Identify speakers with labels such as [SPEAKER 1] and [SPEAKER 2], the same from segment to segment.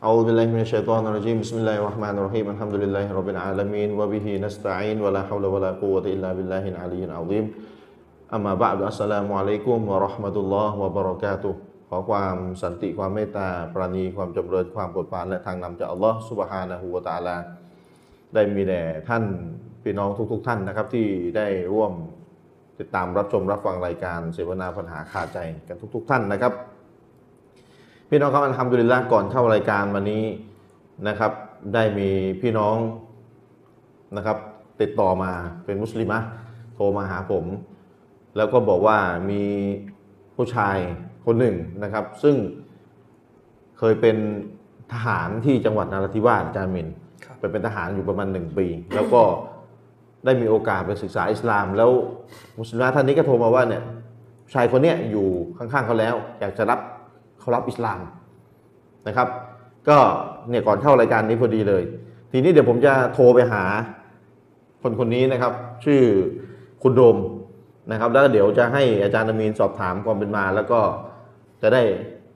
[SPEAKER 1] أعوذ بالله من الشيطان الرجيم بسم الله الرحمن الرحيم الحمد لله رب العالمين وبه نستعين ولا حول ولا قوة إلا بالله العلي العظيم أما بعد السلام عليكم ورحمة الله وبركاته ขอความสันติความเมตตาปราณีความจำเริญความโปรดปรานและทางนำจากอัลลอฮ์สุบฮานะฮูวะตะอาลา ได้มีแด่ท่านพี่น้องทุก ๆ ท่านนะครับที่ได้ร่วมติดตามรับชมรับฟังรายการเสวนาปัญหาคาใจกันทุก ๆ ท่านนะครับ พี่น้องครับอันทำดุลิลละก่อนเข้ารายการวันนี้นะครับ ได้มีพี่น้องนะครับ ติดต่อมาเป็นมุสลิมะโทรมาหาผม แล้วก็บอกว่ามีผู้ชายคนหนึ่งนะครับ ซึ่งเคยเป็นทหารที่จังหวัดนราธิวาสอาจารย์มิน
[SPEAKER 2] ครับ
[SPEAKER 1] ไปเป็นทหารอยู่ประมาณหนึ่งปี แล้วก็ได้มีโอกาสไปศึกษาอิสลาม แล้วมุสลิมท่านนี้ก็โทรมาว่าเนี่ยชายคนเนี้ยอยู่ข้างๆเขาแล้ว อยากจะรับ เขารับอิสลามนะครับ ก็เนี่ยก่อนเข้ารายการนี้พอดีเลย ทีนี้เดี๋ยวผมจะโทรไปหาคนคนนี้นะครับ ชื่อคุณโดมนะครับ แล้วเดี๋ยวจะให้อาจารย์อามีนสอบถามความเป็นมา แล้วก็จะได้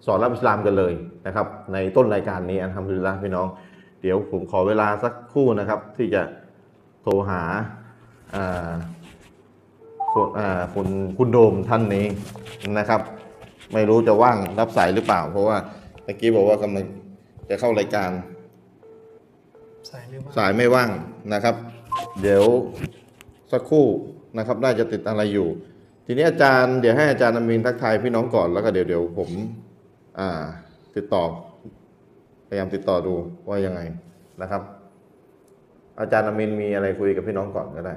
[SPEAKER 1] สอนรับอิสลามกันเลยนะครับ ในต้นรายการนี้อันทำดุลลละพี่น้อง เดี๋ยวผมขอเวลาสักครู่นะครับ ที่จะโทรหาอ่าคนอ่าคุณคุณโดมท่านนี้นะครับ ไม่รู้จะว่างรับสายหรือเปล่า เพราะว่าเมื่อกี้บอกว่ากำลังจะเข้ารายการ
[SPEAKER 2] สายไม่ว่าง
[SPEAKER 1] สายไม่ว่างนะครับ เดี๋ยวสักครู่นะครับ น่าจะติดอะไรอยู่ ทีนี้อาจารย์เดี๋ยวให้อาจารย์อามีนทักทายพี่น้องก่อนแล้วก็เดี๋ยวเดี๋ยวผม อ่า ติดต่อ พยายามติดต่อดูว่ายังไงนะครับ อาจารย์อามินมีอะไรคุยกับพี่น้องก่อนก็ได้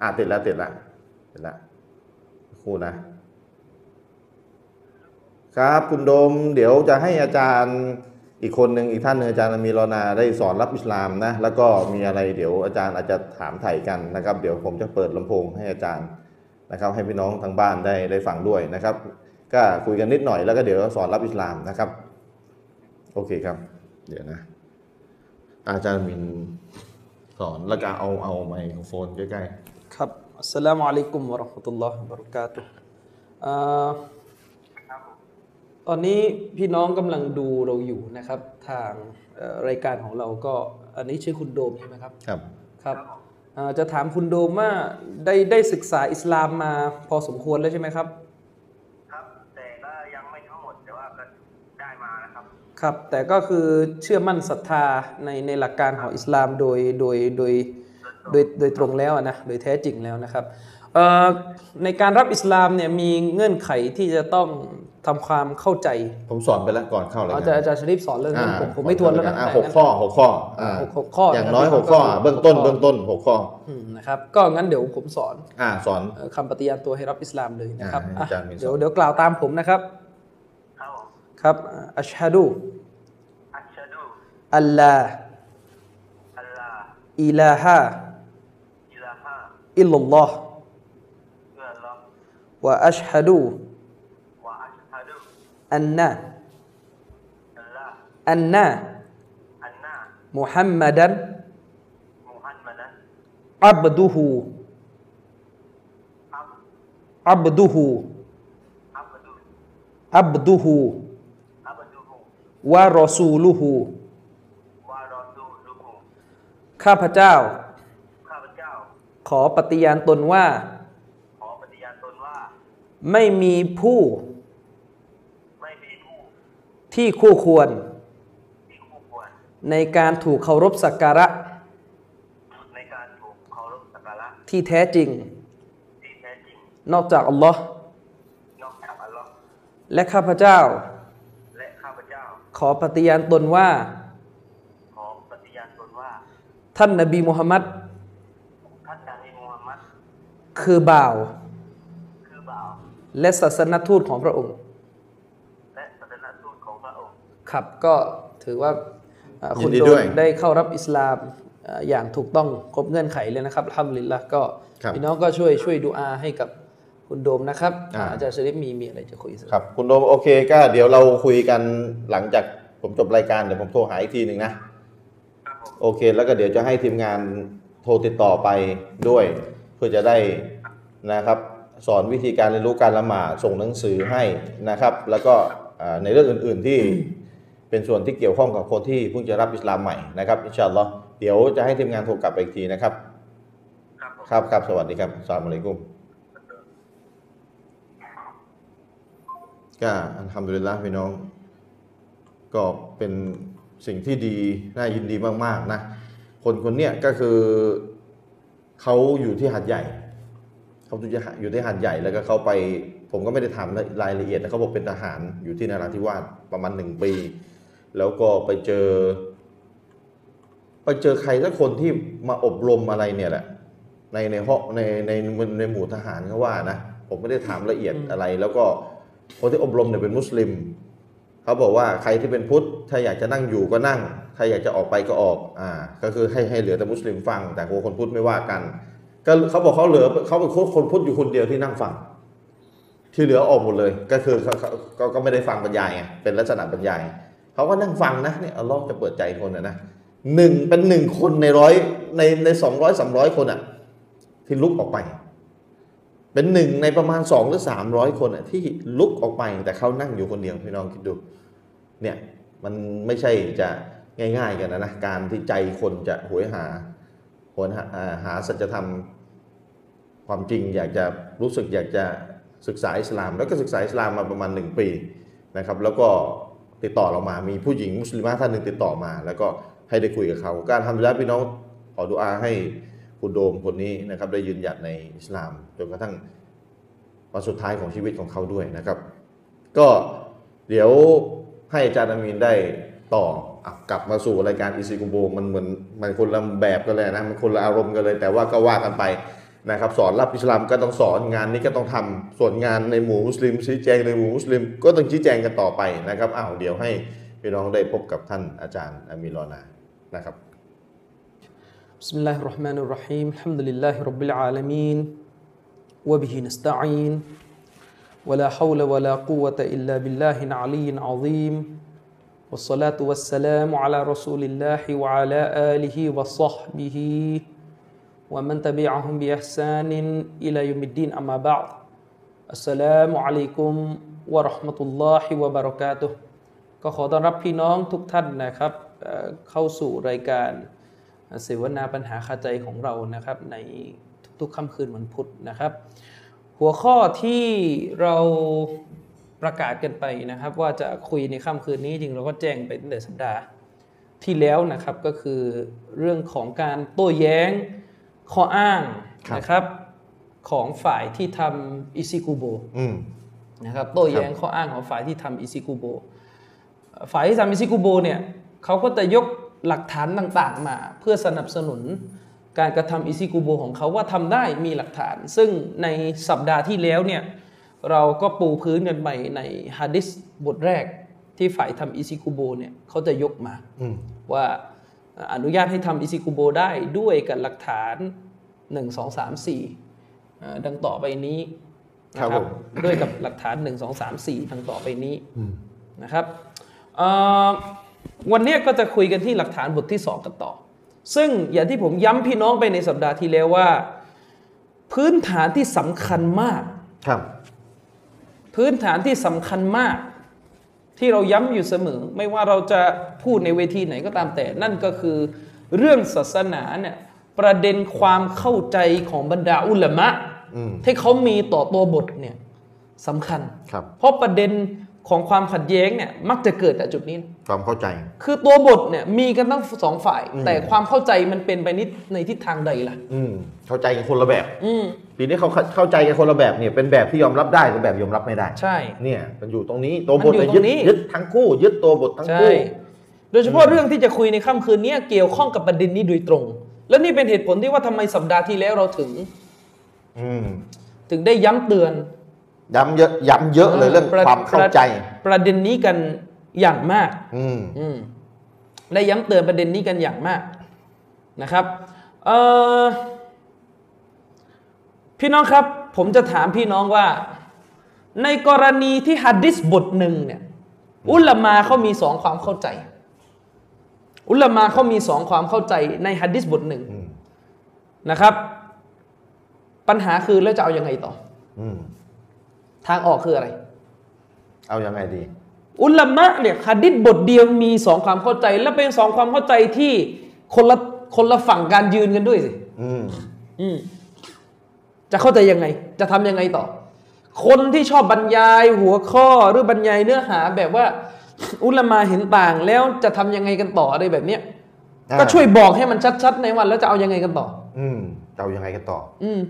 [SPEAKER 1] อ่าติดแล้วติดแล้วติดแล้วสักครู่นะ ครับคุณโดมเดี๋ยวจะให้อาจารย์อีกคนหนึ่งอีกท่านหนึ่งอาจารย์มีรอนาได้สอนรับอิสลามนะแล้วก็มีอะไรเดี๋ยวอาจารย์อาจจะถามไถ่กันนะครับ เดี๋ยวผมจะเปิดลำโพงให้อาจารย์นะครับ ให้พี่น้องทางบ้านได้ได้ฟังด้วยนะครับ ก็คุยกันนิดหน่อยแล้วก็เดี๋ยวสอนรับอิสลามนะครับ โอเคครับ เดี๋ยวนะ อาจารย์มินสอนแล้วก็เอาเอาไมโครโฟนใกล้
[SPEAKER 2] ครับอัสสลามุอะลัยกุมวะราะห์มะตุลลอฮ์วะบะเราะกาตุฮ์อ่า ตอนนี้พี่น้องกำลังดูเราอยู่นะครับ ทางเอ่อรายการของเราก็อันนี้ชื่อคุณโดมใช่ไหมครับ
[SPEAKER 1] ๆครับ
[SPEAKER 2] ครับอ่าจะถามคุณโดมว่าได้ได้ศึกษาอิสลามมาพอสมควรแล้วใช่ไหมครับ
[SPEAKER 3] ครับ แต่ก็ยังไม่ทั้งหมดแต่ว่าก็ได้มานะครับ
[SPEAKER 2] ครับ แต่ก็คือเชื่อมั่นศรัทธาในในหลักการของอิสลามโดยโดยโดยโดยโดยตรงแล้วอะนะโดยแท้จริงแล้วนะครับเอ่อ ในการรับอิสลามเนี่ยมีเงื่อนไขที่จะต้องทำความเข้าใจ
[SPEAKER 1] ผมสอนไปแล้วก่อนเข้าราย
[SPEAKER 2] อา
[SPEAKER 1] การ
[SPEAKER 2] จารย์อาจารย์ชริฟสอนเรื่องนั้นผมผมไม่ทวนแล้วนะ
[SPEAKER 1] อ่า
[SPEAKER 2] แต่
[SPEAKER 1] หกข้อหกข้ออ่า
[SPEAKER 2] หกหกข้อ
[SPEAKER 1] อย่าง
[SPEAKER 2] นะครับ
[SPEAKER 1] น้อย
[SPEAKER 2] ที่
[SPEAKER 1] หกข้อ
[SPEAKER 2] ก็คือ
[SPEAKER 1] เบื้องต้น
[SPEAKER 2] หกข้อ
[SPEAKER 1] เบื้องต้นหกข้อ
[SPEAKER 2] อืมนะครับ ก็งั้นเดี๋ยวผมสอน
[SPEAKER 1] อ่าสอน
[SPEAKER 2] เอ่อคำปฏิญาณตัวให้รับอิสลามเลยนะครับ
[SPEAKER 1] อ่าให้
[SPEAKER 2] อะ
[SPEAKER 1] อาจารย์มีสอน
[SPEAKER 2] เดี๋ยวเดี๋ยวกล่าวตามผมนะครับ
[SPEAKER 3] ครับผม
[SPEAKER 2] ครับอัชฮะดู
[SPEAKER 3] อัชชะดู
[SPEAKER 2] อัลลา
[SPEAKER 3] อัลลา
[SPEAKER 2] อิลาฮะ
[SPEAKER 3] อิลาฮะ
[SPEAKER 2] อิลลัลลอฮ์
[SPEAKER 3] เพื่อลอ
[SPEAKER 2] วะอัชฮะดู
[SPEAKER 3] วะอัชฮะดู
[SPEAKER 2] อันนะ
[SPEAKER 3] อัลลา
[SPEAKER 2] อันนะ
[SPEAKER 3] อันนา
[SPEAKER 2] มุฮัมมัดัน
[SPEAKER 3] มุฮัมมัดัน
[SPEAKER 2] อับดุฮู
[SPEAKER 3] อับ
[SPEAKER 2] อับดุฮู
[SPEAKER 3] อับดุ
[SPEAKER 2] อับดุฮู
[SPEAKER 3] อับดุฮู
[SPEAKER 2] วะรอซูลุฮู
[SPEAKER 3] วารอซูลุฮู
[SPEAKER 2] ข้าพเจ้า
[SPEAKER 3] ข้าพเจ้า
[SPEAKER 2] ขอปฏิญาณตนว่า
[SPEAKER 3] ขอปฏิญาณตนว่า
[SPEAKER 2] ไม่มีผู้
[SPEAKER 3] ไม่มีผู้
[SPEAKER 2] ที่คู่ควร
[SPEAKER 3] ที่คู่ควร
[SPEAKER 2] ในการถูกเคารพสักการะ
[SPEAKER 3] ในการถูกเคารพสักการะ
[SPEAKER 2] ที่แท้จริง
[SPEAKER 3] ที่แท้จริง
[SPEAKER 2] นอกจากอัลลอฮ์
[SPEAKER 3] นอกจากอัลลอฮ์
[SPEAKER 2] และข้าพเจ้า
[SPEAKER 3] และข้าพเจ้า
[SPEAKER 2] ขอปฏิญาณตนว่า
[SPEAKER 3] ขอปฏิญาณตนว่า
[SPEAKER 2] ท่านนบีมุฮัมมัด
[SPEAKER 3] ท่านนบีมูฮัมมัด
[SPEAKER 2] คือบ่าว
[SPEAKER 3] คือบ่าว
[SPEAKER 2] และศาสนทูตของพระองค์
[SPEAKER 3] และศาสนทูตของพระองค์
[SPEAKER 2] ครับก็ถือว่าเอ่อคุณ
[SPEAKER 1] ยินดี
[SPEAKER 2] โด
[SPEAKER 1] ด้วย
[SPEAKER 2] มได้เข้ารับอิสลามเอ่ออย่างถูกต้องครบเงื่อนไขเลยนะครับทำลิลละก็
[SPEAKER 1] ครับ
[SPEAKER 2] พี่น้องก็ช่วยช่วยดูอาให้กับคุณโดมนะครับ
[SPEAKER 1] อ่า
[SPEAKER 2] อาจารย์ชริฟมีมีอะไรจะคุยสัก
[SPEAKER 1] ครับ คุณโดมโอเคก็เดี๋ยวเราคุยกันหลังจากผมจบรายการเดี๋ยวผมโทรหาอีกทีหนึ่งนะ
[SPEAKER 3] ครับผม
[SPEAKER 1] โอเค แล้วก็เดี๋ยวจะให้ทีมงานโทรติดต่อไปด้วย เพื่อจะได้นะครับ สอนวิธีการเรียนรู้การละหมาดส่งหนังสือให้นะครับ แล้วก็อ่าในเรื่องอื่น ๆที่เเป็นส่วนที่เกี่ยวข้องกับคนที่เพิ่งจะรับอิสลามใหม่นะครับอินชาอัลลอฮ์เดี๋ยวจะให้ทีมงานโทรกลับไปอีกทีนะครับ
[SPEAKER 3] ครับผม
[SPEAKER 1] ครับครับสวัสดีครับอัสสลามุอะลัยกุมก็อัลฮัมดุลิลละพี่น้อง ก็เป็นสิ่งที่ดีน่ายินดีมาก ๆ นะ คนคนเนี้ยก็คือเขาอยู่ที่หัดใหญ่ เขาอยู่ที่หาอยู่ที่หัดใหญ่แล้วก็เขาไป ผมก็ไม่ได้ถามรายละเอียดแต่เขาบอกเป็นทหารอยู่ที่นราธิวาสประมาณหนึ่งปี แล้วก็ไปเจอ ไปเจอใครสักคนที่มาอบรมอะไรเนี่ยแหละ ในในห้องในในในในหมู่ทหารเขาว่านะผมไม่ได้ถามละเอียดอะไร แล้วก็คนที่อบรมเนี่ยเป็นมุสลิมเขาบอกว่าใครที่เป็นพุทธ ถ้าอยากจะนั่งอยู่ก็นั่ง ใครอยากจะออกไปก็ออกอ่าก็คือให้ให้เหลือแต่มุสลิมฟัง แต่คนพุทธไม่ว่ากัน ก็เขาบอกเขาเหลือเขาเป็นคนพุทธอยู่คนเดียวที่นั่งฟัง ที่เหลือออกหมดเลย ก็คือเขาเขาก็ไม่ได้ฟังบรรยายไงเป็นลักษณะบรรยายเขาก็นั่งฟังนะเนี่ยอัลลอฮ์จะเปิดใจคนนะนะหนึ่งเป็นหนึ่งคนในร้อยในในสองร้อยสามร้อยคนอะ ที่ลุกออกไป เป็นหนึ่งในประมาณสองหรือสามร้อยคนอะ ที่ลุกออกไปแต่เขานั่งอยู่คนเดียวพี่น้องคิดดู เนี่ยมันไม่ใช่จะง่าย ๆ กันนะนะการที่ใจคนจะหวยหาหวนหาหาสัจธรรม ความจริงอยากจะรู้สึกอยากจะศึกษาอิสลาม แล้วก็ศึกษาอิสลามมาประมาณหนึ่งปีนะครับ แล้วก็ติดต่อเรามามีผู้หญิงมุสลิมท่านหนึ่งติดต่อมา แล้วก็ให้ได้คุยกับเขา การทำแล้วพี่น้องขอดุอาให้คุณโดมคนนี้นะครับได้ยืนหยัดในอิสลามจนกระทั่งวันสุดท้ายของชีวิตของเขาด้วยนะครับ ก็เดี๋ยวให้อาจารย์อามีนได้ต่ออกลับมาสู่รายการอีซีกุมโบมันเหมือนมันคนละแบบกันเลยนะมันคนละอารมณ์กันเลย แต่ว่าก็ว่ากันไป นะครับ สอนรับอิสลามก็ต้องสอนงานนี้ก็ต้องทำส่วนงานในหมู่มุสลิมชี้แจงในหมู่มุสลิม ก็ต้องชี้แจงกันต่อไปนะครับอ้าวเดี๋ยวให้พี่น้องได้พบกับท่านอาจารย์อามีนรอนานะครับ
[SPEAKER 2] بسم الله الرحمن الرحيم الحمد لله رب العالمين وبه نستعين ولا حول ولا قوة إلا بالله العلي العظيم والصلاة والسلام على رسول الله وعلى آله وصحبه ومن تبعهم بإحسان إلى يوم الدين أما بعد السلام عليكم ورحمة الله وبركاته ก็ขอต้อนรับพี่น้องทุกท่านนะครับเอ่อเข้าสู่รายการเสวนาปัญหาคาใจของเรานะครับ ในทุกๆค่ำคืนวันพุธนะครับ หัวข้อที่เราประกาศกันไปนะครับ ว่าจะคุยในค่ำคืนนี้จริงเราก็แจ้งไปตั้งแต่สัปดาห์ที่แล้วนะครับก็คือเรื่องของการโต้แย้ง ข้ออ้าง
[SPEAKER 1] ครับ
[SPEAKER 2] นะครับของฝ่ายที่ทำอิซิกุโบ
[SPEAKER 1] อืม
[SPEAKER 2] นะครับโต้แย้งข้ออ้างของฝ่ายที่ทำอิซิกุโบเอ่อฝ่ายที่ทำอิซิกุโบเนี่ยเขาก็จะยกหลักฐานต่างๆ มา เพื่อสนับสนุนการกระทำอิซิกุโบของเขาว่าทำได้มีหลักฐาน ซึ่งในสัปดาห์ที่แล้วเนี่ยเราก็ปูพื้นกันไปในฮะดิษบทแรกที่ฝ่ายทำอิซิกุโบเนี่ยเขาจะยกมา
[SPEAKER 1] อืม
[SPEAKER 2] ว่า อนุญาตให้ทำอิซิกุโบได้ด้วยกับหลักฐาน 1 2 3 4อ่าดังต่อไปนี้นะครับ
[SPEAKER 1] ผม
[SPEAKER 2] ด้วยกับหลักฐาน 1 2 3 4 ดังต่อไปนี้
[SPEAKER 1] อืม
[SPEAKER 2] นะครับเอ่อวันนี้ก็จะคุยกันที่หลักฐานบทที่ 2 กันต่อ ซึ่งอย่างที่ผมย้ำพี่น้องไปในสัปดาห์ที่แล้วว่า พื้นฐานที่สำคัญมาก
[SPEAKER 1] ครับ
[SPEAKER 2] พื้นฐานที่สำคัญมาก ที่เราย้ำอยู่เสมอ ไม่ว่าเราจะพูดในเวทีไหนก็ตามแต่ นั่นก็คือเรื่องศาสนาเนี่ยประเด็นความเข้าใจของบรรดาอุลามะ
[SPEAKER 1] อืม
[SPEAKER 2] ที่เขามีต่อตัวบทเนี่ยสำคัญ
[SPEAKER 1] ครับ
[SPEAKER 2] เพราะประเด็น ของความขัดแย้งเนี่ยมักจะเกิดจากจุดนี้
[SPEAKER 1] ความเข้าใจ
[SPEAKER 2] คือตัวบทเนี่ยมีกันทั้งสองฝ่าย
[SPEAKER 1] อืม
[SPEAKER 2] แต่ความเข้าใจมันเป็นไปนิดในทิศทางใดล่ะ
[SPEAKER 1] อืมเข้าใจกันคนละแบบ
[SPEAKER 2] อืม
[SPEAKER 1] ทีนี้เขาเข้าใจกันคนละแบบเนี่ยเป็นแบบที่ยอมรับได้หรือแบบยอมรับไม่ได้
[SPEAKER 2] ใช่
[SPEAKER 1] เนี่ยมันอยู่ตรงนี้ตัวบท
[SPEAKER 2] มันอยู่
[SPEAKER 1] เนี่ยยึด
[SPEAKER 2] ตรงนี้
[SPEAKER 1] ยึดทั้งคู่ ยึดตัวบททั้ง
[SPEAKER 2] ใช่
[SPEAKER 1] คู่
[SPEAKER 2] โดยเฉพาะเรื่องที่จะคุยในค่ำคืนนี้เกี่ยวข้องกับประเด็นนี้โดยตรง และนี่เป็นเหตุผลที่ว่าทำไมสัปดาห์ที่แล้วเราถึง
[SPEAKER 1] อืม
[SPEAKER 2] ถึงได้ย้ำเตือน
[SPEAKER 1] ย้ำเยอะย้ำเยอะเลยเรื่อง
[SPEAKER 2] ประ
[SPEAKER 1] ความเข้าใจ
[SPEAKER 2] ประประเด็นนี้กันอย่างมาก
[SPEAKER 1] อืม
[SPEAKER 2] อืมได้ย้ำเตือนประเด็นนี้กันอย่างมากนะครับเอ่อพี่น้องครับ ผมจะถามพี่น้องว่า ในกรณีที่ฮัดดิสบทหนึ่งเนี่ย อุลามาเขามีสองความเข้าใจ อุลามาเขามีสองความเข้าใจในฮัดดิสบทหนึ่ง
[SPEAKER 1] อืม
[SPEAKER 2] นะครับ ปัญหาคือแล้วจะเอาอยัางไงต่อ
[SPEAKER 1] อืม
[SPEAKER 2] ทางออกคืออะไร
[SPEAKER 1] เอายังไงดี
[SPEAKER 2] อุลามะเนี่ยฮะดิษบทเดียวมีสองความเข้าใจ และเป็นสองความเข้าใจที่คนละคนละฝั่งการยืนกันด้วยสิ
[SPEAKER 1] อืม
[SPEAKER 2] อืมจะเข้าใจยังไง จะทำยังไงต่อ คนที่ชอบบรรยายหัวข้อหรือบรรยายเนื้อหาแบบว่า อุลามาเห็นต่างแล้วจะทำยังไงกันต่ออะไรแบบเนี้ย
[SPEAKER 1] อ่า
[SPEAKER 2] ก็ช่วยบอกให้มันชัดๆในวัน แล้วจะเอายังไงกันต่อ
[SPEAKER 1] อืมจะเอายังไงกันต่อ
[SPEAKER 2] อืม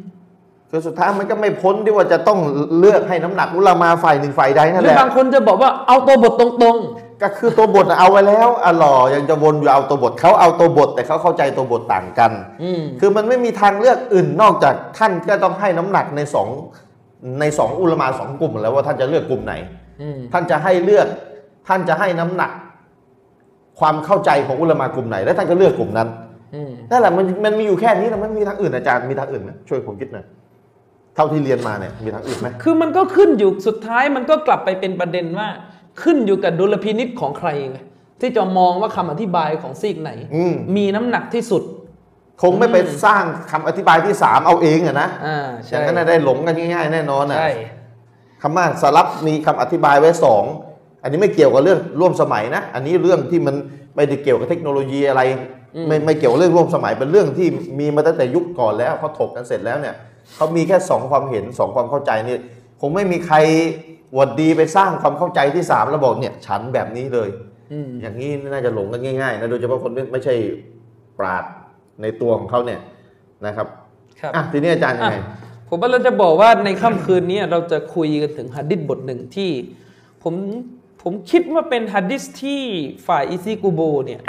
[SPEAKER 1] คือสุดท้ายมันก็ไม่พ้นที่ว่าจะต้องเลือกให้น้ำหนักอุลามาฝ่ายหนึ่งฝ่ายใดนั่น
[SPEAKER 2] หรื
[SPEAKER 1] แห
[SPEAKER 2] อ
[SPEAKER 1] ละ
[SPEAKER 2] บางคนจะบอกว่าเอาตัวบทตรง
[SPEAKER 1] ก็คือตัวบทน่ะเอาไว้แล้วอะหล่อยังจะวนอยู่เอาตัวบทเขาเอาตัวบท แต่เขาเข้าใจตัวบทต่างกัน
[SPEAKER 2] ๆอืม
[SPEAKER 1] คือมันไม่มีทางเลือกอื่นนอกจากท่านก็ต้องให้น้ำหนักในสองในสองอุลามาสองกลุ่มแล้วว่าท่านจะเลือกกลุ่มไหน
[SPEAKER 2] อืม
[SPEAKER 1] ท่านจะให้เลือกท่านจะให้น้ำหนัก ความเข้าใจของอุลามากลุ่มไหน แล้วท่านก็เลือกกลุ่มนั้น
[SPEAKER 2] อืม
[SPEAKER 1] นั่นแหละมันมันมีอยู่แค่นี้นะมันไม่มีทางอื่นอาจารย์มีทางอื่นไหมช่วยผมคิดหน่อย เท่าที่เรียนมาเนี่ยมีทางอื่นไหม
[SPEAKER 2] คือมันก็ขึ้นอยู่สุดท้ายมันก็กลับไปเป็นประเด็นว่า ขึ้นอยู่กับดุลพินิษของใครไงที่จะมองว่าคำอธิบายของซีกไหน
[SPEAKER 1] อืม
[SPEAKER 2] มีน้ำหนักที่สุด
[SPEAKER 1] คงไม่ไปสร้างคำอธิบายที่สามเอาเองอะนะ
[SPEAKER 2] อ่า
[SPEAKER 1] อ
[SPEAKER 2] ใช่
[SPEAKER 1] ย่างนั้นนะได้หลงกันง่ายๆแน่นอนอะ
[SPEAKER 2] ใช่
[SPEAKER 1] คำว่าสลับมีคำอธิบายไว้สองอันนี้ไม่เกี่ยวกับเรื่องร่วมสมัยนะ อันนี้เรื่องที่มันไม่ได้เกี่ยวกับเทคโนโลยีอะไร ไม่ไม่เกี่ยวกับเรื่องร่วมสมัยเป็นเรื่องที่มีมาตั้งแต่ยุคก่อนแล้วเขาถกกันเสร็จแล้วเนี่ย เขามีแค่สองความเห็นสองความเข้าใจนี่คงไม่มีใครหวัดดีไปสร้างความเข้าใจที่สามแล้วบอกเนี่ยฉันแบบนี้เลย
[SPEAKER 2] อืม
[SPEAKER 1] อย่างนี้น่าจะหลงกันง่ายๆนะโดยเฉพาะคนไม่ไม่ใช่ปราดในตัวของเขาเนี่ยนะครับ
[SPEAKER 2] ครับ
[SPEAKER 1] อะทีนี้อาจารย์ยังไง
[SPEAKER 2] อะผมว่าเราจะบอกว่าในค่ำคืนนี้เราจะคุยกันถึงฮัดดิษบทหนึ่งที่ ผมผมคิดว่าเป็นฮัดดิษที่ฝ่ายอิซิกุโบเนี่ย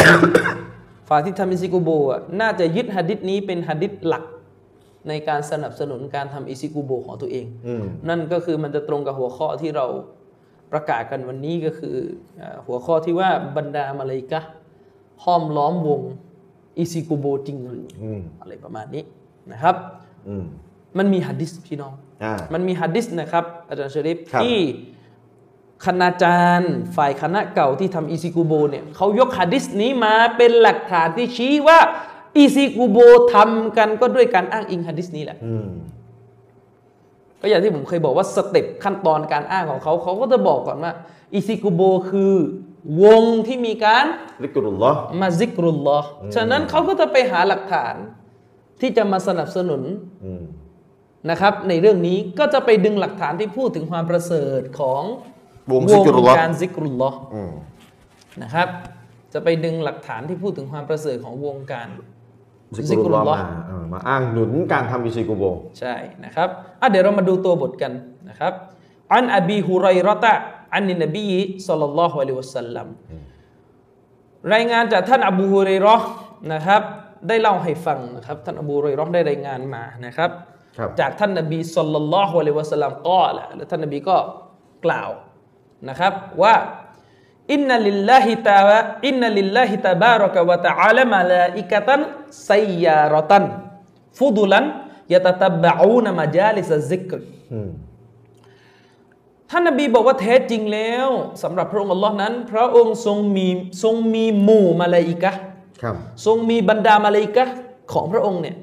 [SPEAKER 2] ฝ่ายที่ทำอิซิกุโบอะน่าจะยึดฮัดดิษนี้เป็นฮัดดิษหลัก ในการสนับสนุนการทำอิซิกุโบของตัวเอง
[SPEAKER 1] อืม
[SPEAKER 2] นั่นก็คือมันจะตรงกับหัวข้อที่เราประกาศกันวันนี้ก็คืออ่าหัวข้อที่ว่าบรรดามาเลายกะห์ห้อมล้อมวงอิซิกุโบจริงหรือ
[SPEAKER 1] อืม
[SPEAKER 2] อะไรประมาณนี้นะครับ
[SPEAKER 1] อืม
[SPEAKER 2] มันมีฮัดดิษพี่น้อง
[SPEAKER 1] อ่า
[SPEAKER 2] มันมีฮัดดิษนะครับ อาจารย์ชริฟ
[SPEAKER 1] ครับ
[SPEAKER 2] ที่คณาจารย์ฝ่ายคณะเก่าที่ทำอีซิกูโบเนี่ยเขายกฮัดดิษนี้มาเป็นหลักฐานที่ชี้ว่า อีซิกูโบทำกันก็ด้วยการอ้างอิงฮัดดิษนี้แหละ
[SPEAKER 1] อืม
[SPEAKER 2] ก็อย่างที่ผมเคยบอกว่าสเต็ปขั้นตอนการอ้างของเขาเขาก็จะบอกก่อนว่าอีซิกูโบคือวงที่มีการ
[SPEAKER 1] ซิกรุลลอฮ์
[SPEAKER 2] มาซิกรุลลอฮ์ฉะนั้นเขาก็จะไปหาหลักฐาน ที่จะมาสนับสนุน
[SPEAKER 1] อืม
[SPEAKER 2] นะครับ ในเรื่องนี้ก็จะไปดึงหลักฐานที่พูดถึงความประเสริฐของ
[SPEAKER 1] วงซิกรุลลอฮ์
[SPEAKER 2] การซิกรุลลอฮ์
[SPEAKER 1] อืม
[SPEAKER 2] นะครับ จะไปดึงหลักฐานที่พูดถึงความประเสริฐของวงการ
[SPEAKER 1] ซิกรุลลอฮ์มาเออมาอ้างหนุนการทำอิซิกุโบ
[SPEAKER 2] ใช่นะครับอะเดี๋ยวเรามาดูตัวบทกันนะครับอันอบีฮุไรเราะตะอันนินบีสัลลัลลอฮุอะลัยฮิวะสัลลัมรายงานจากท่านอบูฮุไรเราะห์นะครับ ได้เล่าให้ฟังนะครับท่านอบูฮุไรเราะห์ได้รายงานมานะครับ
[SPEAKER 1] ครับ
[SPEAKER 2] จากท่านนบีสัลลัลลอฮุอะลัยฮิวะสัลลัมก็ละแล้วท่านนบีก็กล่าวนะครับว่า إن لله تعالى إن لله تبارك وتعالى ملائكة سيارة فضلا يتتبعون مجالس الذكر
[SPEAKER 1] อืม
[SPEAKER 2] ท่านนบีบอกว่าแท้จริงแล้วสำหรับพระองค์อัลลอฮ์นั้น พระองค์ทรงมีทรงมีหมู่มาลาอิกะห์
[SPEAKER 1] ครับ
[SPEAKER 2] ทรงมีบรรดามาลาอิกะห์ของพระองค์เนี่ย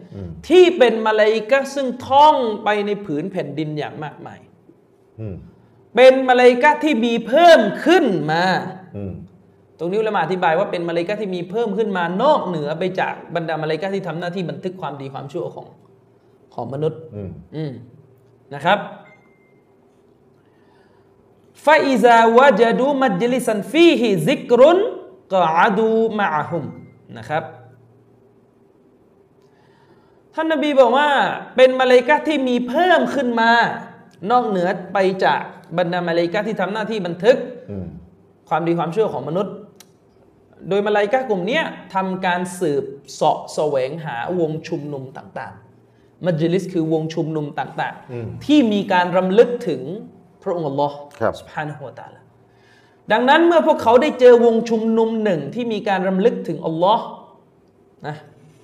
[SPEAKER 2] ที่เป็นมาลาอิกะห์ซึ่งท่องไปในผืนแผ่นดินอย่างมากมาย
[SPEAKER 1] อืม
[SPEAKER 2] เป็นมาลาอิกะห์ที่มีเพิ่มขึ้นมา
[SPEAKER 1] อืม
[SPEAKER 2] ตรงนี้เรามาอธิบายว่าเป็นมาลาอิกะห์ที่มีเพิ่มขึ้นมานอกเหนือไปจากบรรดามาลาอิกะห์ที่ทำหน้าที่บันทึกความดีความชั่วของของมนุษย์
[SPEAKER 1] อืม
[SPEAKER 2] อืมนะครับفإذا وجدوا مجلسا فيه ذكر قعدوا معهم นะครับท่านนบีบอกว่าเป็นมาเลายกะห์ที่มีเพิ่มขึ้นมา นอกเหนือไปจาก บรรดามาเลายกะห์ที่ทำหน้าที่บันทึก
[SPEAKER 1] อืม
[SPEAKER 2] ความดีความชั่วของมนุษย์ โดยมาลาอิกะห์กลุ่มเนี้ยทำการสืบเสาะแสวงหาวงชุมนุมต่างๆ มัจลิสคือวงชุมนุมต่าง
[SPEAKER 1] อืม
[SPEAKER 2] ๆที่มีการรำลึกถึงพระองค์อัลลอฮ์
[SPEAKER 1] ครับ
[SPEAKER 2] สุบฮานะฮูวะตะอาลาดังนั้นเมื่อพวกเขาได้เจอวงชุมนุมหนึ่งที่มีการรำลึกถึงอัลลอฮ์นะ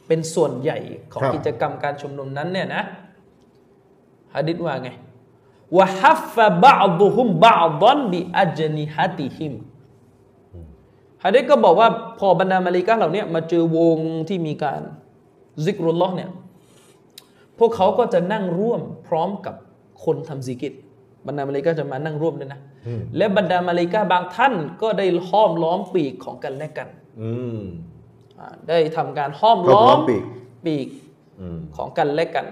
[SPEAKER 2] เป็นส่วนใหญ่ของ
[SPEAKER 1] ครับ
[SPEAKER 2] กิจกรรมการชุมนุมนั้นเนี่ยนะฮะดิษว่าไง วะฮัฟฟะบะอดุฮุมบะอดันบิอัจนิฮัติฮิมฮะดิษก็บอกว่าพอบรรดามาลิกะห์เหล่าเนี้ยมาเจอวงที่มีการซิกรุลลอฮ์เนี่ยพวกเขาก็จะนั่งร่วมพร้อมกับคนทำซิกิตบรรดามาเลาอิกะห์จะมานั่งร่วมด้วยนะ
[SPEAKER 1] อืม
[SPEAKER 2] และบรรดามาเลาอิกะห์บางท่านก็ได้ห้อมล้อมปีกของกันและกัน
[SPEAKER 1] อืม
[SPEAKER 2] อ่าได้ทำการห้อม
[SPEAKER 1] ห้อม
[SPEAKER 2] ล้
[SPEAKER 1] ล้
[SPEAKER 2] อ
[SPEAKER 1] อ
[SPEAKER 2] ม
[SPEAKER 1] มปีก
[SPEAKER 2] ปีก
[SPEAKER 1] อืม
[SPEAKER 2] ของกันและกัน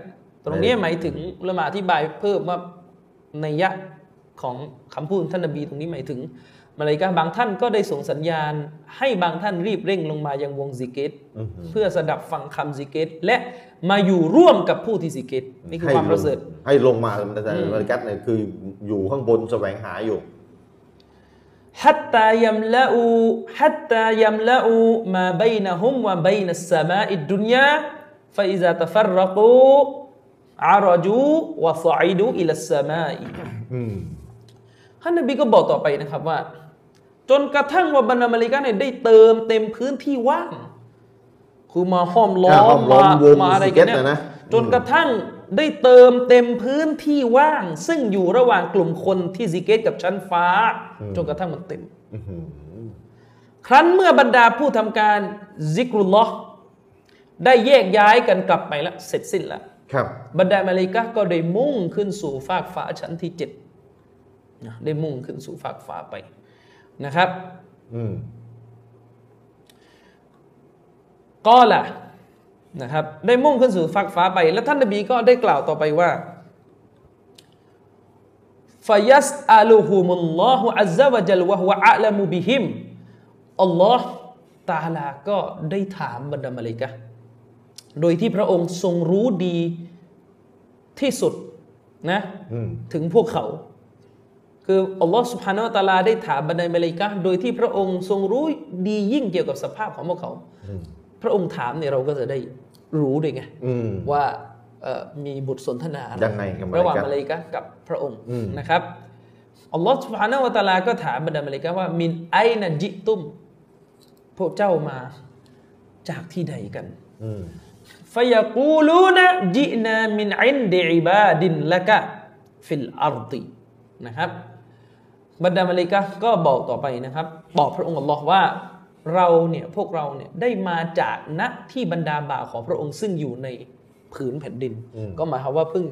[SPEAKER 2] ตรงนี้หมายถึงอุลามาอธิบายเพิ่มว่า นัยยะของคำพูดท่านนบีตรงนี้หมายถึงมาลายกาบางท่านก็ได้ส่งสัญญาณ ให้บางท่านรีบเร่งลงมายังวงซิกเก
[SPEAKER 1] ร
[SPEAKER 2] เพื่อสดับฟังคำซิกเกรและมาอยู่ร่วมกับผู้ที่ซิกเกรนี่คือความประเสริฐ
[SPEAKER 1] ให้ลงมาแต่มาลายกาเนี่ยคืออยู่ข้างบนแสวงหาอยู่
[SPEAKER 2] ฮัตตายัมละอูฮัตตายัมละ
[SPEAKER 1] อูมา
[SPEAKER 2] บยนะฮุมวะบยนัสสมาอิดดุนยาฟะอิซาตฟัรรกู ท่านนบีก็บอกต่อไปนะครับว่า จนกระทั่งว่าบรรดามาลิกาเนี่ยได้เติมเต็มพื้นที่ว่าง คือมาห้อมล้อ
[SPEAKER 1] อ่าห้อ
[SPEAKER 2] ม
[SPEAKER 1] มล้อม
[SPEAKER 2] มาว
[SPEAKER 1] ง
[SPEAKER 2] มาอะไร
[SPEAKER 1] ซิกเก็
[SPEAKER 2] กัน
[SPEAKER 1] ต
[SPEAKER 2] เนี่ย
[SPEAKER 1] นะนะ
[SPEAKER 2] จนกระทั่งได้เติมเต็มพื้นที่ว่าง ซึ่งอยู่ระหว่างกลุ่มคนที่ซิกเกตกับชั้นฟ้า จนกระทั่งมันเต็ม
[SPEAKER 1] อื้อหือ
[SPEAKER 2] ครั้นเมื่อบรรดาผู้ทำการซิกรุลลอฮ์ได้แยกย้ายกันกลับไปแล้วเสร็จสิ้นแล้ว
[SPEAKER 1] ครับ
[SPEAKER 2] บรรดามาเลาอิกะห์ก็ได้มุ่งขึ้นสู่ฟากฟ้าชั้นที่เจ็ดนะได้มุ่งขึ้นสู่ฟากฟ้าไปนะครับ
[SPEAKER 1] อืม
[SPEAKER 2] ก็ล่ะนะครับ ได้มุ่งขึ้นสู่ฟากฟ้าไป แล้วท่านนบีก็ได้กล่าวต่อไปว่าฟายัสอาลูฮุมุลลอฮุอัซซะวะจัลวะฮุวะอะลัมุบิฮิมอัลลอฮ์ตาลาก็ได้ถามบรรดามาเลาอิกะห์ โดยที่พระองค์ทรงรู้ดีที่สุดนะ
[SPEAKER 1] อืม
[SPEAKER 2] ถึงพวกเขา คืออัลลอฮ์สุบฮานาอัลตะอาลาได้ถามบรรดามาเลาอิกะห์โดยที่พระองค์ทรงรู้ดียิ่งเกี่ยวกับสภาพของพวกเขา พระองค์ถามเนี่ยเราก็จะได้รู้ด้วยไง
[SPEAKER 1] อืม
[SPEAKER 2] ว่าเอ่อมีบทสนทนาอะไร
[SPEAKER 1] ยังไงกับมาเลาอิกะห์
[SPEAKER 2] ระหว่างมาเลาอิกะห์กับพระองค์
[SPEAKER 1] อืม
[SPEAKER 2] นะครับอัลลอฮ์ سبحانه وتعالى ก็ถามบรรดามาเลาอิกะห์ว่าمن أين جئتم พวกเจ้ามาจากที่ใดกัน
[SPEAKER 1] อืม
[SPEAKER 2] فيقولون جئنا من عند عباد لك في الأرضนะครับบรรดามาเลาอิกะห์ก็บอกต่อไปนะครับ บอกพระองค์อัลลอฮ์ว่าเราเนี่ยพวกเราเนี่ยได้มาจากณที่บรรดาบ่าวของพระองค์ซึ่งอยู่ในผืนแผ่นดิน
[SPEAKER 1] อืม
[SPEAKER 2] ก็หมายความว่าเพิ่ง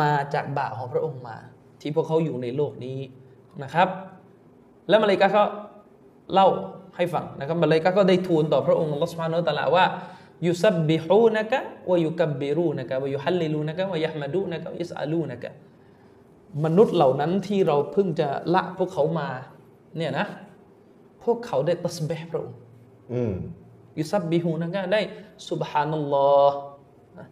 [SPEAKER 2] มาจากบ่าวของพระองค์มา ที่พวกเขาอยู่ในโลกนี้นะครับ แล้วมาเลาอิกะห์ก็เล่าให้ฟังนะครับมาเลาอิกะห์ก็ได้ทูลต่อพระองค์อัลลอฮฺ سبحانه وتعالى ว่า يسبحونك ويكبرونك ويهللونك ويحمدونك ويسألونكมนุษย์เหล่านั้นที่เราเพิ่งจะละพวกเขามาเนี่ยนะ พวกเขาได้ตัสบิฮ์พระองค์
[SPEAKER 1] อืม
[SPEAKER 2] يسبحونك ได้ سبحان الله นะ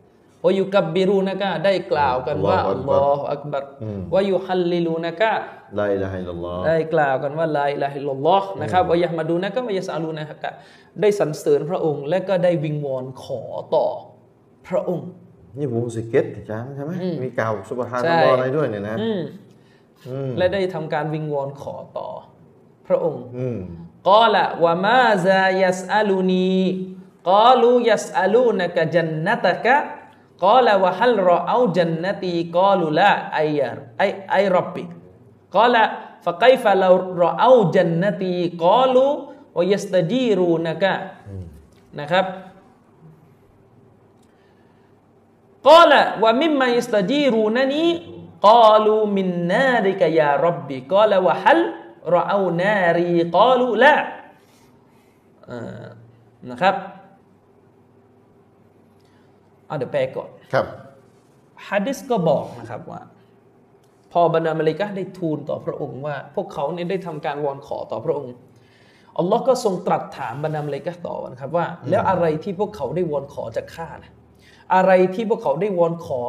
[SPEAKER 2] ويكبرونك ได้กล่าวกันว่า
[SPEAKER 1] الله
[SPEAKER 2] أكبر
[SPEAKER 1] อืม ويهللونك لا إله إلا الله
[SPEAKER 2] ได้กล่าวกันว่า لا إله إلا الله นะครับ ويحمدونك ويسألونك ได้สรรเสริญพระองค์ และก็ได้วิงวอนขอต่อพระองค์
[SPEAKER 1] นี่วงสิกเก็ตอาจารย์ใช่ไหมมีกล่าวสุบฮา
[SPEAKER 2] ใช่
[SPEAKER 1] นัลลอฮ์อะไรด้วยเนี่ยนะ
[SPEAKER 2] อืม
[SPEAKER 1] อืม
[SPEAKER 2] และได้ทำการวิงวอนขอต่อพระองค์
[SPEAKER 1] อืม
[SPEAKER 2] กอละวะมาซายัสอาลูนีกอลูยัสอาลูนะกะจันนตะกะกอละวะฮัลรอเอาจันนตีกอลูละไอยาไอไอรับบิ กอละฟะไกฟะเรารอเอาจันนตีกอลูวยัสตจีรูนะกะนะครับกอละว่ามิมมายัสตจีรูนะนี้กอลูมินนาริกยารับบิกอละวะฮัลรอเอานารีกอลูละนะครับเอาเดี๋ยวแปลก่อน
[SPEAKER 1] ครับ
[SPEAKER 2] ฮะดิษก็บอกนะครับว่า พอบรรดามาเลาอิกะห์ได้ทูลต่อพระองค์ว่า พวกเขาเนี่ยได้ทำการวอนขอต่อพระองค์อัลลอฮ์ก็ทรงตรัสถามบรรดามาเลาอิกะห์ต่อนะครับว่า แล้วอะไรที่พวกเขาได้วอนขอจากข้านะอะไรที่พวกเขาได้วอนขอ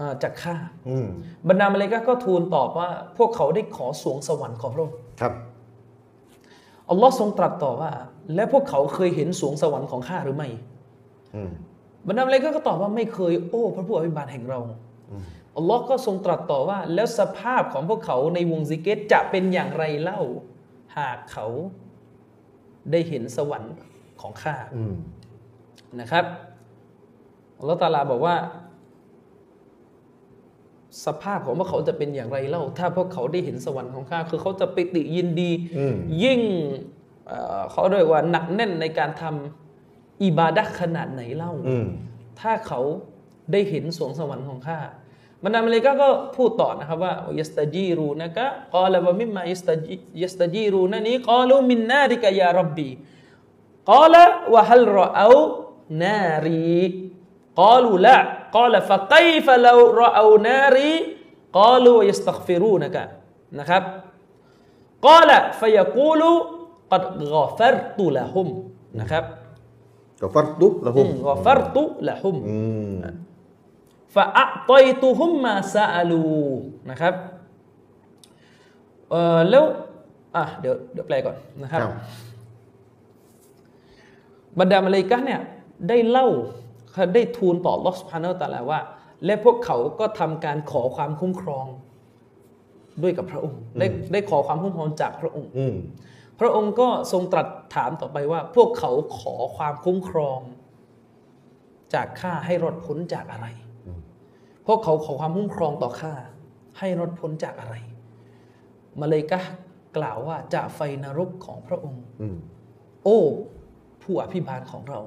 [SPEAKER 2] อาจากข้า
[SPEAKER 1] อืม
[SPEAKER 2] บรรดามาเลาอิกะห์ก็ทูลตอบว่า พวกเขาได้ขอสรวงสวรรค์ของพระองค์
[SPEAKER 1] ครับ
[SPEAKER 2] อัลลอฮ์ทรงตรัสต่อว่า และพวกเขาเคยเห็นสรวงสวรรค์ของข้าหรือไม่
[SPEAKER 1] อืม
[SPEAKER 2] บรรดามาเลาอิกะห์ก็ตอบว่าไม่เคย โอ้ พระผู้อภิบาลแห่งเรา อัลลอฮ์ก็ทรงตรัสต่อว่า แล้วสภาพของพวกเขาในวงซิกเกรจะเป็นอย่างไรเล่า หากเขาได้เห็นสวรรค์ของข้า
[SPEAKER 1] อืม
[SPEAKER 2] นะครับอัลลอฮ์ตาลาบอกว่า สภาพของพวกเขาจะเป็นอย่างไรเล่า ถ้าพวกเขาได้เห็นสวรรค์ของข้าคือเขาจะปิติยินดี
[SPEAKER 1] อืม
[SPEAKER 2] ยิ่งเอ่อเขาเรียกว่าหนักแน่นในการทำอิบาดะห์ขนาดไหนเล่า
[SPEAKER 1] อืม
[SPEAKER 2] ถ้าเขาได้เห็นสวงสวรรค์ของข้า บรรดามาเลาอิกะห์ก็พูดต่อนะครับว่ายัสตาจีรูนะกะกาลวะมิมมายัสตาจียัสตาจีรูนะนี้กาลูมินนาริกะยารับบีกาลวะฮัลรอเอานารีกาลูละกาลฟะไกฟะลาวรอเอานารีกาลูยัสตักฟิรูนะกะนะครับกาลฟะยะกูลูกัดกอฟัรตุละฮุมนะครับ
[SPEAKER 1] ก็ฟัดดุละหุม
[SPEAKER 2] กอฟัรตุละฮุม
[SPEAKER 1] อืม
[SPEAKER 2] ฟะอัตอยตุฮุมมาซาอลูนะครับเอ่อแล้วอะเดี๋ยวเดี๋ยวแปลก่อนนะครับ
[SPEAKER 1] ครับ
[SPEAKER 2] บรรดามาเลาอิกะห์เนี่ยได้เล่าได้ทูลต่อลอสพานเนตะลาว่า และพวกเขาก็ทำการขอความคุ้มครองด้วยกับพระองค์ ได้ได้ขอความคุ้มครองจากพระองค์
[SPEAKER 1] อืม
[SPEAKER 2] พระองค์ก็ทรงตรัสถามต่อไปว่า พวกเขาขอความคุ้มครอง จากข้าให้รอดพ้นจากอะไร พวกเขาขอความคุ้มครองต่อข้าให้รอดพ้นจากอะไร มาเลยกะห์กล่าวว่าจากไฟนรกของพระองค์
[SPEAKER 1] อืม
[SPEAKER 2] โอ้ผู้อภิบาลของเรา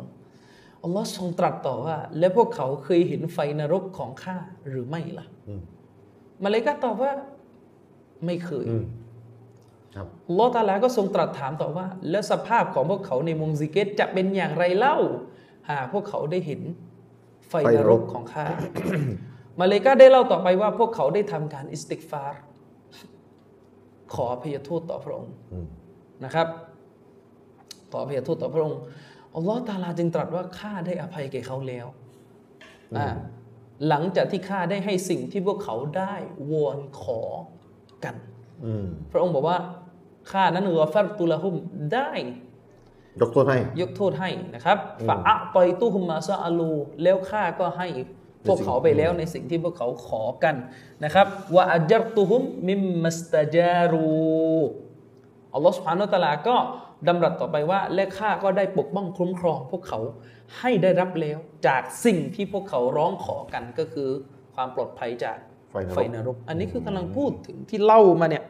[SPEAKER 2] อัลลอฮ์ทรงตรัสต่อว่า และพวกเขาเคยเห็นไฟนรกของข้าหรือไม่ล่ะ
[SPEAKER 1] อืม
[SPEAKER 2] มาเลยกะห์ตอบว่า ไม่เคย
[SPEAKER 1] อืมครับ
[SPEAKER 2] อัลลอฮ์ตาลาก็ทรงตรัสถามต่อว่า แล้วสภาพของพวกเขาในวงซิกเกรจะเป็นอย่างไรเล่า หากพวกเขาได้เห็นไฟ
[SPEAKER 1] ไฟ
[SPEAKER 2] น
[SPEAKER 1] น
[SPEAKER 2] ร
[SPEAKER 1] ร
[SPEAKER 2] ก
[SPEAKER 1] ก
[SPEAKER 2] ของข้า มาเลกาได้เล่าต่อไปว่าพวกเขาได้ทำการอิสติกฟาร์ขออภัยโทษต่อพระองค์
[SPEAKER 1] อืม
[SPEAKER 2] นะครับ ขออภัยโทษต่อพระองค์อัลลอฮ์ตาลาจึงตรัสว่าข้าได้อภัยแก่เขาแล้วอ่าหลังจากที่ข้าได้ให้สิ่งที่พวกเขาได้วอนขอกัน
[SPEAKER 1] อืม
[SPEAKER 2] พระองค์บอกว่าข้านั้นกอฟัรตุละหุมได้
[SPEAKER 1] ยกโทษให้
[SPEAKER 2] ยกโทษให้นะครับ
[SPEAKER 1] อืม
[SPEAKER 2] ฟะอะตอยตุฮุมมาซาอาลู แล้วข้าก็ให้ พวกเขาไปแล้วในสิ่งที่พวกเขาขอกันนะครับว่าอัจรตุฮุมมิมมัสตาจารูอัลลอฮฺสุบฮานุตะลาก็ดำรัสต่อไปว่าและข้าก็ได้ปกป้องคุ้มครอง พวกเขาให้ได้รับแล้วจากสิ่งที่พวกเขาร้องขอกันก็คือความปลอดภัยจาก
[SPEAKER 1] ไฟนรก
[SPEAKER 2] ไฟนรกอันนี้คือกำลังพูดถึงที่เล่ามาเนี่ย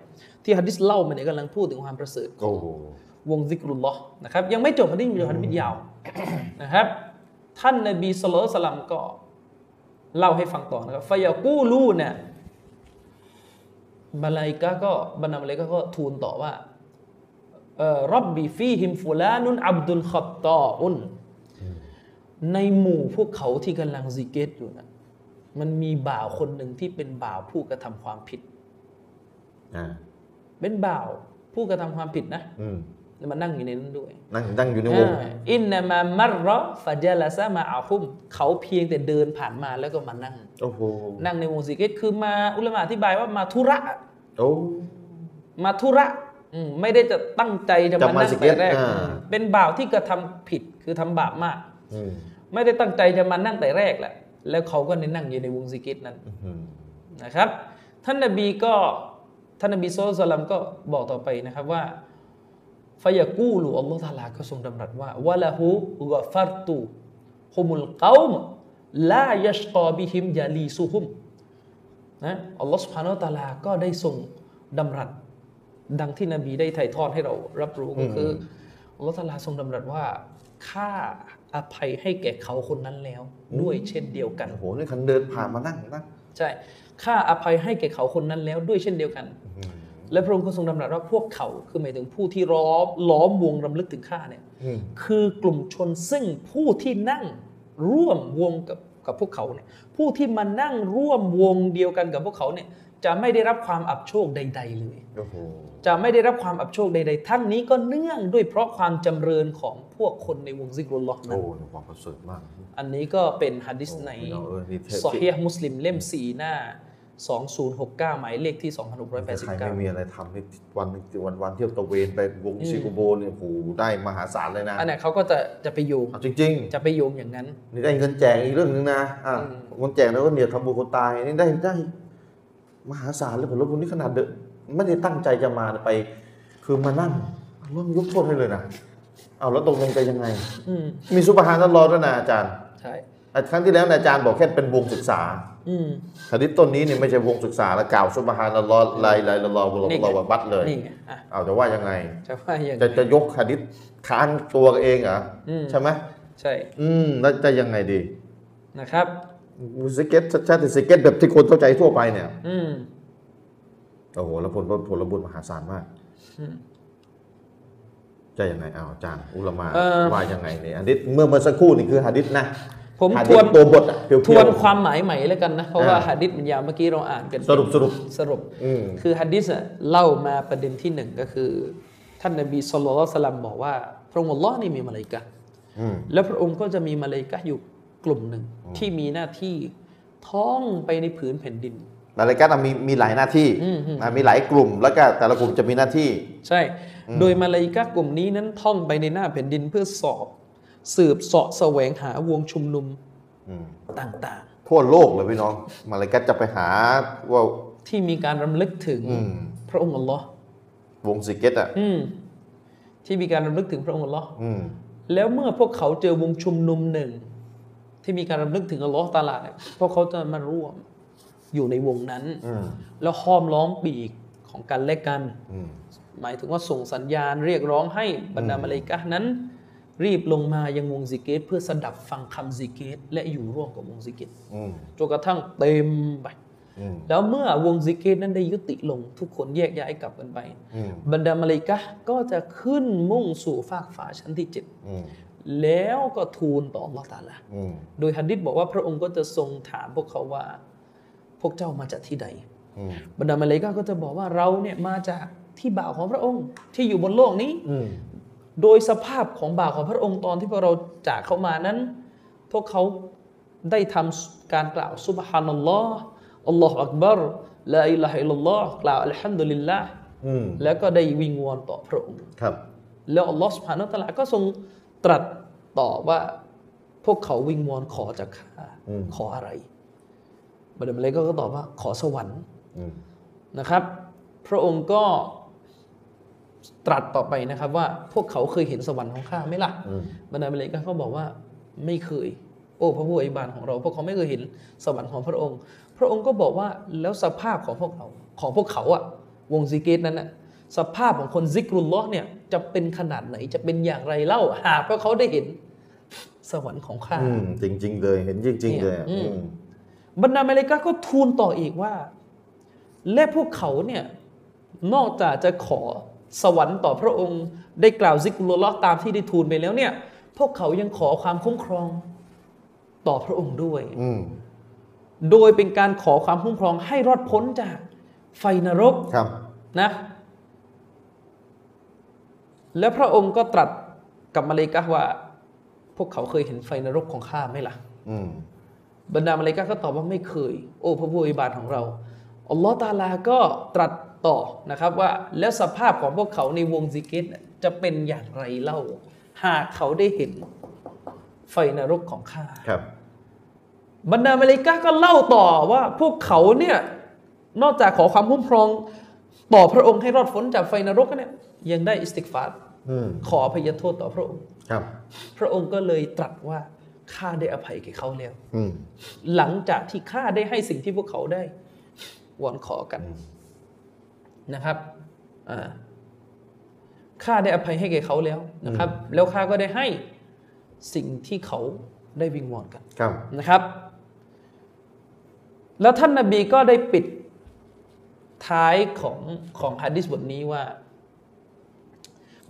[SPEAKER 2] ที่ฮะดิษเล่ามาเนี่ยกำลังพูดถึงความประเสริฐข
[SPEAKER 1] โอ้
[SPEAKER 2] อง
[SPEAKER 1] โห
[SPEAKER 2] วงซิกรุลลอฮ์นะครับยังไม่จบฮะดิษมีฮะดิษยาวนะครับ ท่านนบีสุลต่านสลัมก็ เล่าให้ฟังต่อนะครับฟายากูลูเนี่ยมาลาอิกะห์ก็บรรดามาลาอิกะห์ก็ทูลต่อว่าเอ่อرب فيهم فلان عبد خطاء ในหมู่พวกเขาที่กำลังซิกเกรอยู่นะมันมีบ่าวคนหนึ่งที่เป็นบ่าวผู้กระทำความผิด
[SPEAKER 1] อ่า
[SPEAKER 2] เป็นบ่าวผู้กระทำความผิดนะ
[SPEAKER 1] อื ม
[SPEAKER 2] แล้วมานั่งอยู่ในนั้นด้วย
[SPEAKER 1] นั่งนั่งอยู่ในวง
[SPEAKER 2] อ่า إنما مر فجلس معهم เขาเพียงแต่เดินผ่านมาแล้วก็มานั่ง
[SPEAKER 1] โอ้โห
[SPEAKER 2] นั่งในวงซิกเกรคือมาอุลามะอธิบายว่ามาธุระ
[SPEAKER 1] โอ้
[SPEAKER 2] มาธุระอืมไม่ได้จะตั้งใจจะ
[SPEAKER 1] จะ
[SPEAKER 2] มา
[SPEAKER 1] มา
[SPEAKER 2] นั่ง
[SPEAKER 1] ซิกเก็
[SPEAKER 2] แต่
[SPEAKER 1] ต
[SPEAKER 2] แรก
[SPEAKER 1] อ่า
[SPEAKER 2] อืมเป็นบ่าวที่กระทำผิดคือทำบาปมาก
[SPEAKER 1] อืม
[SPEAKER 2] ไม่ได้ตั้งใจจะมานั่งแต่แรกแหละแล้วเขาก็ในนั่งอยู่ในวงซิกเกตนั้น
[SPEAKER 1] อืม
[SPEAKER 2] นะครับ ท่านนบีก็ท่านนบีสุลต่านก็บอกต่อไปนะครับว่า ฟายากูลูอัลลอฮฺตะอาลาก็ทรงดำรัสว่าวะละหูกะฟัรตุฮุมุลกอมลายัชกอบิฮิมยาลีซุฮุมนะอัลลอฮฺสุบฮานาอัลตะอาลาก็ได้ทรงดำรัสดังที่นบีได้ถ่ายทอดให้เรารับรู้ก็คืออัลลอฮฺตะอาลาทรงดำรัสว่าข้าอภัยให้แก่เขาคนนั้นแล้ว ด้วยเช่นเดียวกัน
[SPEAKER 1] โอ้โหนี่คันเดินผ่านมานั่งนั่ง
[SPEAKER 2] ใช่ข้าอภัยให้แก่เขาคนนั้นแล้วด้วยเช่นเดียวกัน
[SPEAKER 1] อืม
[SPEAKER 2] และพระองค์ก็ทรงดำรัสว่าพวกเขาคือหมายถึงผู้ที่ล้อมล้อมวงรำลึกถึงข้าเนี่ย
[SPEAKER 1] อืม
[SPEAKER 2] คือกลุ่มชนซึ่งผู้ที่นั่งร่วมวงกับกับพวกเขาเนี่ยผู้ที่มานั่งร่วมวงเดียวกันกับพวกเขาเนี่ยจะไม่ได้รับความอับโชคใด ๆ เลย
[SPEAKER 1] โอ้โห
[SPEAKER 2] จะไม่ได้รับความอับโชคใด ๆ ท่านนี้ก็เนื่องด้วยเพราะความจำเริญของพวกคนในวงซิกรุลลอฮ์นั้
[SPEAKER 1] โอ้
[SPEAKER 2] น
[SPEAKER 1] นี่ความประเสริฐมาก
[SPEAKER 2] อันนี้ก็เป็นฮะดิษใน
[SPEAKER 1] โอ้เออนี่เท่
[SPEAKER 2] ซอฮีห์มุสลิมเล่ม4หน้า 2069 หมายเลขที่
[SPEAKER 1] ใครไม่มีอะไรทำนี่วันวันวันเที่ยวตะเวนไปวงซิโกโบเนี่ยโอ้โหได้มหาศาลเลยนะ
[SPEAKER 2] อันนั้นเขาก็จะจะไปโยง
[SPEAKER 1] เอาจริง
[SPEAKER 2] จะไปโยงอย่างนั้น
[SPEAKER 1] นี่ได้เงินแจกอีกเรื่องหนึงนะอะ
[SPEAKER 2] อืม
[SPEAKER 1] เงินแจกแล้วก็เนี่ยทำบุญคนตายนี่ได้ได้ มหาศาลเลยผมรถคนนี้ขนาดเดไม่ได้ตั้งใจจะมาไป คือมานั่งลองยกโทษให้เลยนะเอาแล้วตกลงจะยังไง
[SPEAKER 2] อืม
[SPEAKER 1] มีสุบฮานัลลอด้วยนะอาจารย์
[SPEAKER 2] ใช่
[SPEAKER 1] ครั้งที่แล้วอาจารย์บอกแค่เป็นวงศึกษา
[SPEAKER 2] อืม
[SPEAKER 1] หะดิษต้นนี้เนี่ยไม่ใช่วงศึกษาแล้วกล่าวสุบฮานัลลอฮ์ไลไลละลอฮ์วะลอ
[SPEAKER 2] นี่ไง
[SPEAKER 1] ฮ์วะบัดเลย
[SPEAKER 2] นี่ไงอะ
[SPEAKER 1] เอาจะว่ายังไง
[SPEAKER 2] จะว่าอย่าง
[SPEAKER 1] จะ
[SPEAKER 2] ไร
[SPEAKER 1] จะยกหะดิษค้านตัวเองเหรอ
[SPEAKER 2] อืม
[SPEAKER 1] ใช่ไหม
[SPEAKER 2] ใช่
[SPEAKER 1] อืมแล้วจะยังไงดี
[SPEAKER 2] นะครับ
[SPEAKER 1] สเก็ตชัดๆสเก็ตแบบที่คนเข้าใจทั่วไปเนี่ย
[SPEAKER 2] อืม
[SPEAKER 1] โอ้โหแล้วผลผลบุญมหาศาลมากจะยังไงอ้าวอาจารย์อุลามา
[SPEAKER 2] เอ่อ
[SPEAKER 1] ว่ายังไงเนี่ยอันนี้เมื่อเมื่อสักครู่นี่คือหะดิษนะ
[SPEAKER 2] ผม
[SPEAKER 1] หะ
[SPEAKER 2] ท
[SPEAKER 1] ดิษ
[SPEAKER 2] วน
[SPEAKER 1] ตัวบทอะเพียวๆ
[SPEAKER 2] ทวนความหมายใหม่แล้วกันนะ เพราะว่า
[SPEAKER 1] อ่า
[SPEAKER 2] หะดิษมันยาวเมื่อกี้เราอ่านกัน
[SPEAKER 1] สรุปสรุป
[SPEAKER 2] สรุป
[SPEAKER 1] อืม
[SPEAKER 2] คือฮัดดิสอะเล่ามาประเด็นที่หนึ่งก็คือ ท่านนบีสุลต่านสลัมบอกว่า พระองค์อัลลอฮ์นี่มีมาลาอิกะฮ์
[SPEAKER 1] อืม
[SPEAKER 2] แล้วพระองค์ก็จะมีมาลาอิกะฮ์อยู่กลุ่มหนึ่งที่มีหน้าที่ท่องไปในผืนแผ่นดิน
[SPEAKER 1] หลายๆการมีมีหลายหน้าที่
[SPEAKER 2] อืมอืม
[SPEAKER 1] อะมีหลายกลุ่ม แล้วก็แต่ละกลุ่มจะมีหน้าที่
[SPEAKER 2] ใช่ โดยมาลาอิกะฮ์กลุ่มนี้นั้นท่องไปในหน้าแผ่นดินเพื่อสอบ สืบเสาะแสวงหาวงชุมนุม
[SPEAKER 1] อืม
[SPEAKER 2] ต่าง
[SPEAKER 1] ทั่วโลกเลยพี่น้อง มาเลยก็จะไปหาว่า
[SPEAKER 2] ๆที่มีการรำลึกถึง
[SPEAKER 1] อืม
[SPEAKER 2] พระองค์อัลลอฮ์
[SPEAKER 1] วงสิเก็ตอะ
[SPEAKER 2] อืมที่มีการรำลึกถึงพระองค์อัลลอฮ์
[SPEAKER 1] อืม
[SPEAKER 2] แล้วเมื่อพวกเขาเจอวงชุมนุมหนึ่ง ที่มีการรำลึกถึงอัลลอฮ์ตาลาเนี่ยพวกเขาจะมาร่วมอยู่ในวงนั้น
[SPEAKER 1] อืม
[SPEAKER 2] แล้วห้อมล้อมปีกของกันและกัน
[SPEAKER 1] อืม
[SPEAKER 2] หมายถึงว่าส่งสัญญาณเรียกร้องให้บรรดามาเลายกะฮ์นั้น รีบลงมายังวงซิกเกรเพื่อสดับฟังคำซิกเกรและอยู่ร่วมกับวงซิกเกร
[SPEAKER 1] อืม
[SPEAKER 2] จนกระทั่งเต็มไป
[SPEAKER 1] อืม
[SPEAKER 2] แล้วเมื่อวงซิกเกรนั้นได้ยุติลงทุกคนแยกย้ายกลับกันไป
[SPEAKER 1] อืม
[SPEAKER 2] บรรดามาเลายกะฮ์ก็จะขึ้นมุ่งสู่ฟากฟ้าชั้นที่เจ็ด
[SPEAKER 1] อืม
[SPEAKER 2] แล้วก็ทูลต่ออัลลอฮ์ตาลา
[SPEAKER 1] อืม
[SPEAKER 2] โดยฮัดดิษบอกว่าพระองค์ก็จะทรงถามพวกเขาว่า พวกเจ้ามาจากที่ใด
[SPEAKER 1] อืม
[SPEAKER 2] บรรดามาเลายกาก็จะบอกว่าเราเนี่ยมาจากที่บ่าวของพระองค์ที่อยู่บนโลกนี้
[SPEAKER 1] อืม
[SPEAKER 2] โดยสภาพของบ่าวของพระองค์ตอนที่พวกเราจากเข้ามานั้น พวกเขาได้ทำการกล่าวซุบฮานัลลอฮ์อัลลอฮฺอักบารลาอิลาฮะอิลลัลลอฮ์กล่าวอัลฮัมดุลิลลาห์
[SPEAKER 1] อืม
[SPEAKER 2] แล้วก็ได้วิงวอนต่อพระองค์
[SPEAKER 1] ครับ
[SPEAKER 2] แล้วอัลลอฮ์สุบฮานาอัลตะอาลาก็ทรงตรัสต่อว่า พวกเขาวิงวอนขอจากข้า
[SPEAKER 1] อืม
[SPEAKER 2] ขออะไรบรรดามาเลย์ก็ตอบว่าขอสวรรค์
[SPEAKER 1] อืม
[SPEAKER 2] นะครับ พระองค์ก็ ตรัสต่อไปนะครับว่าพวกเขาเคยเห็นสวรรค์ของข้าไหมล่ะ
[SPEAKER 1] อืม
[SPEAKER 2] บรรดามาเลย์ก็บอกว่าไม่เคย โอ้พระผู้อภิบาลของเราพวกเขาไม่เคยเห็นสวรรค์ของพระองค์ พระองค์ก็บอกว่าแล้วสภาพของพวกเขาของพวกเขาอะวงซิกเกตนั้นอะสภาพของคนซิกรุลลอฮ์เนี่ยจะเป็นขนาดไหนจะเป็นอย่างไรเล่าหากพวกเขาได้เห็นสวรรค์ของข้า
[SPEAKER 1] อืมจริงๆเลยเห็นจริงๆเลยอะ
[SPEAKER 2] อืม
[SPEAKER 1] อืม
[SPEAKER 2] บรรดามาเลกาก็ทูลต่ออีกว่า และพวกเขาเนี่ยนอกจากจะขอ สวรรค์ต่อพระองค์ ได้กล่าวซิกรุลลอฮ์ตามที่ได้ทูลไปแล้วเนี่ย พวกเขายังขอความคุ้มครองต่อพระองค์ด้วย
[SPEAKER 1] อืม
[SPEAKER 2] โดยเป็นการขอความคุ้มครองให้รอดพ้นจากไฟนรก
[SPEAKER 1] ครับ
[SPEAKER 2] นะ และพระองค์ก็ตรัสกับมาเลกาว่า พวกเขาเคยเห็นไฟนรกของข้าไหมล่ะ
[SPEAKER 1] อืม
[SPEAKER 2] บรรดามาเลกาก็ตอบว่าไม่เคย โอ้พระผู้อภิบาลของเรา อัลลอฮ์ตาลาก็ตรัสต่อนะครับว่าแล้วสภาพของพวกเขาในวงซิกเกตน่ะจะเป็นอย่างไรเล่า หากเขาได้เห็นไฟนรกของข้า
[SPEAKER 1] ครับ
[SPEAKER 2] บรรดามาเลกาก็เล่าต่อว่าพวกเขาเนี่ยนอกจากขอความคุ้มครอง ต่อพระองค์ให้รอดพ้นจากไฟนรกเนี่ยยังได้อิสติกฟาร์
[SPEAKER 1] อืม
[SPEAKER 2] ขออภัยโทษต่อพระองค์
[SPEAKER 1] ครับ
[SPEAKER 2] พระองค์ก็เลยตรัสว่าข้าได้อภัยแก่เขาแล้ว
[SPEAKER 1] อืม
[SPEAKER 2] หลังจากที่ข้าได้ให้สิ่งที่พวกเขาได้ วอนขอกันนะครับอ่าข้าได้อภัยให้แก่เขาแล้วนะครับ แล้วข้าก็ได้ให้สิ่งที่เขาได้วิงวอนกัน
[SPEAKER 1] ครับ
[SPEAKER 2] นะครับ แล้วท่านนาบีก็ได้ปิดท้ายของของฮะดิษบทนี้ว่า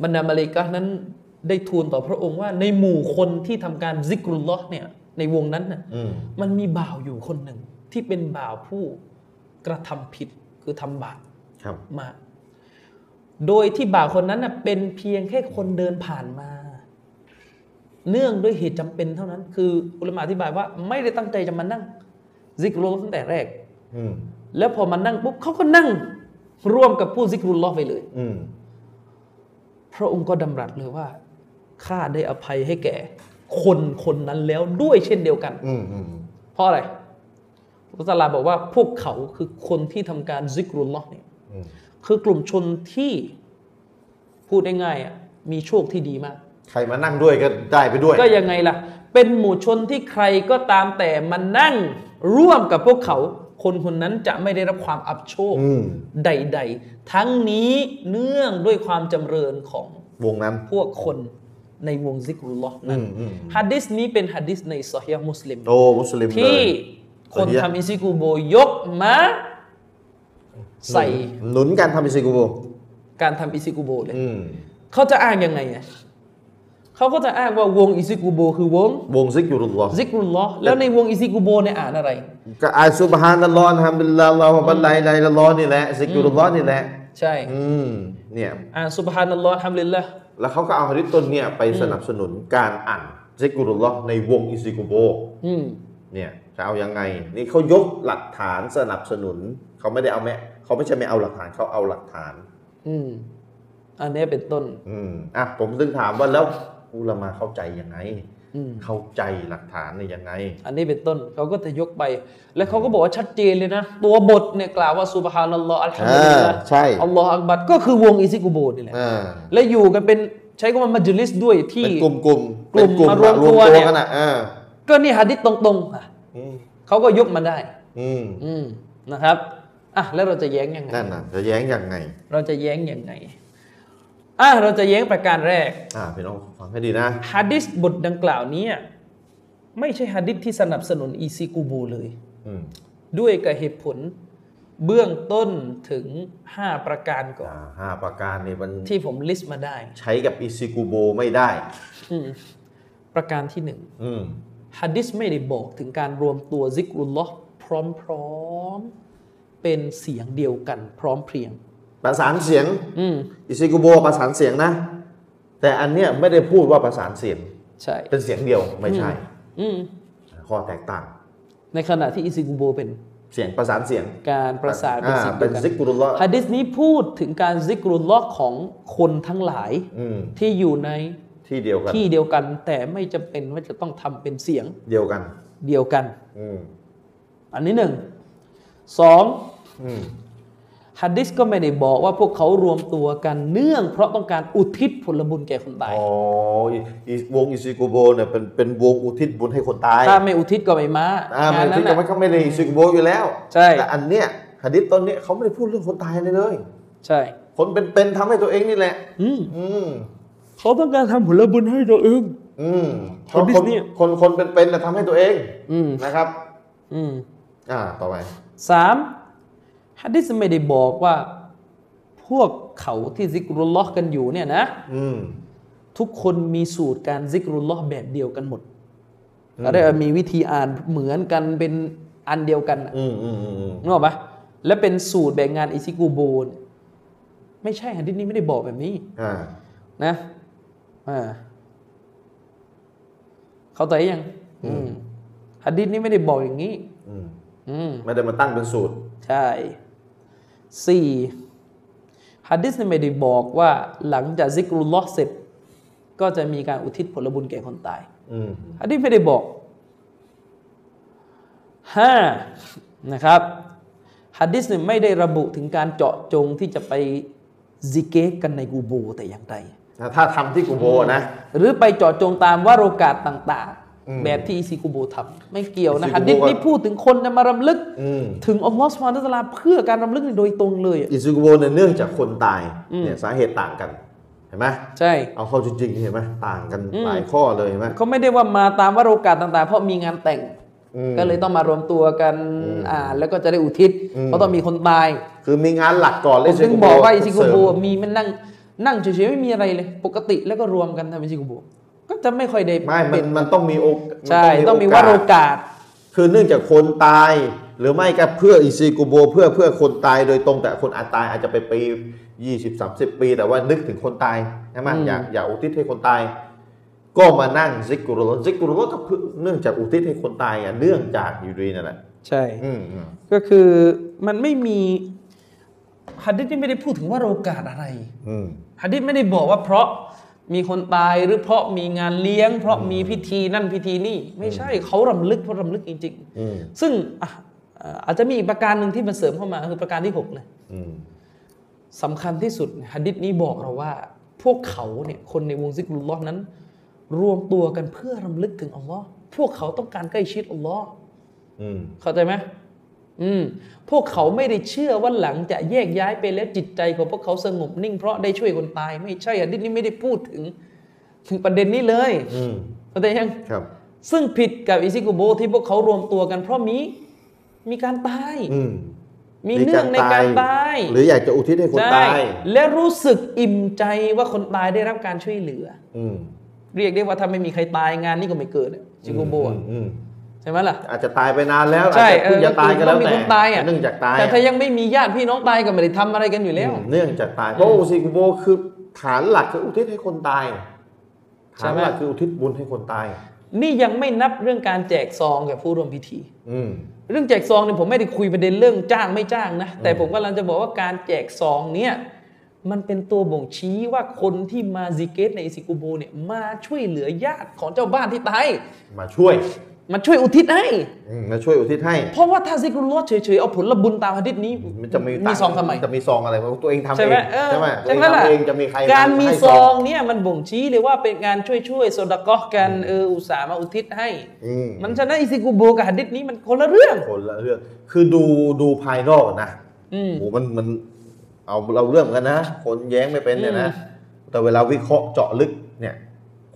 [SPEAKER 2] บรรดามาเลกานั้นได้ทูลต่อพระองค์ว่าในหมู่คนที่ทำการซิกรุลลอฮ์เนี่ยในวงนั้นน่ะ
[SPEAKER 1] อืม
[SPEAKER 2] มันมีบ่าวอยู่คนหนึ่งที่เป็นบ่าวผู้ กระทำผิดคือทำบาป
[SPEAKER 1] ครับ
[SPEAKER 2] มากโดยที่บ่าวคนนั้นน่ะเป็นเพียงแค่คนเดินผ่านมา เนื่องด้วยเหตุจำเป็นเท่านั้น คืออุลามะอธิบายว่า ไม่ได้ตั้งใจจะมานั่งซิกรุลลอฮ์ตั้งแต่แรก
[SPEAKER 1] อืม
[SPEAKER 2] แล้วพอมานั่งปุ๊บเขาก็นั่ง ร่วมกับผู้ซิกรุลลอฮ์ไปเลย
[SPEAKER 1] อืม
[SPEAKER 2] พระองค์ก็ดำรัสเลยว่าข้าได้อภัยให้แก่ คนคนนั้นแล้วด้วยเช่นเดียวกัน
[SPEAKER 1] อืมอืม
[SPEAKER 2] เพราะอะไร พุทธลาบอกว่าพวกเขาคือคนที่ทำการซิกรุลลอฮ์เนี่ย
[SPEAKER 1] อืม
[SPEAKER 2] คือกลุ่มชนที่พูดได้ง่ายๆอะมีโชคที่ดีมาก
[SPEAKER 1] ใครมานั่งด้วยก็ได้ไปด้วย
[SPEAKER 2] ก็ยังไงล่ะ เป็นหมู่ชนที่ใครก็ตามแต่มานั่งร่วมกับพวกเขา คนคนนั้นจะไม่ได้รับความอับโชค
[SPEAKER 1] อืม
[SPEAKER 2] ใด ๆ ทั้งนี้เนื่องด้วยความจำเริญของ
[SPEAKER 1] วงนั้น
[SPEAKER 2] พวกคนในวงซิกรุลลอฮ์นั้น
[SPEAKER 1] อืมอืม
[SPEAKER 2] ฮัดดิสนี้เป็นฮัดดิสในซอฮีฮ์มุสลิม
[SPEAKER 1] โอ้มุสลิมเล
[SPEAKER 2] ที่
[SPEAKER 1] ย
[SPEAKER 2] คนทำอิซิกูโบยกมาใส่
[SPEAKER 1] หนุนการทำอิซิกุโบ
[SPEAKER 2] การทำอิซิกูโบเลย
[SPEAKER 1] อืม
[SPEAKER 2] เขาจะอ้างยังไงอะเขาก็จะอ้างว่าวงอิซิกูโบคือวง
[SPEAKER 1] วงซิกยุรุลลอฮ์
[SPEAKER 2] ซิกรุลลอฮ์แล้วในวงอิซิกูโบเนี่ยอ่านอะไร
[SPEAKER 1] ก็อายซุบฮานัลลอฮ์ฮัมดุลิลลาฮ์อัลลอฮฺบัลลัยลาอิลลัลลอฮ์นี่แหละซิกยุรุลลอฮ์นี่แหละ
[SPEAKER 2] ใช่
[SPEAKER 1] อืม เนี่ย
[SPEAKER 2] อ่านซุบฮานัลลอฮ์ฮัมดุลิลละ
[SPEAKER 1] แล้วเขาก็เอาฮะดิษต้นเนี่ยไปสนับสนุนการอ่านซิกยุรุลลอฮ์ในวงอิซิกุโบ
[SPEAKER 2] อืม
[SPEAKER 1] เนี่ย จะเอายังไง นี่เขายกหลักฐานสนับสนุน เขาไม่ได้เอาแม่เขาไม่ใช่ไม่เอาหลักฐานเขาเอาหลักฐาน
[SPEAKER 2] อืม อันนี้เป็นต้น
[SPEAKER 1] อืมอะผมถึงถามว่าแล้วอุลามาเข้าใจยังไง
[SPEAKER 2] อืม
[SPEAKER 1] เข้าใจหลักฐานเนี่ยยังไง
[SPEAKER 2] อันนี้เป็นต้นเขาก็จะยกไป แล้วเขาก็บอกว่าชัดเจนเลยนะ ตัวบทเนี่ยกล่าวว่าซุบฮานัลลอฮ์อัลฮัมดุลิลละ
[SPEAKER 1] อ่าใช่
[SPEAKER 2] อัลลอฮ์อักบัดก็คือวงอิซิกูโบนี่แหละ
[SPEAKER 1] อ่า
[SPEAKER 2] และอยู่กันเป็นใช้คำว่ามัจลิสด้วยที่
[SPEAKER 1] เป็นกลุ่มกลุ่ม
[SPEAKER 2] กลุ่ม
[SPEAKER 1] เป็น
[SPEAKER 2] มารวมตัวเนี่ย
[SPEAKER 1] กันอะอ่า
[SPEAKER 2] ก็นี่ฮะดิษตรงๆอะ
[SPEAKER 1] อืม
[SPEAKER 2] เขาก็ยกมาได้
[SPEAKER 1] อืม
[SPEAKER 2] อืมนะครับอะแล้วเราจะแย้งยังไง
[SPEAKER 1] นั่นน่ะจะแย้งยังไง
[SPEAKER 2] เราจะแย้งยังไงอะเราจะแย้งประการแรก
[SPEAKER 1] อ่าพี่น้องฟังให้ดีนะ
[SPEAKER 2] ฮะดิษบทดังกล่าวนี้ไม่ใช่ฮะดิษที่สนับสนุนอีซีกูบูเลย
[SPEAKER 1] อืม
[SPEAKER 2] ด้วยกับเหตุผลเบื้องต้นถึง 5 ประการก่อน
[SPEAKER 1] อ่าห้าประการนี่มัน
[SPEAKER 2] ที่ผม list มาได้
[SPEAKER 1] ใช้กับอิซิกุโบไม่ได้
[SPEAKER 2] อืมประการที่หนึ่ง
[SPEAKER 1] อืม
[SPEAKER 2] ฮะดิษไม่ได้บอกถึงการรวมตัวซิกรุลลอฮ์พร้อมๆ เป็นเสียงเดียวกันพร้อมเพรียง
[SPEAKER 1] ประสานเสียง
[SPEAKER 2] อืม
[SPEAKER 1] อิซิกุโบประสานเสียงนะ แต่อันเนี้ยไม่ได้พูดว่าประสานเสียง
[SPEAKER 2] ใช่
[SPEAKER 1] เป็นเสียงเดียวไม่ใช่
[SPEAKER 2] อืม
[SPEAKER 1] ข้อแตกต่าง
[SPEAKER 2] ในขณะที่อิซิกุโบเป็น
[SPEAKER 1] เสียงประสานเสียง
[SPEAKER 2] การประสานเป็น
[SPEAKER 1] อ่า
[SPEAKER 2] เสียง
[SPEAKER 1] เป็
[SPEAKER 2] เดี
[SPEAKER 1] น
[SPEAKER 2] ยวกัน
[SPEAKER 1] ซิกุรุลลอฮ์
[SPEAKER 2] ฮะดิษนี้พูดถึงการซิกรุลลอฮ์ของคนทั้งหลาย
[SPEAKER 1] อืม
[SPEAKER 2] ที่อยู่ใน
[SPEAKER 1] ที่เดียวกัน
[SPEAKER 2] ที่เดียวกัน แต่ไม่จำเป็นว่าจะต้องทำเป็นเสียง
[SPEAKER 1] เดียวกัน
[SPEAKER 2] เดียวกัน
[SPEAKER 1] อืม
[SPEAKER 2] อันนี้หนึ่งสอง
[SPEAKER 1] อืม
[SPEAKER 2] ฮัดดิสก็ไม่ได้บอกว่าพวกเขารวมตัวกันเนื่องเพราะต้องการอุทิศผลบุญแก่คนตาย
[SPEAKER 1] อ๋ออีอีวงอิซิกุโบเนี่ยเป็นเป็นวงอุทิศบุญให้คนตาย
[SPEAKER 2] ถ้าไม่อุทิศก็ไม่มา
[SPEAKER 1] อ่ามัน
[SPEAKER 2] งาน
[SPEAKER 1] ที่
[SPEAKER 2] นั้น
[SPEAKER 1] จะไม่
[SPEAKER 2] น่ะ
[SPEAKER 1] เขาไม่ได้อิซิกุโบอยู่แล้ว
[SPEAKER 2] ใช่
[SPEAKER 1] แต่อันเนี้ยหะดิษตอนเนี้ยเขาไม่ได้พูดเรื่องคนตายเลยเลย
[SPEAKER 2] ใช่
[SPEAKER 1] คนเป็นๆทำให้ตัวเองนี่แหละ
[SPEAKER 2] อืม
[SPEAKER 1] อืม
[SPEAKER 2] เขาต้องการทำผลบุญให้ตัวเอง
[SPEAKER 1] อืม
[SPEAKER 2] หะดิษ
[SPEAKER 1] คน
[SPEAKER 2] เนี่ย
[SPEAKER 1] คนคนเป็นๆน่ะทำให้ตัวเอง
[SPEAKER 2] อืม
[SPEAKER 1] นะครับ
[SPEAKER 2] อืม
[SPEAKER 1] อ่าต่อไป
[SPEAKER 2] สามฮัดดิสไม่ได้บอกว่า พวกเขาที่ซิกรุลลอฮ์กันอยู่เนี่ยนะ
[SPEAKER 1] อืม
[SPEAKER 2] ทุกคนมีสูตรการซิกรุลลอฮ์แบบเดียวกันหมดก็ได้ว่ามีวิธีอ่านเหมือนกันเป็นอันเดียวกันน่ะ
[SPEAKER 1] อืมอืมอืมอืม
[SPEAKER 2] นึกออกปะและเป็นสูตรแบ่งงานอิซิกูโบนยไม่ใช่ฮัดดิษนี้ไม่ได้บอกแบบนี้
[SPEAKER 1] อ่า
[SPEAKER 2] นะอ่า เข้าใจยังอืมฮัดดิษนี้ไม่ได้บอกอย่างนี้
[SPEAKER 1] อืม
[SPEAKER 2] อืม
[SPEAKER 1] ไม่ได้มาตั้งเป็นสูตร
[SPEAKER 2] ใช่สี่ฮัดดิษนี่ไม่ได้บอกว่าหลังจากซิกรุลลอฮ์เสร็จ ก็จะมีการอุทิศผลบุญแก่คนตาย
[SPEAKER 1] อืม
[SPEAKER 2] ฮัดดิษไม่ได้บอกห้านะครับฮัดดิษเนี่ยไม่ได้ระบุถึงการเจาะจงที่จะไปซิกิรกันในกูโบแต่อย่างใด
[SPEAKER 1] ถ้าทำที่กุโบนะ
[SPEAKER 2] หรือไปเจาะจงตามวาระโอกาสต่าง
[SPEAKER 1] อืม
[SPEAKER 2] ๆแบบที่อิซิกูโบทำไม่เกี่ยวนะ
[SPEAKER 1] อิซิกุโบ
[SPEAKER 2] ฮัดดิษนี้พูดถึงคนจะมารำลึก
[SPEAKER 1] อืม
[SPEAKER 2] ถึงอัลลอฮฺสุบฮานะฮูวะตะอาลาเพื่อการรำลึกโดยตรงเลยอะ
[SPEAKER 1] อิซุกุโบเนี่ยเนื่องจากคนตายเนี่ยสาเหตุต่างกันเห็นไหม
[SPEAKER 2] ใช่
[SPEAKER 1] เอาเข้าจริงๆเห็นไหมต่างกัน
[SPEAKER 2] อืม
[SPEAKER 1] หลายข้อเลยเห็นไหม
[SPEAKER 2] เขาไม่ได้ว่ามาตามวาโรกาสต่าง ๆ เพราะมีงานแต่ง
[SPEAKER 1] อืม
[SPEAKER 2] ก็เลยต้องมารวมตัวกัน
[SPEAKER 1] อืม
[SPEAKER 2] อ่านแล้วก็จะได้อุทิศ
[SPEAKER 1] อืม
[SPEAKER 2] เพราะต้องมีคนตาย
[SPEAKER 1] คือมีงานหลักก่อน
[SPEAKER 2] ผ
[SPEAKER 1] เลย
[SPEAKER 2] มถึงบอกว่าอิซิกุโบ
[SPEAKER 1] เสริม
[SPEAKER 2] มีมันนั่ง นั่งเฉยๆไม่มีอะไรเลย ปกติแล้วก็รวมกันทำอิซิกุโบก็จะไม่ค่อยได้
[SPEAKER 1] ไม่มั
[SPEAKER 2] เป็นน
[SPEAKER 1] มันต้องมีโอก
[SPEAKER 2] ใช่ต้องมี
[SPEAKER 1] โก
[SPEAKER 2] วา
[SPEAKER 1] ส
[SPEAKER 2] โรกาส
[SPEAKER 1] คือเนื่องจากคนตายหรือไม่ก็เพื่ออิซิกุโบเพื่อเพื่อคนตายโดยตรงแต่คนอาจตายอาจจะไปปียี่สิบสามสิบปี แต่ว่านึกถึงคนตายใช่ไหม
[SPEAKER 2] อืม
[SPEAKER 1] อยากอยากอุทิศให้คนตาย ก็มานั่งซิกกุรุลซิกกุรุลก็เพื่อเนื่องจากอุทิศให้คนตายอะเนื่องจากอยู่ดีนั่นแหละ
[SPEAKER 2] ใช่
[SPEAKER 1] อืมอืม
[SPEAKER 2] ก็คือมันไม่มีฮัดดิษนี่ไม่ได้พูดถึงว่าโรกาสอะไร
[SPEAKER 1] อืม
[SPEAKER 2] ฮัดดิษไม่ได้บอกว่าเพราะมีคนตายหรือเพราะมีงานเลี้ยง เพราะมีพิธีนั่นพิธีนี่ ไม่ใช่เขารำลึกเพราะรำลึกจริง
[SPEAKER 1] อืม
[SPEAKER 2] ๆซึ่งอะอ่าอาจจะมีอีกประการหนึ่งที่มันเสริมเข้ามาคือประการที่หกเลย
[SPEAKER 1] อืม
[SPEAKER 2] สำคัญที่สุดฮัดดิษนี้บอกเราว่า พวกเขาเนี่ยคนในวงซิกรุลลอฮ์นั้น รวมตัวกันเพื่อรำลึกถึงอัลลอฮ์พวกเขาต้องการใกล้ชิดอัลลอฮ์
[SPEAKER 1] อืม
[SPEAKER 2] เข้าใจไหม อืมพวกเขาไม่ได้เชื่อว่าหลังจะแยกย้ายไปแล้วจิตใจของพวกเขาสงบนิ่งเพราะได้ช่วยคนตาย ไม่ใช่อะดิษนี้ไม่ได้พูดถึง ถึงประเด็นนี้เลย
[SPEAKER 1] อืม
[SPEAKER 2] เข้าใจยัง
[SPEAKER 1] ครับ
[SPEAKER 2] ซึ่งผิดกับอิซิกุโบที่พวกเขารวมตัวกันเพราะมีมีการตาย
[SPEAKER 1] อืม
[SPEAKER 2] มีเนื่องในการตาย
[SPEAKER 1] หรืออยากจะอุทิศให้คน
[SPEAKER 2] ใช่
[SPEAKER 1] ตาย
[SPEAKER 2] และรู้สึกอิ่มใจว่าคนตายได้รับการช่วยเหลือ
[SPEAKER 1] อืม
[SPEAKER 2] เรียกได้ว่าถ้าไม่มีใครตายงานนี้ก็ไม่เกิดอะชิโกโบอะ
[SPEAKER 1] อืม
[SPEAKER 2] ใช่ไหมล่ะ
[SPEAKER 1] อาจจะตายไปนานแล้ว
[SPEAKER 2] ใช่
[SPEAKER 1] อาจจะเพิ่งจะตายก็แล้ว
[SPEAKER 2] มี
[SPEAKER 1] แต่
[SPEAKER 2] คนตายอะ
[SPEAKER 1] เนื่องจากตาย
[SPEAKER 2] แต่ถ้า
[SPEAKER 1] อะ
[SPEAKER 2] ยังไม่มีญาติพี่น้องตายก็ไม่ได้ทำอะไรกันอยู่แล้ว
[SPEAKER 1] อืมเนื่องจากตายเพราะโอซิกุโบคือฐานหลักคืออุทิศให้คนตาย
[SPEAKER 2] ใช่
[SPEAKER 1] ฐาน
[SPEAKER 2] ไหม
[SPEAKER 1] หลักคืออุทิศบุญให้คนตาย
[SPEAKER 2] นี่ยังไม่นับเรื่องการแจกซองแก่ผู้ร่วมพิธี
[SPEAKER 1] อืม
[SPEAKER 2] เรื่องแจกซองเนี่ยผมไม่ได้คุยประเด็นเรื่องจ้างไม่จ้างนะแต่ผมกำลังจะบอกว่าการแจกซองเนี่ยมันเป็นตัวบ่งชี้ว่าคนที่มาซิกเกตในอิซิกุโบเนี่ยมาช่วยเหลือญาติของเจ้าบ้านที่ตาย
[SPEAKER 1] มาช่วย
[SPEAKER 2] มาช่วยอุทิศให้
[SPEAKER 1] อืมมาช่วยอุทิศให้
[SPEAKER 2] เพราะว่าถ้าซิกรุลลอฮ์เฉยๆเอาผลบุญตามฮะดิษนี้
[SPEAKER 1] มันจะมี
[SPEAKER 2] มีซองทำไม
[SPEAKER 1] จะมีซองอะไรเพราะตัวเองทำ
[SPEAKER 2] ใช่
[SPEAKER 1] เอ
[SPEAKER 2] ไหม
[SPEAKER 1] ง
[SPEAKER 2] เออ
[SPEAKER 1] ใช่ไหมตัว
[SPEAKER 2] ใช่
[SPEAKER 1] เอง
[SPEAKER 2] ไหมล่ะ
[SPEAKER 1] ทำเองจะมีใคร
[SPEAKER 2] การมี
[SPEAKER 1] ให้
[SPEAKER 2] ซองเนี่ยมันบ่งชี้เลยว่าเป็นการช่วยช่วยๆโซดาก็กันเอออุตส่าห์มาอุทิศให้
[SPEAKER 1] อืม
[SPEAKER 2] มันฉะนั้นอิซิกุโบกับฮะดิษนี้มันคนละเรื่อง
[SPEAKER 1] คนละเรื่องคือดูดูภายนอกนะ
[SPEAKER 2] อืม
[SPEAKER 1] โอ้มันมันเอาเราเรื่องกันนะ คนแย้งไม่เป็นเนี่ยนะ แต่เวลาวิเคราะห์เจาะลึกเนี่ย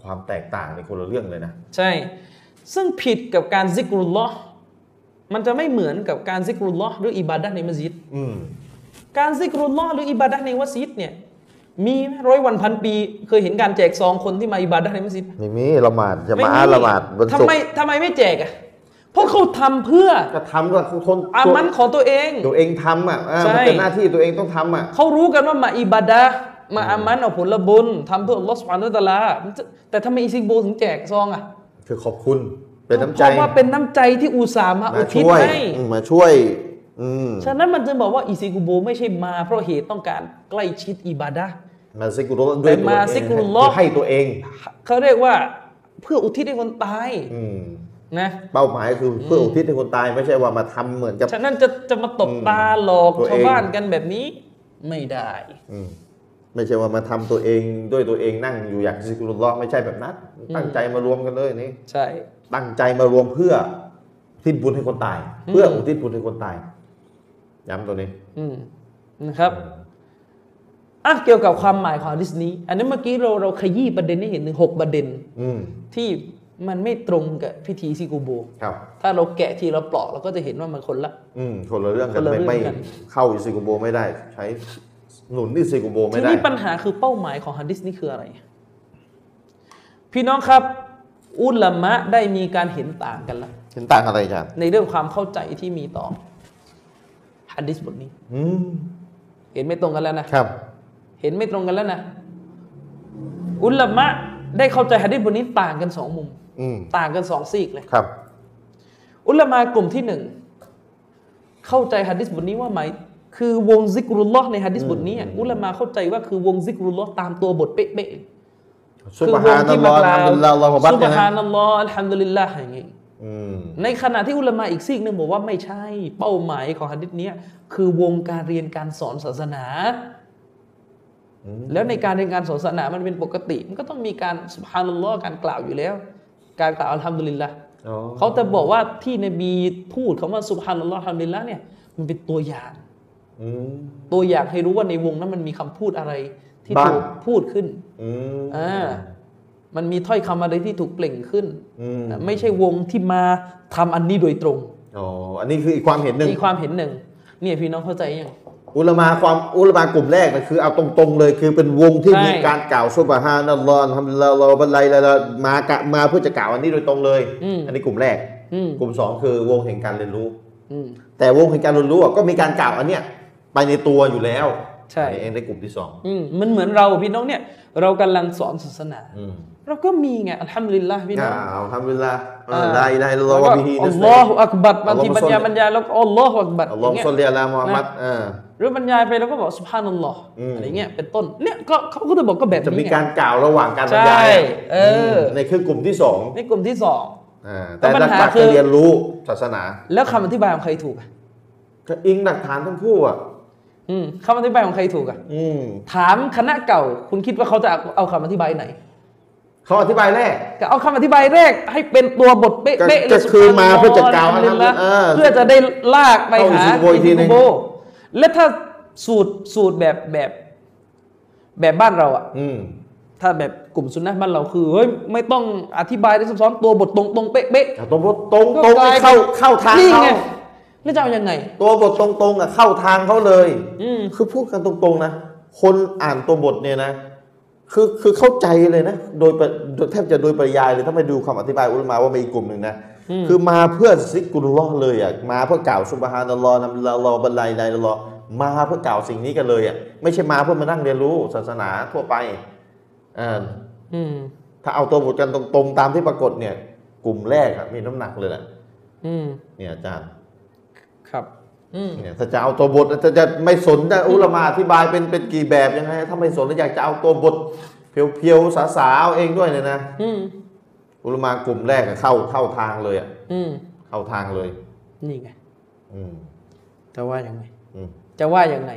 [SPEAKER 1] ความแตกต่างในคนละเรื่องเลยนะ
[SPEAKER 2] ใช่ ซึ่งผิดกับการซิกรุลลอฮ์มันจะไม่เหมือนกับการซิกรุลลอฮ์หรืออิบาดะห์ในมัสยิด
[SPEAKER 1] อืม
[SPEAKER 2] การซิกรุลลอฮ์หรืออิบาดะห์ในมัสยิดเนี่ยมีไหมร้อยวันพันปี เคยเห็นการแจกซองคนที่มาอิบาดะห์ในมัสยิด
[SPEAKER 1] ไม่มีละหมาดจะ
[SPEAKER 2] ไม่
[SPEAKER 1] มาละหมาดวัน
[SPEAKER 2] ทำ
[SPEAKER 1] ศุก
[SPEAKER 2] ไม
[SPEAKER 1] ร์
[SPEAKER 2] ทำไมไม่แจกอะเพราะเขาทำเพื่อ
[SPEAKER 1] ก็ทำก็ทน
[SPEAKER 2] อามันของตัวเอง
[SPEAKER 1] ตัวเองทำอะอ่า
[SPEAKER 2] ใช่
[SPEAKER 1] มันเป็นหน้าที่ตัวเองต้องทำอะ
[SPEAKER 2] เขารู้กันว่ามาอิบาดะห์มาอามันเอาผลบุญทำเพื่ออัลลอฮฺสุบฮานะฮูวะตะอาลามันจะแต่ทำไมอิซิกโบถึงแจกซองอะ
[SPEAKER 1] คือขอบคุณเป็นน้ำใจ
[SPEAKER 2] เพราะว่าเป็นน้ำใจที่อุตส่าห์มาอุ
[SPEAKER 1] มา
[SPEAKER 2] ทิศ
[SPEAKER 1] ช่วย
[SPEAKER 2] ให้
[SPEAKER 1] อืมมาช่วยอืม
[SPEAKER 2] ฉะนั้นมันจึงบอกว่าอิซิกุโบไม่ใช่มา เพราะเหตุต้องการใกล้ชิดอิบาดะห์
[SPEAKER 1] มาซิกุรุลลอฮ์ด้วย
[SPEAKER 2] แต่
[SPEAKER 1] ตัว
[SPEAKER 2] มา
[SPEAKER 1] เอง
[SPEAKER 2] ซิกุรุลลอฮ์
[SPEAKER 1] ให้ตัวเอง
[SPEAKER 2] เขาเรียกว่าเพื่ออุทิศให้คนตาย
[SPEAKER 1] อืม
[SPEAKER 2] นะ
[SPEAKER 1] เป้าหมายคือเพื่ออุทิศให้คนตายไม่ใช่ว่ามาทำเหมือนกับ
[SPEAKER 2] ฉะนั้นจะจะมาตบตาหลอก
[SPEAKER 1] ตัวเอง
[SPEAKER 2] ชาวบ้านกันแบบนี้ไม่ได้
[SPEAKER 1] อืม ไม่ใช่ว่ามาทำตัวเองด้วยตัวเองนั่งอยู่อยากซิกุรุลลอฮ์ไม่ใช่แบบนั้นตั้งใจมารวมกันเลยนี่
[SPEAKER 2] ใช่
[SPEAKER 1] ตั้งใจมารวมเพื่ออุทิศบุญให้คนตาย เพื่ออุทิศบุญให้คนตายย้ำตัวนี้
[SPEAKER 2] อืมนะครับอะเกี่ยวกับความหมายของฮะดิษนี้ อันนี้เมื่อกี้เราเราขยี้ประเด็นให้เห็นถึงหกประเด็น
[SPEAKER 1] อืม
[SPEAKER 2] ที่มันไม่ตรงกับพิธีซิกูโบ
[SPEAKER 1] ครับ
[SPEAKER 2] ถ้าเราแกะทีละเปลาะเราก็จะเห็นว่ามันคนละ
[SPEAKER 1] อืมคนละเรื่องกัน
[SPEAKER 2] คนละ
[SPEAKER 1] ไม่
[SPEAKER 2] เรื่อง
[SPEAKER 1] ไม่
[SPEAKER 2] กัน
[SPEAKER 1] เข้าอิซิกุโบไม่ได้ใช้ หนุนอิซิกุโบไม่
[SPEAKER 2] ที
[SPEAKER 1] ได้
[SPEAKER 2] นี้ปัญหาคือเป้าหมายของฮะดิษนี้คืออะไร พี่น้องครับ อุลามะได้มีการเห็นต่างกันแล้ว
[SPEAKER 1] เห็นต่างอะไรอาจารย์
[SPEAKER 2] ในเรื่องความเข้าใจที่มีต่อฮะดิษบทนี้
[SPEAKER 1] อืม
[SPEAKER 2] เห็นไม่ตรงกันแล้วนะ
[SPEAKER 1] ครับ
[SPEAKER 2] เห็นไม่ตรงกันแล้วนะ อุลามะได้เข้าใจฮะดิษบทนี้ต่างกันสองมุม
[SPEAKER 1] อืม
[SPEAKER 2] ต่างกันสองซีกเลย
[SPEAKER 1] ครับ
[SPEAKER 2] อุลามากลุ่มที่หนึ่งเข้าใจฮะดิษบทนี้ว่าหมาย คือวงซิกรุลลอฮ์ในฮะดิษบทนี้อะอุลามาเข้าใจว่าคือวงซิกรุลลอฮ์ตามตัวบทเป๊ะๆ
[SPEAKER 1] ซุบฮานัลลอฮ์อัลฮัมดุลิลลาฮ์อัลลอฮุอักบัร
[SPEAKER 2] ซุบ
[SPEAKER 1] เนี่ย
[SPEAKER 2] ฮา
[SPEAKER 1] นะ
[SPEAKER 2] นัลลอฮ์อัลฮัมดุลิลลาฮ์อย่างงี้
[SPEAKER 1] อืม
[SPEAKER 2] ในขณะที่อุลามะอีกซีกหนึงบอกว่าไม่ใช่เป้าหมายของฮะดิษเนี้ยคือวงการเรียนการสอนศาสนา
[SPEAKER 1] อืม
[SPEAKER 2] แล้วในการเรียนการสอนศาสนามันเป็นปกติ มันก็ต้องมีการสุบฮานัลลอฮ์การกล่าวอยู่แล้ว การกล่าวอัลฮัมดุลิลละ
[SPEAKER 1] อ๋อ
[SPEAKER 2] เขาจะบอกว่าที่นบีพูดคำว่าสุบฮานัลลอฮ์อัลฮัมดุลิลละเนี่ยมันเป็นตัวอย่าง
[SPEAKER 1] อืม
[SPEAKER 2] ตัวอย่างให้รู้ว่าในวงนั้นมันมีคำพูดอะไร ที่
[SPEAKER 1] บ้าง
[SPEAKER 2] ถูกพูดขึ้น
[SPEAKER 1] อืม
[SPEAKER 2] อ่ามันมีถ้อยคำอะไรที่ถูกเปล่งขึ้น
[SPEAKER 1] อืม
[SPEAKER 2] ไม่ใช่วงที่มาทำอันนี้โดยตรง
[SPEAKER 1] อ๋ออันนี้คืออีกความเห็นหนึ่ง
[SPEAKER 2] มีความเห็นหนึ่งเนี่ยพี่น้องเข้าใจยัง
[SPEAKER 1] อุลามาความอุลามากลุ่มแรกนะคือเอาตรงๆเลยคือเป็นวงที่
[SPEAKER 2] ใช่
[SPEAKER 1] มีการกล่าวซุบฮานัลลอฮ์อัลฮัมดุลิลลาฮ์เราบันไลละละมากะมาเพื่อจะกล่าวอันนี้โดยตรงเลย
[SPEAKER 2] อืม
[SPEAKER 1] อันนี้กลุ่มแรก
[SPEAKER 2] อืม
[SPEAKER 1] กลุ่มสองคือวงแห่งการเรียนรู้
[SPEAKER 2] อืม
[SPEAKER 1] แต่วงแห่งการเรียนรู้อะก็มีการกล่าวอันเนี้ย ไปในตัวอยู่แล้ว
[SPEAKER 2] ใช่
[SPEAKER 1] อันนี้เองในกลุ่มที่สอง
[SPEAKER 2] อืมมันเหมือนเราพี่น้องเนี่ย เรากำลังสอนศาสนา
[SPEAKER 1] อืม
[SPEAKER 2] เราก็มีไงอัลฮัมดุลิลละพี่น้
[SPEAKER 1] อ่า
[SPEAKER 2] อง
[SPEAKER 1] อัลฮัมดุลิลลาฮ์
[SPEAKER 2] อ่า
[SPEAKER 1] ลาอิลาฮะอิลลัลลอฮ์
[SPEAKER 2] แล้ว
[SPEAKER 1] วะ
[SPEAKER 2] ก็
[SPEAKER 1] บิฮิ
[SPEAKER 2] อั
[SPEAKER 1] นั
[SPEAKER 2] ล
[SPEAKER 1] ส
[SPEAKER 2] ลอฮฺอักบัรบางที
[SPEAKER 1] อัลลอฮฺ
[SPEAKER 2] บรรยาย
[SPEAKER 1] ซัลลิ
[SPEAKER 2] บรรยายแล้วก็อัลลอฮฺอักบัร
[SPEAKER 1] อัลลอฮ์
[SPEAKER 2] ย่างเงี้ย
[SPEAKER 1] ซัลลิอะลามุฮัมมัดอ่า
[SPEAKER 2] หรือบรรยายไปแล้วก็บอกสุบฮานัลลอฮ์
[SPEAKER 1] อืม
[SPEAKER 2] อะไรเงี้ยเป็นต้นเนี่ยก็เขาก็จะบอกก็แบบ
[SPEAKER 1] จะมี
[SPEAKER 2] นี้ไง
[SPEAKER 1] การกล่าวระหว่างการบรรยาย
[SPEAKER 2] ใช่เออ
[SPEAKER 1] มในคือกลุ่มที่สอง
[SPEAKER 2] นี่กลุ่มที่สอง
[SPEAKER 1] อ่าแต่
[SPEAKER 2] แล้วปัญ
[SPEAKER 1] หลั
[SPEAKER 2] หาก
[SPEAKER 1] ๆ
[SPEAKER 2] คือ
[SPEAKER 1] จะเรียนรู้ศาสนา
[SPEAKER 2] แล้วคำอธิบายของใครถูกอะ
[SPEAKER 1] ก็อิงหลักฐานทั้งคู่อะ
[SPEAKER 2] อืม คำอธิบายของใครถูกอะ
[SPEAKER 1] อืม
[SPEAKER 2] ถามคณะเก่า คุณคิดว่าเขาจะเอาคำอธิบายไหน
[SPEAKER 1] เขาอธิบายแรก
[SPEAKER 2] ก็เอาคำอธิบายแรก ให้เป็นตัวบทเป๊ะๆ
[SPEAKER 1] ก็
[SPEAKER 2] เลย
[SPEAKER 1] ก็คือมา
[SPEAKER 2] ซุบฮนัลลอฮ์
[SPEAKER 1] เพื่อจะกล่าว
[SPEAKER 2] อัลฮัมดุลิลละ
[SPEAKER 1] เออ
[SPEAKER 2] เพื่อจะได้ลากไป
[SPEAKER 1] เข้า
[SPEAKER 2] หา
[SPEAKER 1] อิซิโบอีกทีหนึ่ง
[SPEAKER 2] อิซิโบและถ้าสูตรสูตรแบบแบบ แบบบ้านเราอะ
[SPEAKER 1] อืม
[SPEAKER 2] ถ้าแบบกลุ่มซุนนะห์บ้านเราคือเฮ้ยไม่ต้องอธิบายได้ซับซ้อนตัวบทตรงตรงๆเป๊ะๆ
[SPEAKER 1] อะตรงตรง
[SPEAKER 2] ก็
[SPEAKER 1] ตรง
[SPEAKER 2] กลาย
[SPEAKER 1] เข้าเข้าทาง
[SPEAKER 2] นี่
[SPEAKER 1] เขา
[SPEAKER 2] ไง แล้วจะเอายังไง
[SPEAKER 1] ตัวบทตรงๆอะเข้าทางเขาเลย
[SPEAKER 2] อืม
[SPEAKER 1] คือพูดกันตรงๆนะคนอ่านตัวบทเนี่ยนะ คือคือเข้าใจเลยนะ โดยปริโดยแทบจะโดยปริยายเลยถ้าไปดูคำอธิบายอุลามะว่ามีอีกกลุ่มหนึ่งนะ คือมาเพื่อซิกรุลลอฮ์เลยอะมาเพื่อกล่าวสุบฮานัลลอฮ์นัมลาลอฮ์บัลไลไลลอฮ์มาเพื่อกล่าวสิ่งนี้กันเลยอะไม่ใช่มาเพื่อมานั่งเรียนรู้ศาสนาทั่วไปอ่า
[SPEAKER 2] อืม
[SPEAKER 1] ถ้าเอาตัวบทกันตรงๆตามที่ปรากฏเนี่ย กลุ่มแรกอะมีน้ำหนักเลยแหละ
[SPEAKER 2] อืม
[SPEAKER 1] เนี่ยอาจารย์
[SPEAKER 2] ครับอืม
[SPEAKER 1] เนี่ยถ้าจะเอาตัวบทจะจะไม่สนจะอุลามาอธิบายเป็นเป็นกี่แบบยังไงถ้าไม่สนแล้วอยากจะเอาตัวบทเพียวๆสาๆเอาเองด้วยเนี่ยนะ
[SPEAKER 2] อืม
[SPEAKER 1] อุลามากลุ่มแรกอะเข้าเข้าทางเลยอะ
[SPEAKER 2] อืม
[SPEAKER 1] เข้าทางเลย
[SPEAKER 2] นี่ไง
[SPEAKER 1] อืม
[SPEAKER 2] จะว่ายังไง
[SPEAKER 1] อืม
[SPEAKER 2] จะว่ายังไง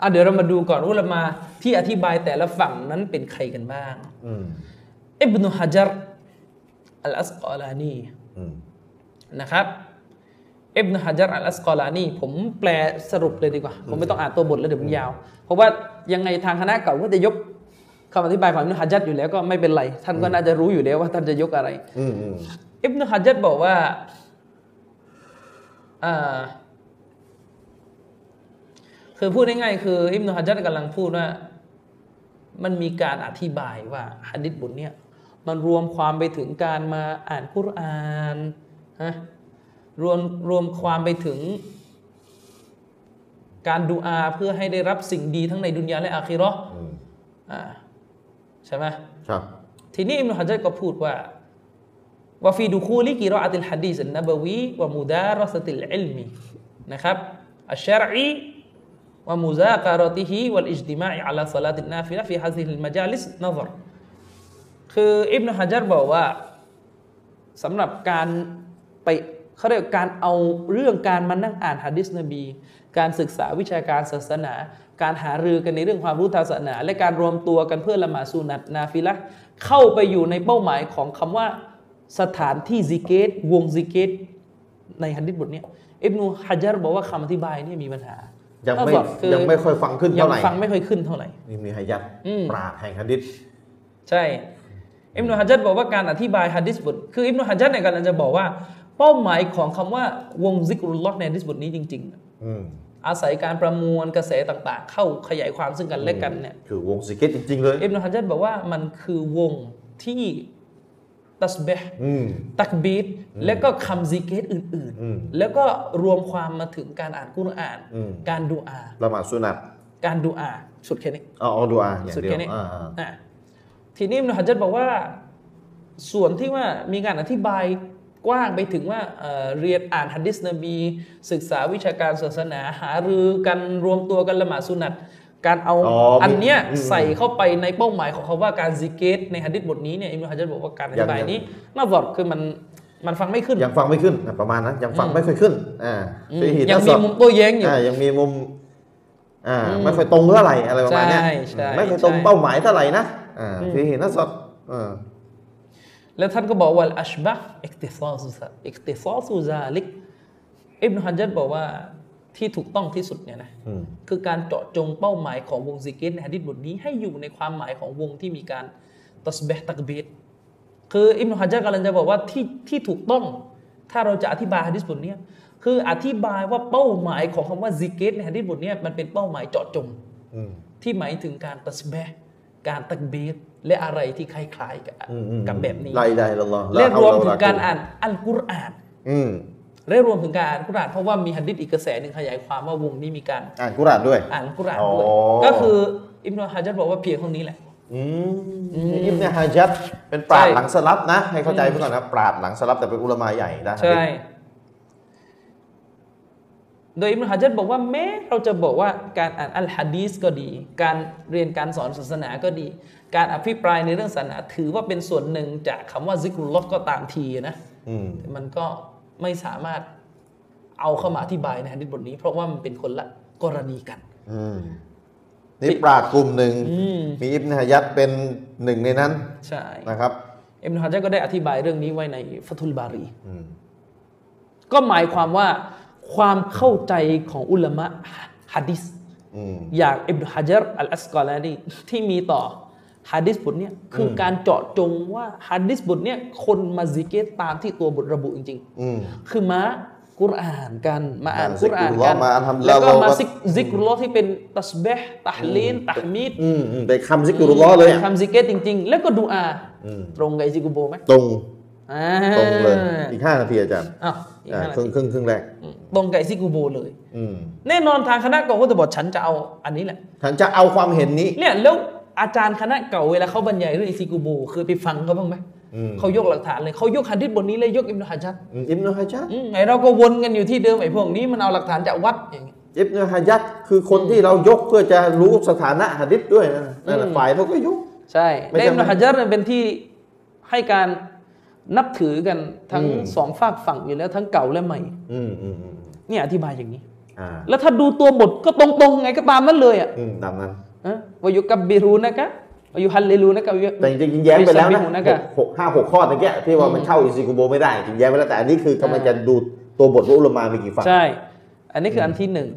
[SPEAKER 2] อะเดี๋ยวเรามาดูก่อนอุลามาที่อธิบายแต่ละฝั่งนั้นเป็นใครกันบ้าง
[SPEAKER 1] อืม
[SPEAKER 2] อิบนุฮะจัรอัลอัสกอลานี
[SPEAKER 1] อืม
[SPEAKER 2] นะครับ อิบนุฮะจัรอัลอัสกอลานีผมแปลสรุปเลยดีกว่า ผมไม่ต้องอ่านตัวบทแล้วเดี๋ยวมันยาว เพราะว่ายังไงทางคณะเก่าก็จะยกคำอธิบายของอิบนุฮะจัรอยู่แล้วก็ไม่เป็นไร ท่านก็น่าจะรู้อยู่แล้วว่าท่านจะยกอะไร
[SPEAKER 1] อืมอืม
[SPEAKER 2] อิบนุฮะจัรบอกว่าอ่าคือพูดง่ายๆคืออิบนุฮะจัรกำลังพูดว่า มันมีการอธิบายว่าหะดิษบทเนี้ยมันรวมความไปถึงการมาอ่านคุรอานฮะ รวมรวมความไปถึง การดูอาเพื่อให้ได้รับสิ่งดีทั้งในดุนยาและอาคิเราะห์
[SPEAKER 1] อืม
[SPEAKER 2] อ่าใช่ไหม
[SPEAKER 1] ครับ
[SPEAKER 2] ทีนี้อิบนุฮะจัรก็พูดว่าوفي دخول قراءة الحديث النبوي ومدارسة العلم นะครับ الشرعي ومذاكرته والاجتماع على صلاة النافلة في هذه المجالس نظر คืออิบนุฮะจัรบอกว่าสำหรับการไป เขาเรียกการเอาเรื่องการมานั่งอ่านฮะดิษนบี การศึกษาวิชาการศาสนา การหารือกันในเรื่องความรู้ทางศาสนา และการรวมตัวกันเพื่อละหมาดสุนัตนาฟิละฮ์เข้าไปอยู่ในเป้าหมายของคำว่าสถานที่ซิกเกต วงซิกเกต ในฮัดดิษบทเนี้ยอิบนุฮะจัรบอกว่าคำอธิบายเนี่ยมีปัญหา
[SPEAKER 1] ยังไม่
[SPEAKER 2] ก็บอกคือ
[SPEAKER 1] ยังไม่ค่อยฟังขึ้น
[SPEAKER 2] ยั
[SPEAKER 1] เท่าไหร่
[SPEAKER 2] ฟังไม่ค่อยขึ้นเท่าไหร่
[SPEAKER 1] นี่มีฮายัด
[SPEAKER 2] อืม
[SPEAKER 1] ปราชญ์แห่งฮะดิษ
[SPEAKER 2] ใช่อิบนุฮะจัรบอกว่าการอธิบายฮะดิษบทคืออิบนุฮะจัรเนี่ยกำลังจะบอกว่า เป้าหมายของคำว่าวงซิกรุลลอฮ์ในฮะดิษบทนี้จริงๆ
[SPEAKER 1] อืม
[SPEAKER 2] อาศัยการประมวลกระแสต่างๆ เข้าขยายความซึ่งกันและกันเนี่ย
[SPEAKER 1] คือวงสิเกตจริง ๆ เลย
[SPEAKER 2] อิบนุฮะจัรบอกว่ามันคือวงที่ตัสเบห์
[SPEAKER 1] อืม
[SPEAKER 2] ตักบีดและก็คำซิกเกตอื่น
[SPEAKER 1] อืม
[SPEAKER 2] ๆแล้วก็รวมความมาถึงการอ่านกุรอาน
[SPEAKER 1] อืม
[SPEAKER 2] การดูอา
[SPEAKER 1] ละหมาดสุนัต
[SPEAKER 2] การดูอาสุดแค่นี้
[SPEAKER 1] เอาเอาดูอาอย่าง
[SPEAKER 2] สุด
[SPEAKER 1] เดียว
[SPEAKER 2] แค่นี้
[SPEAKER 1] อ่าอ่า
[SPEAKER 2] อะทีนี้อิบนุฮะจัรบอกว่าส่วนที่ว่ามีการอธิบาย กว้างไปถึงว่าเอ่อเรียนอ่านฮัดดิษนบี ศึกษาวิชาการศาสนาหารือกันรวมตัวกันละหมาดสุนัตการเอา
[SPEAKER 1] อ๋ออั
[SPEAKER 2] อันเนี้ย
[SPEAKER 1] อืม
[SPEAKER 2] ใส่เข้าไปในเป้าหมายของเขาว่าการซิกเกตในฮัดดิษบทนี้เนี่ยอิบนุฮะจัรบอกว่าการอธิบาย
[SPEAKER 1] ยัง
[SPEAKER 2] นี้น่าสอดคือมันมันฟังไม่ขึ้น
[SPEAKER 1] ยังฟังไม่ขึ้นอะประมาณนั้นยังฟังไม่ค่อยขึ้นอ่า
[SPEAKER 2] อืม
[SPEAKER 1] ฟีฮิ
[SPEAKER 2] ยัง
[SPEAKER 1] ทัศ
[SPEAKER 2] มี
[SPEAKER 1] น์
[SPEAKER 2] มุมโต้แย้งอยู่
[SPEAKER 1] อ่ายังมีมุมอ่า
[SPEAKER 2] อืม
[SPEAKER 1] ไม่ค่อยตรงเท่าไหร่อะไรประมาณเนี้ย
[SPEAKER 2] ใช่ใช่
[SPEAKER 1] ไม่ค่อยตรง
[SPEAKER 2] ใช่
[SPEAKER 1] เป้าหมายเท่าไหร่นะอ่า
[SPEAKER 2] อืม
[SPEAKER 1] فيه نظر อ่า
[SPEAKER 2] แล้วท่านก็บอกว่าأشبه اختصاص ذا اختصاص ذلكอิบนุฮัจญัรบอกว่าที่ถูกต้องที่สุดเนี่ยนะ
[SPEAKER 1] อืม
[SPEAKER 2] คือการเจาะจงเป้าหมายของวงซิกิรในฮะดิษบทนี้ให้อยู่ในความหมายของวงที่มีการตัสเบี๊ยะห์ตักบีรคืออิบนุฮัจญัรกำลังจะบอกว่าที่ที่ถูกต้อง ถ้าเราจะอธิบายฮะดิษบทเนี้ยคืออธิบายว่าเป้าหมายของคำว่าซิกิรในฮะดิษบทเนี้ยมันเป็นเป้าหมายเจาะจง
[SPEAKER 1] อืม
[SPEAKER 2] ที่หมายถึงการตัสเบห์การตักบีด และอะไรที่คล้ายๆกับ
[SPEAKER 1] อืมอืม
[SPEAKER 2] กับแบบนี้
[SPEAKER 1] ไล่ได้ละลอ
[SPEAKER 2] และรวมถึงการอ่านอัลกุรอาน
[SPEAKER 1] อืม
[SPEAKER 2] และรวมถึงการอ่านกุรอานเพราะว่ามีหัดดิษอีกกระแสหนึ่งขยายความว่าวงนี้มีการ
[SPEAKER 1] อ่านกุรอานด้วย
[SPEAKER 2] อ่านกุรอานด้วย
[SPEAKER 1] อ๋อ
[SPEAKER 2] ก็คืออิบนุฮะจัรบอกว่าเพียงเท่านี้แหละ
[SPEAKER 1] อืมอิบเนฮะจัดเป็นปราด
[SPEAKER 2] ใช่
[SPEAKER 1] หลังสลับนะ ให้เข้าใจไว้ก่อนนะปราดหลังสลับแต่เป็นอุลามาใหญ่นะ
[SPEAKER 2] ใช่โดยอิบนุฮะจัรบอกว่าแม้เราจะบอกว่าการอ่านอัลฮะดีษก็ดี การเรียนการสอนศาสนาก็ดี การอภิปรายในเรื่องศาสนาถือว่าเป็นส่วนหนึ่งจากคำว่าซิกรุลลอฮ์ก็ตามทีนะ
[SPEAKER 1] อืม
[SPEAKER 2] แต่มันก็ไม่สามารถเอาเข้ามาอธิบายในฮะดิษบทนี้ เพราะว่ามันเป็นคนละกรณีกัน
[SPEAKER 1] อืมนี่ปราดกลุ่มหนึ่ง
[SPEAKER 2] อืม
[SPEAKER 1] มีอิบเนฮะยัดเป็นหนึ่งในนั้น
[SPEAKER 2] ใช่
[SPEAKER 1] นะครับ
[SPEAKER 2] อิบนุฮะจัรก็ได้อธิบายเรื่องนี้ไว้ในฟัตุลบารี
[SPEAKER 1] อืม
[SPEAKER 2] ก็หมายความว่าความเข้าใจของอุลามะฮะดิษ
[SPEAKER 1] อืม
[SPEAKER 2] อย่างอิบนุฮะจัรอัลอัสกอลานีที่มีต่อ ฮะดิษบทเนี้ยคืออการเจาะจงว่าฮะดิษบทเนี้ยคนมาซิกเกตตามที่ตัวบทระบุจริง
[SPEAKER 1] อืม
[SPEAKER 2] ๆคือม้ากุรอานกันมาอ่าน
[SPEAKER 1] อ่าน
[SPEAKER 2] กุรอาน
[SPEAKER 1] ซิกรุลลอ
[SPEAKER 2] กั
[SPEAKER 1] ฮ์
[SPEAKER 2] น
[SPEAKER 1] มาทำ
[SPEAKER 2] แล้วก็
[SPEAKER 1] แล้วเรา
[SPEAKER 2] มา
[SPEAKER 1] ก็
[SPEAKER 2] ซิกซิกรุลลอฮ์ที่เป็นตัสเบห์ตัฮลีนตัฮมีด
[SPEAKER 1] อืมอืมเป็นคำซิกรุลลอฮ์เลยอะ
[SPEAKER 2] ทำซิกเกตจริง ๆ แล้วก็ดูอา
[SPEAKER 1] อืม
[SPEAKER 2] ตรงกับไอซิกุโบไหม
[SPEAKER 1] ตรง
[SPEAKER 2] อ่า
[SPEAKER 1] ตรงเลยอีกห้านาทีอาจารย์
[SPEAKER 2] อ้าวอีก
[SPEAKER 1] อ่า
[SPEAKER 2] ห้านา
[SPEAKER 1] ครึ่ง
[SPEAKER 2] ที
[SPEAKER 1] ครึ่งครึ่งแรก
[SPEAKER 2] อืมตรงกับไอซิกุโบเลย
[SPEAKER 1] อืม
[SPEAKER 2] แน่นอนทางคณะเก่าก็จะบอกฉันจะเอาอันนี้แหละ
[SPEAKER 1] ฉันจะเอาความเห็นนี้
[SPEAKER 2] เนี่ยแล้ว อาจารย์คณะเก่าเวลาเขาบรรยายเรื่องไอซิกุโบเคยไปฟังเขาบ้างไหม
[SPEAKER 1] อืม
[SPEAKER 2] เขายกหลักฐานเลยเขายกฮัดดิษบทนี้เลยยกอิบนุฮะจัด
[SPEAKER 1] อืมอิบนุฮะจัด
[SPEAKER 2] อืมไอเราก็วนกันอยู่ที่เดิมไอพวกนี้มันเอาหลักฐานจากวัดอย่างงี้
[SPEAKER 1] อิบนุฮะจัดคือคนที่เรายกเพื่อจะรู้สถานะหะดิษด้วยนะนั่นแหละฝ่ายเขาก็ยก
[SPEAKER 2] ใช่
[SPEAKER 1] ไม่
[SPEAKER 2] และ
[SPEAKER 1] ใช่
[SPEAKER 2] อิบนุฮะจัดเนี่ยเป็นที่ให้การนับถือกันทั้ง
[SPEAKER 1] อืม
[SPEAKER 2] สองฝากฝั่งอยู่แล้วทั้งเก่าและใหม่
[SPEAKER 1] อืมอืมอืม
[SPEAKER 2] เนี่ยอธิบายอย่างนี้
[SPEAKER 1] อ่า
[SPEAKER 2] แล้วถ้าดูตัวบทก็ตรงๆไงก็ตามนั้นเลยอะ
[SPEAKER 1] อืมตามนั้น
[SPEAKER 2] อะ วายุกับบิรูนะกะวายุฮัลเลลูนะกะวายุ
[SPEAKER 1] แต่จริงๆแย้งไปแล้วนะ
[SPEAKER 2] วิสัยบิหูนะกะ
[SPEAKER 1] หกห้าหกข้อตะเกียที่ว่ามันเข้าอิซิกุโบไม่ได้จริงๆแย้งไปแล้วแต่อันนี้คือกำลังจะดูตัวบทว่าอุลามามีกี่ฝั่ง
[SPEAKER 2] ใช่ อันนี้คืออันที่หนึ่ง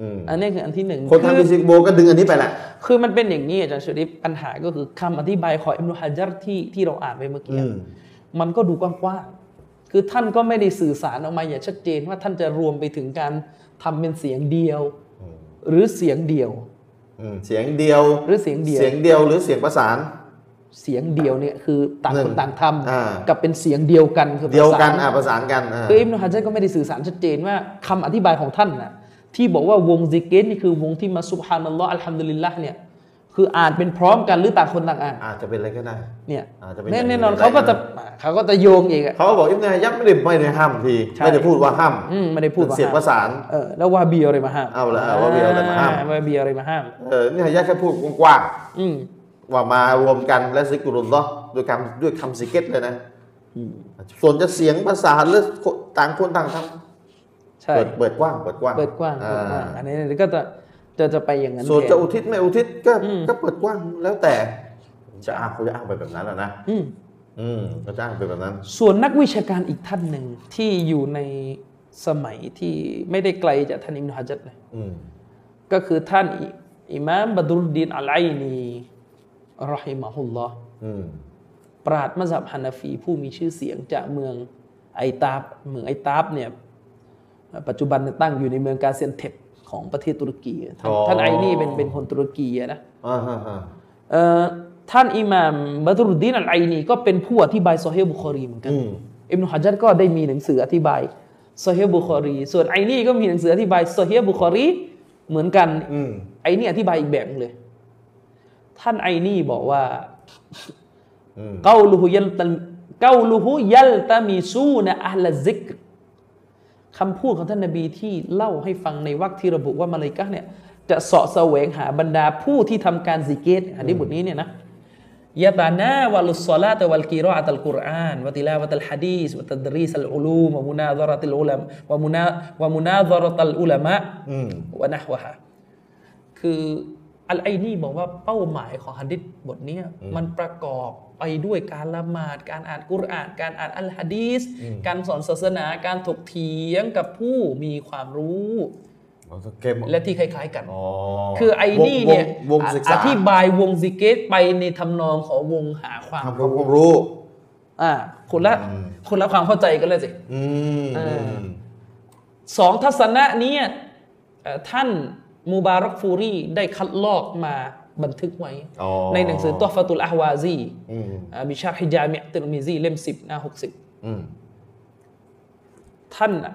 [SPEAKER 1] อืม
[SPEAKER 2] อันนี้คืออันที่หนึ่ง
[SPEAKER 1] คน
[SPEAKER 2] คือ
[SPEAKER 1] ทำอิซิกุโบก็ดึงอันนี้ไปแหละ
[SPEAKER 2] คือมันเป็นอย่างนี้อาจารย์ชริฟปัญหาก็คือคำอธิบายของอิบนุฮะจัรที่ที่เราอ่านไปเมื่อกี้
[SPEAKER 1] อืม
[SPEAKER 2] มันก็ดูกว้างๆคือท่านก็ไม่ได้สื่อสารออกมาอย่างชัดเจนว่าท่านจะรวมไปถึงการทำเป็นเสียงเดียว หรือเสียงเดียว
[SPEAKER 1] อืม เสียงเดียว
[SPEAKER 2] หรือเสียงเดียว
[SPEAKER 1] เสียงเดียวหรือเสียงประสาน
[SPEAKER 2] เสียงเดียวเนี่ยคือต่าง
[SPEAKER 1] หนึ่
[SPEAKER 2] ค
[SPEAKER 1] ง
[SPEAKER 2] นต่างท
[SPEAKER 1] อ่าำ
[SPEAKER 2] กับเป็นเสียงเดียวกันคือ
[SPEAKER 1] เดียวกัน
[SPEAKER 2] ประสา
[SPEAKER 1] อ่าประสานกันอ่า
[SPEAKER 2] คืออิบนุฮะจัรก็ไม่ได้สื่อสารชัดเจนว่าคำอธิบายของท่านน่ะที่บอกว่าวงซิกเกตนี่คือวงที่มาซุบฮานัลลอฮ์อัลฮัมดุลิลละเนี่ย คืออ่านเป็นพร้อมกันหรือต่างคนต่างอ่าน
[SPEAKER 1] อาจจะเป็นอะไรก็ได้
[SPEAKER 2] เนี่ย
[SPEAKER 1] อาจจะเป็น
[SPEAKER 2] แน่
[SPEAKER 1] อย่างอื่น
[SPEAKER 2] แน่นอน
[SPEAKER 1] ได้
[SPEAKER 2] เขาก็จะ
[SPEAKER 1] นะ
[SPEAKER 2] เขาก็จะโยงอีกอะ
[SPEAKER 1] เขาก็บอกอิบนุฮะยับไม่ได้ไม่ได้ห้ามที
[SPEAKER 2] ใช่
[SPEAKER 1] ไม่ได้พูดว่าห้าม
[SPEAKER 2] อืมไม่ได้พูดว่า
[SPEAKER 1] เสียงประสาน
[SPEAKER 2] เออแล้ววาบีอะไรมาห้าม
[SPEAKER 1] เอาละเอาวาบีเอาอะไรมาห้าม
[SPEAKER 2] วาบีอะไรมาห้าม
[SPEAKER 1] เออนี่ฮะยัดแค่พูดกว้าง
[SPEAKER 2] อืม
[SPEAKER 1] ๆว่ามารวมกันและซิกุรุลลอฮ์ด้วยคำด้วยคำซิกเก็ตเลยนะส่วนจะเสียงประสานหรือต่างคนต่างท
[SPEAKER 2] ใช่ำ
[SPEAKER 1] เปิดเปิดกว้างเปิดกว้าง
[SPEAKER 2] เปิดกว้าง
[SPEAKER 1] อ่
[SPEAKER 2] เปิดกว้างอันนี้ก็จะ จะจะไปอย่างนั้น
[SPEAKER 1] ส่วน
[SPEAKER 2] แท
[SPEAKER 1] จะอุทิศไม่อุทิศก็
[SPEAKER 2] อืม
[SPEAKER 1] ก็เปิดกว้างแล้วแต่จะอ้างเขาจะอ้างไปแบบนั้นแหละนะ
[SPEAKER 2] อืม
[SPEAKER 1] อืมเขาจะอ้างไปแบบนั้น
[SPEAKER 2] ส่วนนักวิชาการอีกท่านหนึ่งที่อยู่ในสมัยที่ไม่ได้ไกลจากท่านอิมนุฮะจัดเลย
[SPEAKER 1] อืม
[SPEAKER 2] ก็คือท่านอิอิมามบดุลดีนอัลไอนีรอฮิมะฮุลลอฮ์
[SPEAKER 1] อืม
[SPEAKER 2] ปราดมัซฮับฮานาฟีผู้มีชื่อเสียงจากเมืองไอตาบเมืองไอตาบเนี่ย ปัจจุบันตั้งอยู่ในเมืองกาเซียนเทป ของประเทศตุรกีท่านท่านไอนี่เป็นเป็นคนตุรกีอะนะ
[SPEAKER 1] อ่าฮะฮะ
[SPEAKER 2] เอ่อท่านอิหม่ามบัตรุดดีนอัลไอนีก็เป็นผู้อธิบายซอฮีฮ์บุคอรีเหมือนกัน
[SPEAKER 1] อืม
[SPEAKER 2] อิบนุฮะจัรก็ได้มีหนังสืออธิบายซอฮีฮ์บุคอรี ส่วนไอนี่ก็มีหนังสืออธิบายซอฮีฮ์บุคอรีเหมือนกัน
[SPEAKER 1] อืม
[SPEAKER 2] ไอนี่อธิบายอีกแบบหนึ่งเลย ท่านไอนี่บอกว่า
[SPEAKER 1] อืม
[SPEAKER 2] เกาลูฮุยัลตัมเกาลูฮุยัลตามีซูนะอัลซิกร คำพูดของท่านนบีที่เล่าให้ฟังในวรรคที่ระบุว่ามาเลายกะห์เนี่ยจะเสาะแสวงหาบรรดาผู้ที่ทำการซิกเกตอันนี้บทนี้เนี่ยนะยะตานาวะลุสซอลาตะวัลกิรออะตัลกุรอานวะติลาวะตัลฮะดีษวะตัดรีสัลอุลูมวะมุนาซะเราะติลอุลามะวะมุนาวะมุนาซะเราะตัลอุลามะ
[SPEAKER 1] อืม
[SPEAKER 2] วะนะฮวะฮะคืออัลไอนี่บอกว่าเป้าหมายของฮัดดิษบทเนี้ยมันประกอบ ไปด้วยการละหมาด การอ่านกุรอาน การอ่านอัลฮะดีษการสอนศาสนาการถกเถียงกับผู้มีความรู้
[SPEAKER 1] เกม
[SPEAKER 2] และที่คล้าย ๆ กัน
[SPEAKER 1] อ๋อ
[SPEAKER 2] คือไอนี่เนี่ยว
[SPEAKER 1] งวงศึก
[SPEAKER 2] อ
[SPEAKER 1] ษา
[SPEAKER 2] ธิบายวงซิกเกตไปในทำนองของวงหาความ
[SPEAKER 1] ทำความรู้
[SPEAKER 2] อ่าคนละ
[SPEAKER 1] อืม
[SPEAKER 2] คนละความเข้าใจกันเลยสิ
[SPEAKER 1] อืม
[SPEAKER 2] เออสองทัศนะเนี้เอ่อท่านมูบารักฟูรีได้คัดลอกมา บันทึกไว้
[SPEAKER 1] อ๋อ
[SPEAKER 2] ในหนังสือตัวฟาตุลอาฮวาซี
[SPEAKER 1] อืม
[SPEAKER 2] อ่าบิชาร์ฮิจามิอัตุลมิซีเล่มสิบหน้าหกสิบ
[SPEAKER 1] อืม
[SPEAKER 2] ท่านน่ะ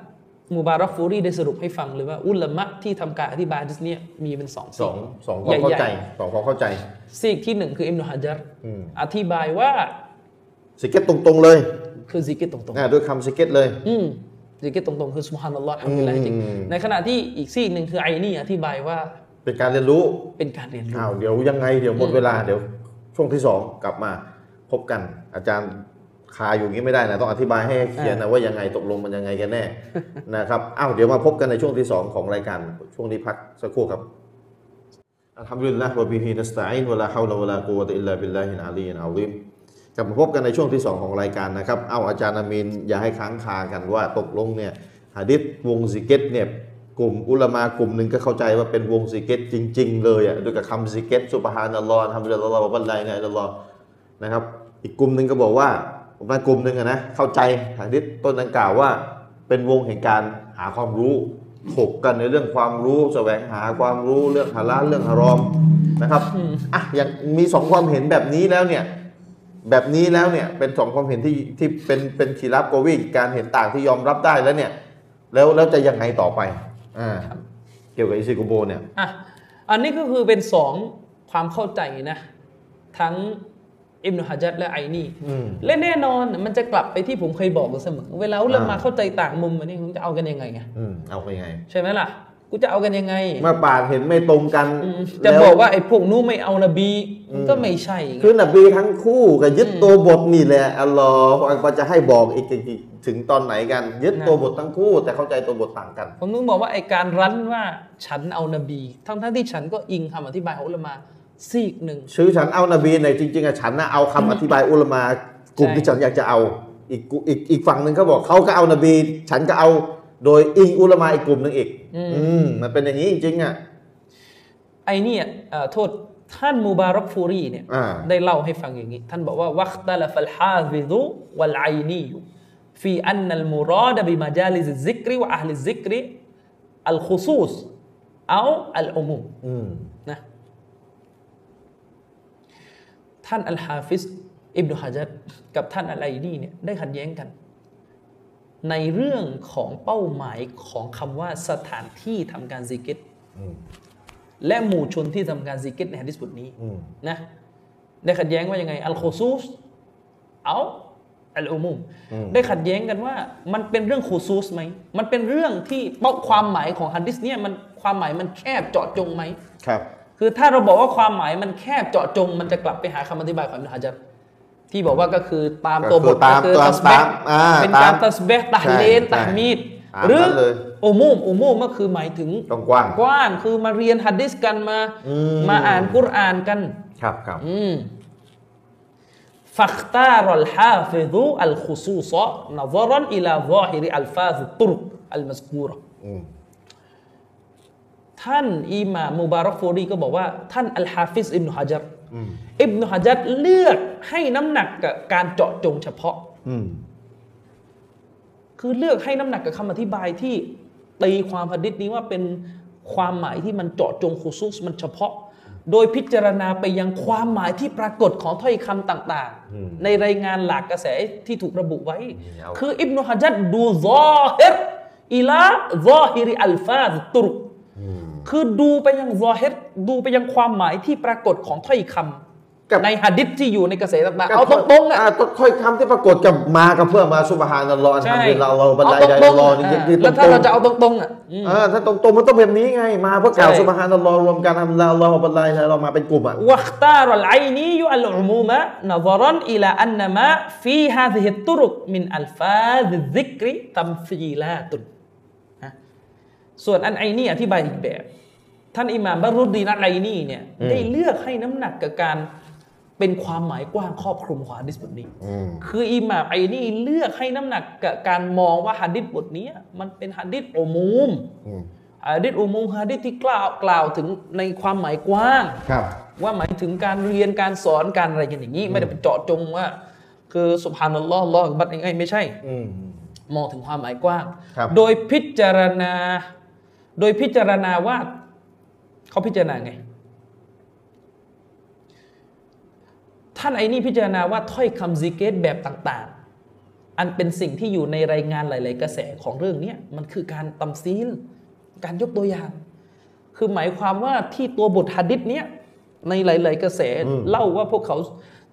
[SPEAKER 2] มูบารักฟูรีได้สรุปให้ฟังเลยว่า อุลามะที่ทำการอธิบายฮะดิษเนี้ยมีเป็นสอง
[SPEAKER 1] สองสองความเข้าใจสองความเข้าใจ
[SPEAKER 2] ซีกที่หนึ่งคืออิบนุฮะจัร
[SPEAKER 1] อืม
[SPEAKER 2] อธิบายว่า
[SPEAKER 1] ซิกเก็ตตรงๆเลย
[SPEAKER 2] คือซิกเก็ตตรง
[SPEAKER 1] นะด้วยคำซิกเก็ตเลย
[SPEAKER 2] ๆอืมซิกเก็ตตรงๆคือسبحان الله الحمد للهจริง
[SPEAKER 1] อืม
[SPEAKER 2] ในขณะที่อีกซีกหนึ่งคือไอนี่อธิบายว่า
[SPEAKER 1] เป็นการเรียนรู้
[SPEAKER 2] เป็นการเรียนรู้
[SPEAKER 1] อ้าวเดี๋ยวยังไงเดี๋ยวหมดเวลาเดี๋ยวช่วงที่สองกลับมาพบกัน อาจารย์คาอยู่อย่างนี้ไม่ได้นะต้องอธิบายให้เคลียร์นะว่ายังไงตกลงมันยังไงกันแน่นะครับอ้าวเดี๋ยวมาพบกันในช่วงที่สองของรายการช่วงนี้พักสักครู่ครับالحمد لله وبه نستعين ولا حول ولا قوة إلا بالله العلي العظيمกลับมาพบกันในช่วงที่สองของรายการนะครับ เอาอาจารย์อามีนอย่าให้ค้างคากันว่าตกลงเนี่ยฮะดิษวงซิกเก็ตเนี่ย กลุ่มอุลามากลุ่มหนึ่งก็เข้าใจว่าเป็นวงซิกเก็ตจริง ๆ เลยอะด้วยกับคำซิกเก็ตسبحان الله الحمد لله ولا إله إلا اللهนะครับอีกกลุ่มหนึ่งก็บอกว่าบางกลุ่มหนึ่งนะเข้าใจหะดิษต้นดังกล่าวว่า เป็นวงแห่งการหาความรู้ถกกันในเรื่องความรู้แสวงหาความรู้เรื่องฮาลาลเรื่องฮารอมนะครับอะอย่างมีสองความเห็นแบบนี้แล้วเนี่ยแบบนี้แล้วเนี่ยเป็นสองความเห็นที่ที่เป็นเป็นขีรับโกวิการเห็นต่างที่ยอมรับได้แล้วเนี่ยแล้วแล้วจะยังไงต่อไป อ่าเกี่ยวกับอิซิกุโบเนี่ย
[SPEAKER 2] อะอันนี้ก็คือเป็นสองความเข้าใจนะ ทั้งอิบนุฮะจัดและไอนี่
[SPEAKER 1] อืม
[SPEAKER 2] และแน่นอนมันจะกลับไปที่ผมเคยบอกเสมอ เวลาเรามา
[SPEAKER 1] อ่า
[SPEAKER 2] เข้าใจต่างมุมอันนี้ผมจะเอากันยังไงไง
[SPEAKER 1] อืมเอาไปยังไง
[SPEAKER 2] ใช่ไหมล่ะ กูจะเอากันยังไง
[SPEAKER 1] เมื่อป่านเห็นไม่ตรงกัน
[SPEAKER 2] อืมจะ
[SPEAKER 1] แล้ว
[SPEAKER 2] บอกว่าไอ้พวกนู้นไม่เอานบีมันก็ไม่ใช่
[SPEAKER 1] คือนบีทั้งคู่กับยึดตัวบทนี่แหละอัลลอฮฺอักบารจะให้บอกอีกทีถึงตอนไหนกัน ยึดตัวบททั้งคู่ แต่เข้าใจตัวบทต่างกัน
[SPEAKER 2] ผมนึกบอกว่าไอ้การรั้นว่าฉันเอานบี ทั้งทั้งๆที่ฉันก็อิงคำอธิบายของอุลามะซีกหนึ่ง
[SPEAKER 1] ชื่อฉันเอานบีในยจริงๆอะฉันนะเอาคำอธิบายอุลามากลุ่ม
[SPEAKER 2] ใช่
[SPEAKER 1] ที่ฉันอยากจะเอาอีกกุอีกอีกฝั่งหนึ่งเขาบอกเขาก็เอานบี ฉันก็เอา โดยอิงอุลามาอีกกลุ่มหนึ่งอีก อืมมันเป็นอย่างนี้จริงๆอะ
[SPEAKER 2] ไอ้เนี่ยเอ่อโทษท่านมูบารักฟูรีเนี่ย
[SPEAKER 1] อ่า
[SPEAKER 2] ได้เล่าให้ฟังอย่างนี้ ท่านบอกว่าวัคตลฟัลฮาฟิซุوالعيني في أن المراد بمجالس الذكر وأهل الذكر الخصوص أو العمومอืมนะท่านอัลฮาฟิซอิบนุฮะจัรกับท่านอัลไอนีเนี่ยได้ขัดแย้งกัน ในเรื่องของเป้าหมายของคำว่าสถานที่ทำการซิกิต
[SPEAKER 1] อืม
[SPEAKER 2] และหมู่ชนที่ทำการซิกิตในฮะดิษบทนี้
[SPEAKER 1] อืม
[SPEAKER 2] นะได้ขัดแย้งว่ายังไงอัลโคซูสเอาอัลอุมุมได้ขัดแย้งกันว่า มันเป็นเรื่องโคซูสไหมมันเป็นเรื่องที่เป้าความหมายของฮัดดิสเนี่ยมันความหมายมันแคบเจาะจงไหม
[SPEAKER 1] ครับ
[SPEAKER 2] คือถ้าเราบอกว่าความหมายมันแคบเจาะจง มันจะกลับไปหาคำอธิบายของอิบนุฮะจัร ที่บอกว่าก็คือตามตัวบท
[SPEAKER 1] ตามตั
[SPEAKER 2] วสเป
[SPEAKER 1] ก
[SPEAKER 2] เป็นการ
[SPEAKER 1] ตั
[SPEAKER 2] สเบกตาเลนตัดมีดหรือ
[SPEAKER 1] โอ
[SPEAKER 2] มุมโอมูมก็คือหมายถึง
[SPEAKER 1] กว้าง
[SPEAKER 2] กว้างคือมาเรียนฮะดิษกันมา
[SPEAKER 1] มา
[SPEAKER 2] อ่านกุรอานกัน
[SPEAKER 1] ครับครับ
[SPEAKER 2] فاختار الحافظ الخصوص نظرا إلى ظاهر ألفاظ الطرق المذكورةท่านอิหม่ามมุบารักฟูรีก็บอกว่า ท่านอัลฮาฟิซอิบนุฮะจัร
[SPEAKER 1] อืม
[SPEAKER 2] อิบนุฮะจัรเลือกให้น้ำหนักกับการเจาะจงเฉพาะ
[SPEAKER 1] อืม
[SPEAKER 2] คือเลือกให้น้ำหนักกับคำอธิบายที่ตีความหะดิษนี้ว่าเป็นความหมายที่มันเจาะจงคุซุสมันเฉพาะ โดยพิจารณาไปยังความหมายที่ปรากฏของถ้อยคำต่าง
[SPEAKER 1] อืม
[SPEAKER 2] ๆในรายงานหลากกระแสที่ถูกระบุไว้
[SPEAKER 1] เอา
[SPEAKER 2] คืออิบนุฮะจัดดูซอฮิรอิลาซอฮิริอัลฟาซตุรุก
[SPEAKER 1] อืม
[SPEAKER 2] คือดูไปยังรอเฮดดูไปยังความหมายที่ปรากฏของถ้อยคำในฮะดิษที่อยู่ในกระแสต่างๆเอาตรงๆอะ
[SPEAKER 1] ถ้อยคำที่ปรากฏกับมากับเพื่อมาสุบฮานัลลอฮ์ทำเป็นเราเราบรรลัยใด
[SPEAKER 2] ร
[SPEAKER 1] อนี่คือตรงๆ
[SPEAKER 2] แล้ถ้าเราจะเอาตรงๆอะ
[SPEAKER 1] ถ้าตรงๆมันต้องแบบนี้ไงมาเพื่อกล่าวสุบฮานัลลอฮ์รวมกันทำเราเรบรรลัยเรามาเป็นกลุ่มอะ
[SPEAKER 2] วัคตารัลไอนี้ยุอัลอุมูมะนซรันอิลาอันนามะฟีฮาซิฮิตุรุกมินอัลฟาซิซิกริตัมซีลาตุน ส่วนอันไอนี่อธิบายอีกแบบ ท่านอิหม่ามบารุดดีนอัลไอนี่เนี่ย
[SPEAKER 1] อืม
[SPEAKER 2] ได้เลือกให้น้ำหนักกับการเป็นความหมายกว้างครอบคลุมของฮะดิษบทนี้
[SPEAKER 1] อืม
[SPEAKER 2] คืออิหม่ามไอนี่เลือกให้น้ำหนักกับการมองว่าฮะดิษบทนี้มันเป็นฮะดิษอุมูม
[SPEAKER 1] อืม
[SPEAKER 2] ฮะดิษอุมูมฮะดิษที่กล่าวกล่าวถึงในความหมายกว้าง
[SPEAKER 1] ครับ
[SPEAKER 2] ว่าหมายถึงการเรียนการสอนการอะไรกันอย่างนี้ ไม่ได้เป็นเจาะจงว่า คือสุภานัลลอฮ์อัลลอฮ์อักบัตยังไงไม่ใช่
[SPEAKER 1] อืม
[SPEAKER 2] มองถึงความหมายกว้าง
[SPEAKER 1] ครับ
[SPEAKER 2] โดยพิจารณา โดยพิจารณาว่าเขาพิจารณาไง ท่านไอ้นี่พิจารณาว่าถ้อยคำซิกเกตแบบต่างๆ อันเป็นสิ่งที่อยู่ในรายงานหลาย ๆ กระแสของเรื่องเนี้ยมันคือการตำซีล การยกตัวอย่าง คือหมายความว่าที่ตัวบทฮะดิษเนี้ยในหลาย ๆ กระแส
[SPEAKER 1] อืม
[SPEAKER 2] เล่าว่าพวกเขา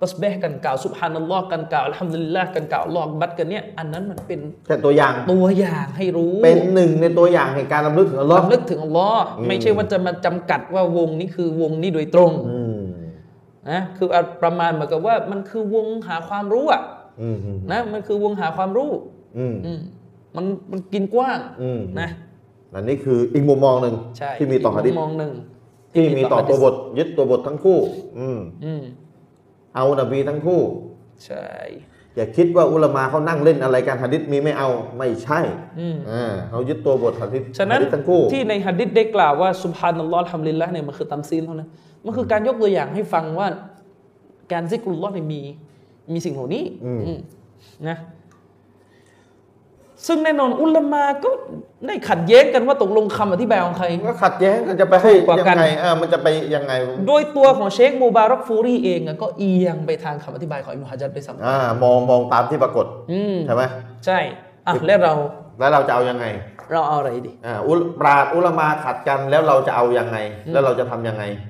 [SPEAKER 2] ตัสเบห์กันกล่าวสุบฮานัลลอฮ์กันกล่าวอัลฮัมดุลิลละกันกล่าวอัลลอฮ์อักบัตกันเนี้ยอันนั้นมันเป็น
[SPEAKER 1] แค่ตัวอย่าง
[SPEAKER 2] ตัวอย่างให้รู้
[SPEAKER 1] เป็นหนึ่งในตัวอย่างแห่งการรำลึกถึงอัลลอฮ์
[SPEAKER 2] รำลึกถึงอัลลอฮ์
[SPEAKER 1] อืม
[SPEAKER 2] ไม่ใช่ว่าจะมาจำกัดว่าวงนี้คือวงนี้โดยตรง
[SPEAKER 1] อืม
[SPEAKER 2] นะคือประมาณเหมือนกับว่ามันคือวงหาความรู้อะ
[SPEAKER 1] อืมอืม
[SPEAKER 2] นะมันคือวงหาความรู้
[SPEAKER 1] อืม
[SPEAKER 2] อืมมันมันกินกว้าง
[SPEAKER 1] อืม
[SPEAKER 2] นะ
[SPEAKER 1] อันนี้คืออีกมุมมองหนึ่ง
[SPEAKER 2] ใช่
[SPEAKER 1] ที่มีต่อฮะดิษ
[SPEAKER 2] มองหนึ่ง
[SPEAKER 1] ที่มีต่อตัวบทยึดตัวบททั้งคู่ อืม
[SPEAKER 2] อืม
[SPEAKER 1] เอานบีทั้งคู่
[SPEAKER 2] ใช่
[SPEAKER 1] อย่าคิดว่าอุลามาเขานั่งเล่นอะไรกันหะดิษมีไม่เอาไม่ใช่
[SPEAKER 2] อืม
[SPEAKER 1] อ่าเขายึดตัวบทหะดิษ
[SPEAKER 2] ฉะนั้น
[SPEAKER 1] หะดิษทั้งคู่
[SPEAKER 2] ที่ในฮัดดิษได้กล่าวว่าสุบฮานัลลอฮ์อัลฮัมดุลิลละเนี่ยมันคือตัมซีนเท่านั้นมันคือการยกตัวอย่างให้ฟังว่า การซิกรุลลอฮ์เนี่ยมีมีสิ่งเหล่านี้
[SPEAKER 1] อืม
[SPEAKER 2] อืมนะ ซึ่งแน่นอนอุลามาก็ได้ขัดแย้งกันว่าตกลงคำอธิบายของใคร
[SPEAKER 1] ก็ขัดแย้งกันจะไปให้
[SPEAKER 2] ถูกกว่า
[SPEAKER 1] ยั
[SPEAKER 2] กัน
[SPEAKER 1] งไงเออมันจะไปยังไง
[SPEAKER 2] โดยตัวของเชคมูบารักฟูรีเองอะก็เอียงไปทางคำอธิบายของอิบนุฮะจัดไปสัม
[SPEAKER 1] อ่ามองมองตามที่ปรากฏ
[SPEAKER 2] อืม
[SPEAKER 1] ใช่ไหม
[SPEAKER 2] ใช่อะแล้วเรา
[SPEAKER 1] แล้วเราจะเอายังไง
[SPEAKER 2] เราเอาอะไรดี
[SPEAKER 1] อ่าอุลปราดอุลามาขัดกันแล้วเราจะเอายังไง แล้วเราจะทำยังไงอืม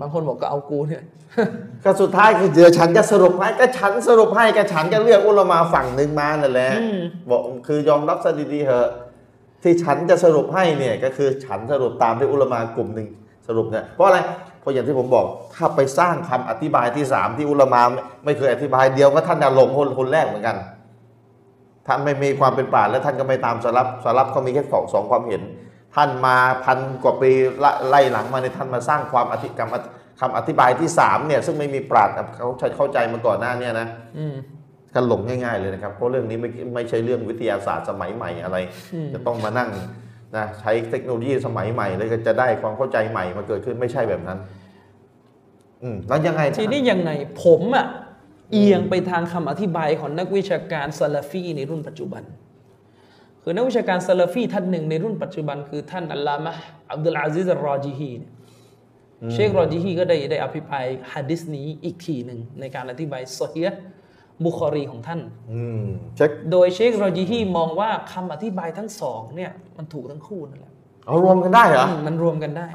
[SPEAKER 2] บางคนบอกก็เอากูเนี่ย
[SPEAKER 1] ก็สุดท้ายคือเดี๋ยวฉันจะสรุปให้ก็ฉันสรุปให้ก็ฉันก็เลือกอุลามาฝั่งหนึ่งมานั่นแหละ
[SPEAKER 2] อืม
[SPEAKER 1] บอกคือยอมรับซะดีๆเหอะที่ฉันจะสรุปให้เนี่ยก็คือฉันสรุปตามที่อุลามากลุ่มหนึ่งสรุปเนี่ยเพราะอะไรเพราะอย่างที่ผมบอก ถ้าไปสร้างคำอธิบายที่สามที่อุลามาไม่ไม่เคยอธิบายเดียวก็ท่านอาลงคนคนแรกเหมือนกันท่านไม่มีความเป็นป่าและท่านก็ไม่ตามสลับสลับเขามีแค่สองสองความเห็น ท่านมาพันกว่าปีละไล่หลังมาในยท่านมาสร้างความอธิกรรมคำอธิบายที่สามเนี่ยซึ่งไม่มีปราดเขาเข้าใจมาก่อนหน้าเนี่ยนะ
[SPEAKER 2] อืม
[SPEAKER 1] กันหลงง่ายๆเลยนะครับ เพราะเรื่องนี้ไม่ไม่ใช่เรื่องวิทยาศาสตร์สมัยใหม่อะไร
[SPEAKER 2] อืม
[SPEAKER 1] จะต้องมานั่งนะใช้เทคโนโลยีสมัยใหม่เลยก็จะได้ความเข้าใจใหม่มาเกิดขึ้นไม่ใช่แบบนั้นอืมแล้วยังไง
[SPEAKER 2] ทีนี้ยังไงผมอะเอียงไปทางคำอธิบายของนักวิชาการซาลาฟีในรุ่นปัจจุบัน คือนักวิชาการซาลาฟีท่านหนึ่งในรุ่นปัจจุบันคือท่านอัลลามะห์อับดุลอาซิซอัลรอจิฮีเนี่ยเชครอจิฮีก็ได้ได้อภิปรายฮะดิษนี้อีกทีหนึ่งในการอธิบายซอฮีฮ์บุคอรีของท่าน
[SPEAKER 1] อืมเช็ค
[SPEAKER 2] โดยเชครอจิฮีมองว่าคำอธิบายทั้งสองเนี่ยมันถูกทั้งคู่นั่นแหละ
[SPEAKER 1] เอารวมกันได้เหรอ
[SPEAKER 2] อืมมันรวมกันได้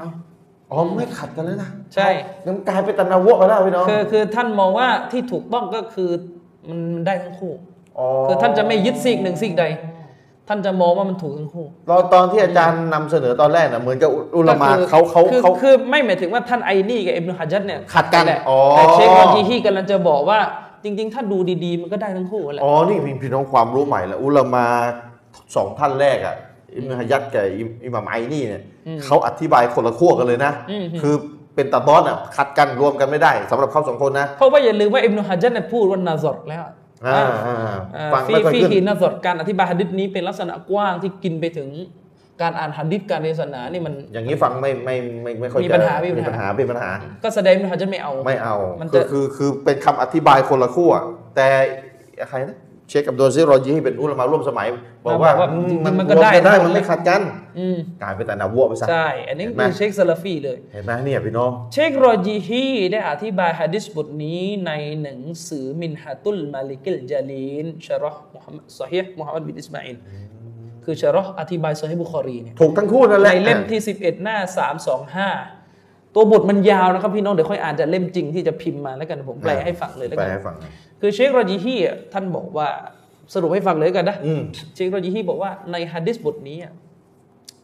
[SPEAKER 1] อ๋อไม่ขัดกันแล้วนะ
[SPEAKER 2] ใช่
[SPEAKER 1] มันกลายเป็นตะนาวะไปแล้วพี่น้อง
[SPEAKER 2] คือคือท่านมองว่าที่ถูกต้องก็คือมันได้ทั้งคู่คือท่านจะไม่ยึดซีกหนึ่งซีกใด ท่านจะมองว่ามันถูกทั้งคู่
[SPEAKER 1] ตอนตอนที่อาจารย์นำเสนอตอนแรกน่ะเหมือนกับอุลามา
[SPEAKER 2] ก็คือ
[SPEAKER 1] เขาเขา
[SPEAKER 2] คือ
[SPEAKER 1] เขา
[SPEAKER 2] คือไม่หมายถึงว่าท่านไอนี่กับอิบนุฮะจัดเนี่ย
[SPEAKER 1] ขัดกัน
[SPEAKER 2] แหละ
[SPEAKER 1] อ๋อ
[SPEAKER 2] แต่เชครอจีฮีกำลังจะบอกว่า จริง ๆ ถ้าดูดีๆ มันก็ได้ทั้งคู่แหละ
[SPEAKER 1] อ๋อนี่มีพี่น้องความรู้ใหม่แล้วอุลามาสองท่านแรกอะอิมนุฮะยัดกับอิมอิหม่ามไอนี่เนี่ยเขาอธิบายคนละขั้วกันเลยนะ
[SPEAKER 2] อืม
[SPEAKER 1] คือเป็นตาบอสอะขัดกันรวมกันไม่ได้สำหรับเขาสองคนนะ
[SPEAKER 2] เพราะว่าอย่าลืมว่าอิบนุฮะจัดเนี่ยพูดว่านาซอรแล้ว
[SPEAKER 1] อ่าอ่า
[SPEAKER 2] อ่า
[SPEAKER 1] ฟัง
[SPEAKER 2] ฟี
[SPEAKER 1] ไม่ค่อย
[SPEAKER 2] ฟี
[SPEAKER 1] ขึ้น
[SPEAKER 2] ฮีนาซอรการอธิบายฮะดิษนี้เป็นลักษณะกว้างที่กินไปถึงการอ่านฮะดิษการเรียนศาสนานี่มัน
[SPEAKER 1] อย่างนี้ฟังไม่ไม่ไม่ไม่ค่อย
[SPEAKER 2] มี
[SPEAKER 1] จะ
[SPEAKER 2] ปัญหามี
[SPEAKER 1] มี
[SPEAKER 2] ปั
[SPEAKER 1] ปัญ
[SPEAKER 2] ญ
[SPEAKER 1] หา
[SPEAKER 2] หา
[SPEAKER 1] เป็นปัญหา
[SPEAKER 2] ก็แสดงอิบนุฮะจัดไม่เอา
[SPEAKER 1] ไม่เอา
[SPEAKER 2] มัน
[SPEAKER 1] คือ
[SPEAKER 2] จะ
[SPEAKER 1] คือคือเป็นคำอธิบายคนละขั้วแต่ใครนะเชคกับโดนซิรอยีให้เป็นอุลามาร่วมสมัย บอกว่า
[SPEAKER 2] บอกว่า
[SPEAKER 1] อืม
[SPEAKER 2] จริงๆ
[SPEAKER 1] มัน
[SPEAKER 2] มันก็
[SPEAKER 1] รว
[SPEAKER 2] ได้
[SPEAKER 1] ได้
[SPEAKER 2] ทั้งหมด
[SPEAKER 1] มันไม่ขัดกัน
[SPEAKER 2] อืม
[SPEAKER 1] กลายเป็นแต่นาวัวไปซะ
[SPEAKER 2] ใช่ อันนี้
[SPEAKER 1] เห็นไหม
[SPEAKER 2] คือเชคซาลาฟีเลย
[SPEAKER 1] เห็นไหมเนี่ยพี่น้อง
[SPEAKER 2] เชครอจีฮีได้อธิบายฮะดิษบทนี้ในหนังสือมินฮะตุลมาลิกิลจาลีนชะรอห์มุฮัมมัดซอฮีห์มุฮัมมัดบินอิสมาอิลคือชะรอห์อธิบายซอฮีห์บุคอรีเนี่ย
[SPEAKER 1] ถูกทั้งคู่นั่นแห
[SPEAKER 2] ใน
[SPEAKER 1] ละ
[SPEAKER 2] เล่มที่ 11 หน้า 325ตัวบทมันยาวนะครับพี่น้องเดี๋ยวค่อยอ่านจากเล่มจริงที่จะพิมพ์มาแล้วกันผมแปลให้ฟังเลยแล้ว
[SPEAKER 1] แปล
[SPEAKER 2] กัน
[SPEAKER 1] ให้ฟังหน่อย
[SPEAKER 2] คือเชครอจีฮีอะท่านบอกว่าสรุปให้ฟังเลยกันนะ
[SPEAKER 1] อืม
[SPEAKER 2] เชคโรจีฮีบอกว่าในฮะดิษบทนี้อะ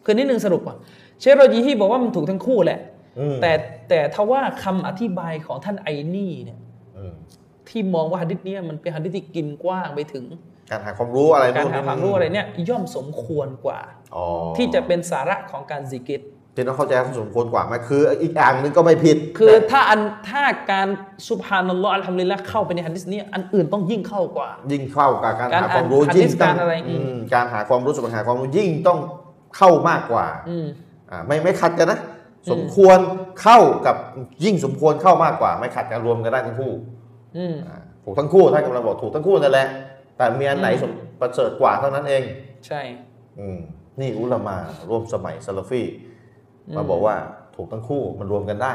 [SPEAKER 2] คือนิดนึงสรุปก่อนเชคโรจีฮีบอกว่ามันถูกทั้งคู่แหละ
[SPEAKER 1] อืม
[SPEAKER 2] แต่แต่ทว่าคำอธิบายของท่านไอนี่เนี่ย
[SPEAKER 1] อืม
[SPEAKER 2] ที่มองว่าฮะดิษเนี้มันเป็นฮะดิษที่กินกว้างไปถึง
[SPEAKER 1] การหาความรู้อะไร
[SPEAKER 2] การ
[SPEAKER 1] นู่น
[SPEAKER 2] หาความรู้อะไรเนี่ย ย่อมสมควรกว่า
[SPEAKER 1] อ๋อ
[SPEAKER 2] ที่จะเป็นสาระของการซิกิต
[SPEAKER 1] พี่น้องเข้าใจเขาสมควรกว่าไหมคือ อีกอย่างหนึงก็ไม่ผิด
[SPEAKER 2] คือ
[SPEAKER 1] แต่
[SPEAKER 2] ถ้าอันถ้าการสุบฮานัลลอฮ์อัลฮัมดุลิลละเข้าไปในฮะดิษเนี้อันอื่นต้องยิ่งเข้ากว่า
[SPEAKER 1] ยิ่งเข้ากับการ
[SPEAKER 2] การ
[SPEAKER 1] หาความรู้
[SPEAKER 2] อ่าน
[SPEAKER 1] ยิ่ง
[SPEAKER 2] หะดีษ
[SPEAKER 1] ต้อ
[SPEAKER 2] กางรอะไร
[SPEAKER 1] อืมการหาความรู้สุดหาความรู้ยิ่งต้อง เข้ามากกว่า
[SPEAKER 2] อืม
[SPEAKER 1] อ่าไม่ไม่ขัดกันนะ สมควรเข้ากับยิ่งสมควรเข้ามากกว่า ไม่ขัดกันรวมกันได้ทั้งคู่
[SPEAKER 2] อืม
[SPEAKER 1] อ่าถูกทั้งคู่ท่านกำลังบอกถูกทั้งคู่นั่นแหละ แต่มีอันไหนสมประเสริฐกว่าเท่านั้นเอง
[SPEAKER 2] ใช่
[SPEAKER 1] อืมนี่อุลามาร่วมสมัยซาลาฟีมาบอกว่าถูกทั้งคู่มันรวมกันได้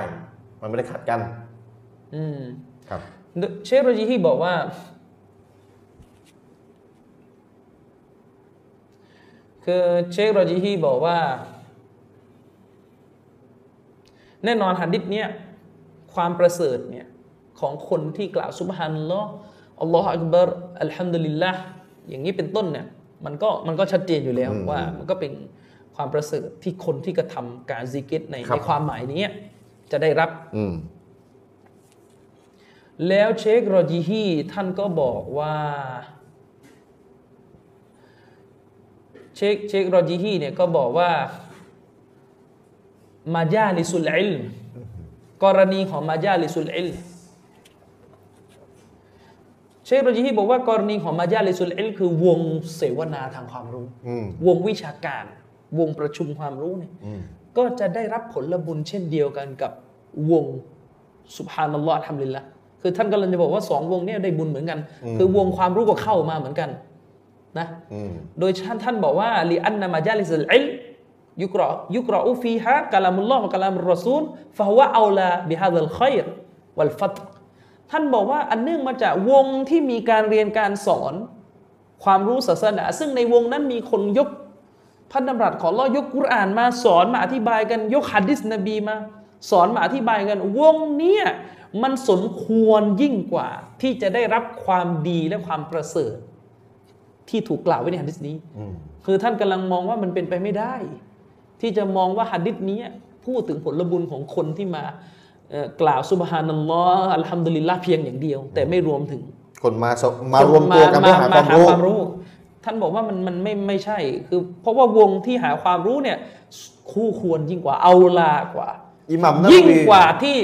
[SPEAKER 1] มันไม่ได้ขัดกัน
[SPEAKER 2] อืม
[SPEAKER 1] ครับ
[SPEAKER 2] เชคโรจีฮีบอกว่า คือเชคโรจีฮีบอกว่า แน่นอนหันดิษเนี้ยความประเสริฐเนี่ยของคนที่กล่าวซุบฮานัลลอฮ์อัลลอฮฺอักบารอัลฮัมดุลิลละอย่างนี้เป็นต้นเนี่ยมันก็มันก็ชัดเจนอยู่แล้ว
[SPEAKER 1] อืม
[SPEAKER 2] ว่ามันก็เป็นความประเสริฐที่คนที่กระทำการซิกิตใน
[SPEAKER 1] ครับ
[SPEAKER 2] ในความหมายนี้จะได้รับ
[SPEAKER 1] อืม
[SPEAKER 2] แล้วเชคโรจิฮีท่านก็บอกว่า เชคเชคโรจิฮีเนี่ยก็บอกว่ามาญาลิสุลอิลมกรณีของมาญาลิสุลอิลมเชคโรจิฮีบอกว่ากรณีของมาญาลิสุลอิลมคือวงเสวนาทางความรู้
[SPEAKER 1] อืม
[SPEAKER 2] วงวิชาการ วงประชุมความรู้เนี่ย
[SPEAKER 1] อืม
[SPEAKER 2] ก็จะได้รับผลบุญเช่นเดียวกันกับวงสุบฮานัลลอฮ์ทำลิลละคือท่านกำลังจะบอกว่าสองวงเนี้ได้บุญเหมือนกัน คือวงความรู้ก็เข้ามาเหมือนกัน นะ
[SPEAKER 1] อืม
[SPEAKER 2] โดยท่านท่านบอกว่าลีอันนามาจาลิสลอิลยุกรอยุกรออูฟีฮะกะลามุลลอฮ์วะกะลามุรรอซูลฟะฮุวะเอาลาบิฮาดัลขัยรวัลฟัตท่านบอกว่าอันเนื่องมาจากวงที่มีการเรียนการสอน ความรู้ศาสนา ซึ่งในวงนั้นมีคนยกพระดำรัสของอัลลอฮ์ยกกุรอานมาสอนมาอธิบายกันยกฮัดดิสนบีมา สอนมาอธิบายกัน วงเนี้ยมันสมควรยิ่งกว่าที่จะได้รับความดีและความประเสริฐ ที่ถูกกล่าวไว้ในฮัดดิสนี้
[SPEAKER 1] อืม
[SPEAKER 2] คือท่านกำลังมองว่ามันเป็นไปไม่ได้ ที่จะมองว่าหัดดิษนี้พูดถึงผลบุญของคนที่มาเอ่อกล่าวสุบฮานัลลอฮ์อัลฮัมดุลิลละเพียงอย่างเดียว แต่ไม่รวมถึง
[SPEAKER 1] คนมาสมารวมตัวกันเพื่อหาความรู้
[SPEAKER 2] ความรู้ ท่านบอกว่ามันมันไม่ไม่ใช่ คือ เพราะว่าวงที่หาความรู้เนี่ย คู่ควรยิ่งกว่าเอาลากว่า
[SPEAKER 1] อิหมัมนบ
[SPEAKER 2] ยิ่ง
[SPEAKER 1] วี
[SPEAKER 2] กว่าที่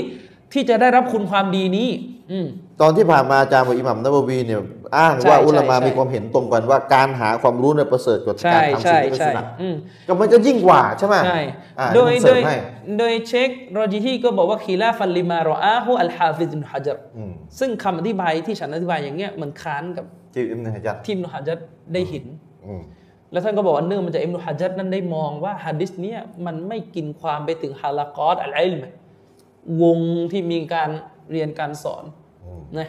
[SPEAKER 2] ที่จะได้รับคุณความดีนี้ อืม
[SPEAKER 1] ตอนที่ผ่านมาอาจารย์บอกอิหมัมนบวีเนี่ยอ้าง
[SPEAKER 2] ใช่
[SPEAKER 1] ว่าอุลามา
[SPEAKER 2] ใช่
[SPEAKER 1] มีความเห็นตรงกันว่าการหาความรู้เนี่ยประเสริฐกว่า
[SPEAKER 2] ใช่
[SPEAKER 1] การทำ
[SPEAKER 2] ใช่
[SPEAKER 1] สิ่งที่เป็น
[SPEAKER 2] ใช่
[SPEAKER 1] สุนัต
[SPEAKER 2] อืม
[SPEAKER 1] ก็มันจะยิ่งกว่าใช่ไหม
[SPEAKER 2] ใช่
[SPEAKER 1] อ่า
[SPEAKER 2] โดย
[SPEAKER 1] ผมเส
[SPEAKER 2] โด
[SPEAKER 1] ริม
[SPEAKER 2] ย
[SPEAKER 1] ให้
[SPEAKER 2] โดยเชคโรจิฮีก็บอกว่าคีลาฟันลิมารออาฮูอัลฮาฟิซอิบนุฮะจัร
[SPEAKER 1] อืม
[SPEAKER 2] ซึ่งคำอธิบายที่ฉันอธิบายอย่างเงี้ยมันค้านกับ
[SPEAKER 1] ที่อิมนุฮะจัด
[SPEAKER 2] ที่อิบนุฮะจัรได้เห็น
[SPEAKER 1] อืม
[SPEAKER 2] แล้วท่านก็บอกว่าเนื่องมาจากอิบนุฮะจัรนั้นได้มองว่าฮะดิษเนี้ยมันไม่กินความไปถึงฮาลากอตอัลอิลมวงที่มีการเรียนการสอน
[SPEAKER 1] อืม
[SPEAKER 2] นะ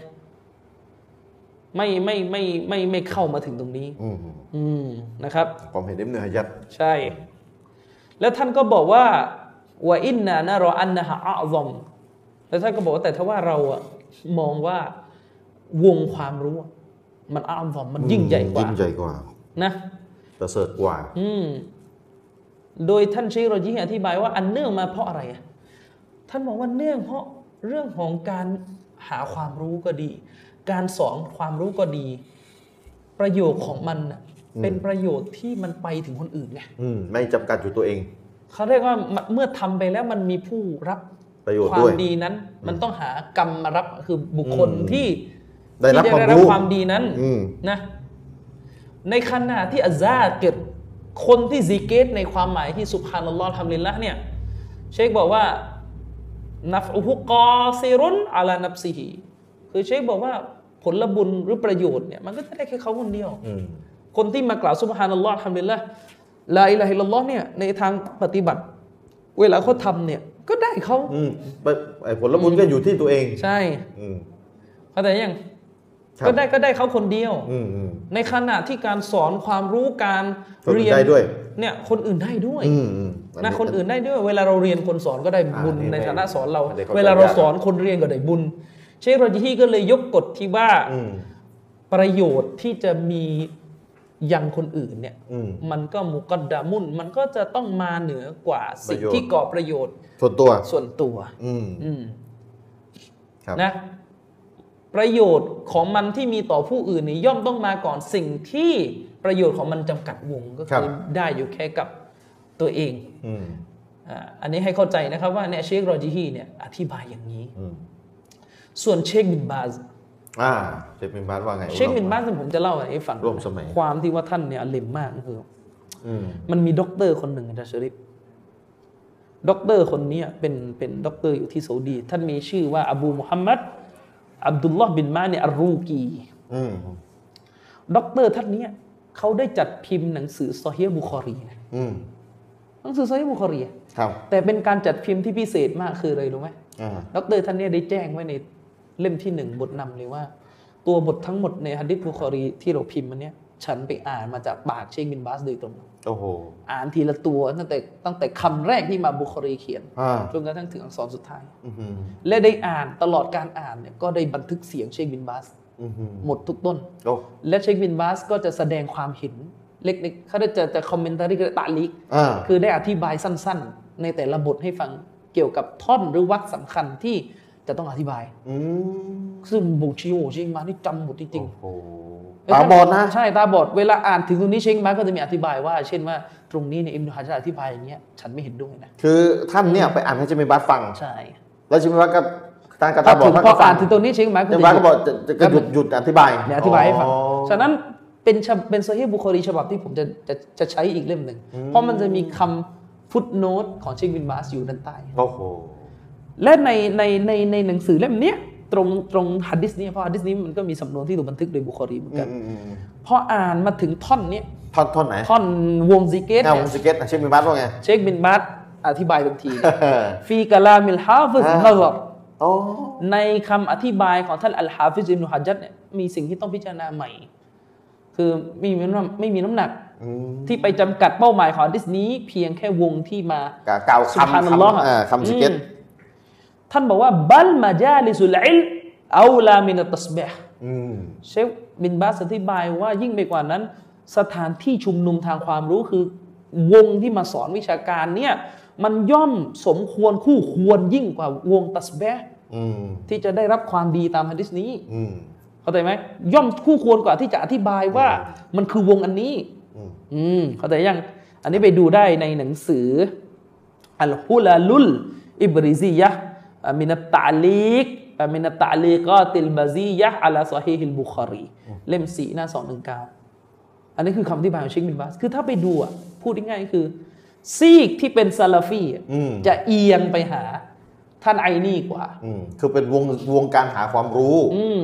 [SPEAKER 2] ไม่ไม่ไม่ไม่ไม่เข้ามาถึงตรงนี้
[SPEAKER 1] อืม
[SPEAKER 2] อืมนะครับ
[SPEAKER 1] ความเห็นอิมนุฮะจัด
[SPEAKER 2] ใช่ แล้วท่านก็บอกว่าว่าอินนานะรออันนะฮะอัลอมแล้วท่านก็บอกว่าแต่ถ้าว่าเราอะมองว่าวงความรู้อะมันอัลอมมันยิ่งใหญ่กว่า
[SPEAKER 1] ยิ่งใหญ่กว่า
[SPEAKER 2] นะ
[SPEAKER 1] ประเสริฐกว่า
[SPEAKER 2] อืมโดยท่านเชคโรจิฮีอธิบายว่าอันเนื่องมาเพราะอะไรอะท่านบอกว่าเนื่องเพราะเรื่องของการ หาความรู้ก็ดี การสอนความรู้ก็ดี ประโยชน์ของมันน่ะเป็นประโยชน์ที่มันไปถึงคนอื่นไง
[SPEAKER 1] อืมไม่จำกัดอยู่ตัวเอง
[SPEAKER 2] เขาเรียกว่าเมื่อทำไปแล้วมันมีผู้รับ
[SPEAKER 1] ประโยชน์
[SPEAKER 2] ควา
[SPEAKER 1] ด้
[SPEAKER 2] ม
[SPEAKER 1] วย
[SPEAKER 2] ดีนั้น มันต้องหากรรมมารับคือบุคคล
[SPEAKER 1] อืม
[SPEAKER 2] ที่
[SPEAKER 1] ได้รับ
[SPEAKER 2] ที่
[SPEAKER 1] ความ
[SPEAKER 2] จะได้รับ
[SPEAKER 1] รู้
[SPEAKER 2] ความดีนั้น
[SPEAKER 1] อืม
[SPEAKER 2] นะ ในขณะที่อัซซาเกิดคนที่ซิกเก็ตในความหมายที่سبحان الله الحمد للهเนี่ย เชคบอกว่า نفعه قاصر على نفسهคือเชคบอกว่าผลบุญหรือประโยชน์เนี่ยมันก็จะได้แค่เขาคนเดียว
[SPEAKER 1] อืม
[SPEAKER 2] คนที่มากล่าวسبحان الله الحمد لله لا إله إلا اللهเนี่ยในทางปฏิบัติ เวลาเขาทำเนี่ยก็ได้เขา
[SPEAKER 1] อืมไปไอ้ผลบุญก็อยู่ที่ตัวเอง
[SPEAKER 2] ใช่
[SPEAKER 1] อืม
[SPEAKER 2] เข้าใจยัง
[SPEAKER 1] ครับ
[SPEAKER 2] ก็ได้ก็ได้เขาคนเดียว
[SPEAKER 1] อืมอืม
[SPEAKER 2] ในขณะที่การสอนความรู้การ
[SPEAKER 1] คนอื่น
[SPEAKER 2] เรียน
[SPEAKER 1] ได้ด้วย
[SPEAKER 2] เนี่ยคนอื่นได้ด้วย
[SPEAKER 1] อืมอืม
[SPEAKER 2] นะคนอื่นได้ด้วย เวลาเราเรียนคนสอนก็ได้บุญ
[SPEAKER 1] อ่านี่
[SPEAKER 2] ในฐานะสอนเรา
[SPEAKER 1] ไม่ได้เข้าใจ
[SPEAKER 2] เวลาเรา
[SPEAKER 1] ยาก
[SPEAKER 2] สอนคนเรียนก็ได้บุญ เชคโรจิฮีก็เลยยกกฎที่ว่า
[SPEAKER 1] อืม
[SPEAKER 2] ประโยชน์ที่จะมียังคนอื่นเนี่ย
[SPEAKER 1] อืม
[SPEAKER 2] มันก็มุกดดามุนมันก็จะต้องมาเหนือกว่าสิ่ง
[SPEAKER 1] ประโยชน์
[SPEAKER 2] ที่ก่อประโยชน์
[SPEAKER 1] ส่วนตัว
[SPEAKER 2] ส่วนตัว
[SPEAKER 1] อืม
[SPEAKER 2] อืม
[SPEAKER 1] ครับ
[SPEAKER 2] นะ ประโยชน์ของมันที่มีต่อผู้อื่นนี่ย่อมต้องมาก่อนสิ่งที่ประโยชน์ของมันจำกัดวงก็
[SPEAKER 1] ครั
[SPEAKER 2] คือบได้อยู่แค่กับตัวเอง
[SPEAKER 1] อืม
[SPEAKER 2] อ่าอันนี้ให้เข้าใจนะครับว่าเนี่ยเชคโรจิฮีเนี่ยอธิบายอย่างนี้
[SPEAKER 1] อืม
[SPEAKER 2] ส่วนเชคบินบาซ
[SPEAKER 1] อ่าเชคบินบาสว่าไง
[SPEAKER 2] เชคบินบาซผมจะเล่าให้ฟัง
[SPEAKER 1] ร่วมสมัย
[SPEAKER 2] ความที่ว่าท่านเนี่ยอลิมมากก็คือ
[SPEAKER 1] อืม
[SPEAKER 2] มันมีด็อกเตอร์คนหนึ่งอาจารย์ชริปด็อกเตอร์คนเนี้ยเป็นเป็นด็อกเตอร์อยู่ที่ซาอุดี ท่านมีชื่อว่าอบูมุฮัมมัด อับดุลลอฮ์บินมาเนอัรรูกี
[SPEAKER 1] อืม
[SPEAKER 2] ด็อกเตอร์ท่านเนี้ยเขาได้จัดพิมพ์หนังสือซอฮีฮ์บุคอรีนะ
[SPEAKER 1] อืม
[SPEAKER 2] หนังสือซอฮีฮ์บุคอรี
[SPEAKER 1] ครับ
[SPEAKER 2] แต่เป็นการจัดพิมพ์ที่พิเศษมากคืออะไรรู้ไหม
[SPEAKER 1] อ่า
[SPEAKER 2] ด็อกเตอร์ท่านเนี้ยได้แจ้งไว้ในเล่มที่หนึ่งบทนำเลยว่า ตัวบททั้งหมดในฮะดิษบุคอรีที่เราพิมพ์มันเนี้ยฉันไปอ่านมาจากปากเชคบินบาสโดยตรง
[SPEAKER 1] โอ้โห
[SPEAKER 2] อ่านทีละตัวตั้งแต่ตั้งแต่คำแรกที่อิหม่ามบุคอรีเขียน
[SPEAKER 1] อ่า
[SPEAKER 2] จนกระทั่งถึงอักษรสุดท้าย
[SPEAKER 1] อือหือ
[SPEAKER 2] และได้อ่านตลอดการอ่านเนี่ยก็ได้บันทึกเสียงเชคบินบาส
[SPEAKER 1] อือหือ
[SPEAKER 2] หมดทุกต้น
[SPEAKER 1] โอ้
[SPEAKER 2] และเชคบินบาสก็จะแสดงความเห็นเล็กๆเขาจะจะ comment تعليق
[SPEAKER 1] อ่า
[SPEAKER 2] คือได้อธิบายสั้นๆ ในแต่ละบทให้ฟังเกี่ยวกับท่อนหรือวรรคสำคัญที่จะต้องอธิบาย
[SPEAKER 1] อืม
[SPEAKER 2] ซึ่งบุชิโอเชคมานี่จำหมดจริง
[SPEAKER 1] โอ้โห
[SPEAKER 2] ๆ
[SPEAKER 1] ตาบอดนะ
[SPEAKER 2] ใช่ตาบอดเวลาอ่านถึงตรงนี้เชคมาก็จะมีอธิบายว่า เช่นว่าตรงนี้เนี่ยอิมนุฮัจญ์อธิบายอย่างเงี้ยฉันไม่เห็นด้วยนะ
[SPEAKER 1] คือท่านเนี่ยไปอ่านให้เชคบินบาสฟัง
[SPEAKER 2] ใช่
[SPEAKER 1] แล้วเชคบินบาสก็ทางกระ
[SPEAKER 2] พอ
[SPEAKER 1] ตาบอ
[SPEAKER 2] ถึ
[SPEAKER 1] ด
[SPEAKER 2] ง
[SPEAKER 1] ท่าน
[SPEAKER 2] พอ
[SPEAKER 1] ก็ฟั
[SPEAKER 2] อ่างนถึงตรงนี้เชคมา
[SPEAKER 1] เช
[SPEAKER 2] ก็
[SPEAKER 1] คบิน
[SPEAKER 2] จะ
[SPEAKER 1] บาสก็บอกจะจะจะหยุดหยุดอธิบาย
[SPEAKER 2] เนี่ยอธิบายให้ฟัง
[SPEAKER 1] อ๋อ
[SPEAKER 2] ฉะนั้นเป็นฉบับเป็นโซฮีบุคอรีฉบับที่ผมจะจะจะใช้อีกเล่มหนึ่งเพราะมันจะมีคำฟุตโนตของเชคบินบาสอยู่ด้านใต้
[SPEAKER 1] โอ้โห
[SPEAKER 2] และในในในในหนังสือเล่มเนี้ย ตรงตรงฮัดดิสนี้เพราะฮัดดิสนี้มันก็มีสำนวนที่ถูกบันทึกโดยบุคอรีเหมือนกัน
[SPEAKER 1] อืมอืมอืม
[SPEAKER 2] พออ่านมาถึงท่อนเนี้ย
[SPEAKER 1] ท่อนท่อนไหน
[SPEAKER 2] ท่อนวงซิกเก็ต
[SPEAKER 1] เอา
[SPEAKER 2] เนี่
[SPEAKER 1] ยวงซิกเก็ตอะเชคบินบาสว่าไง
[SPEAKER 2] เชคบินบาสอธิบายทันทีفي كلام الحافظ نظر
[SPEAKER 1] อ๋อ
[SPEAKER 2] ในคำอธิบายของท่านอัลฮาฟิซอิบนุฮะจัรเนี่ยมีสิ่งที่ต้องพิจารณาใหม่ คือไม่มีน้ำไม่มีน้ำหนัก
[SPEAKER 1] อืม
[SPEAKER 2] ที่ไปจำกัดเป้าหมายของฮะดิษนี้เพียงแค่วงที่มา
[SPEAKER 1] กะกล่าว
[SPEAKER 2] سبح
[SPEAKER 1] คำ
[SPEAKER 2] سبحان الله
[SPEAKER 1] คำอ่าคำซิกเกต
[SPEAKER 2] อืม ท่านบอกว่าبل مجالس العلم أولى من التسبيحอืมเชคบินบาสอธิบายว่ายิ่งไปกว่านั้น สถานที่ชุมนุมทางความรู้คือ วงที่มาสอนวิชาการเนี่ยมันย่อมสมควรคู่ควรยิ่งกว่าวงตัสบิฮ์
[SPEAKER 1] อืม
[SPEAKER 2] ที่จะได้รับความดีตามฮะดิษนี้
[SPEAKER 1] อืม
[SPEAKER 2] เข้าใจไหมย่อมคู่ควรกว่าที่จะอธิบายว่ามันคือวงอันนี้
[SPEAKER 1] อืม
[SPEAKER 2] อืมเข้าใจยังอันนี้ไปดูได้ในหนังสืออัลฮุลาลุลอิบริซียะห์อะ من التعليق อะ من التعليقات البازية على صحيح البخاريเล่มสี่หน้าสองหนึ่งเก้าอันนี้คือคำอธิบายของเชคบินบาสคือถ้าไปดูอะพูดง่ายๆคือ ซีกที่เป็นซาลาฟีอะ
[SPEAKER 1] อืม
[SPEAKER 2] จะเอียงไปหาทางไอ้นี่กว่า
[SPEAKER 1] อืมคือเป็นวงวงการหาความรู้
[SPEAKER 2] อืม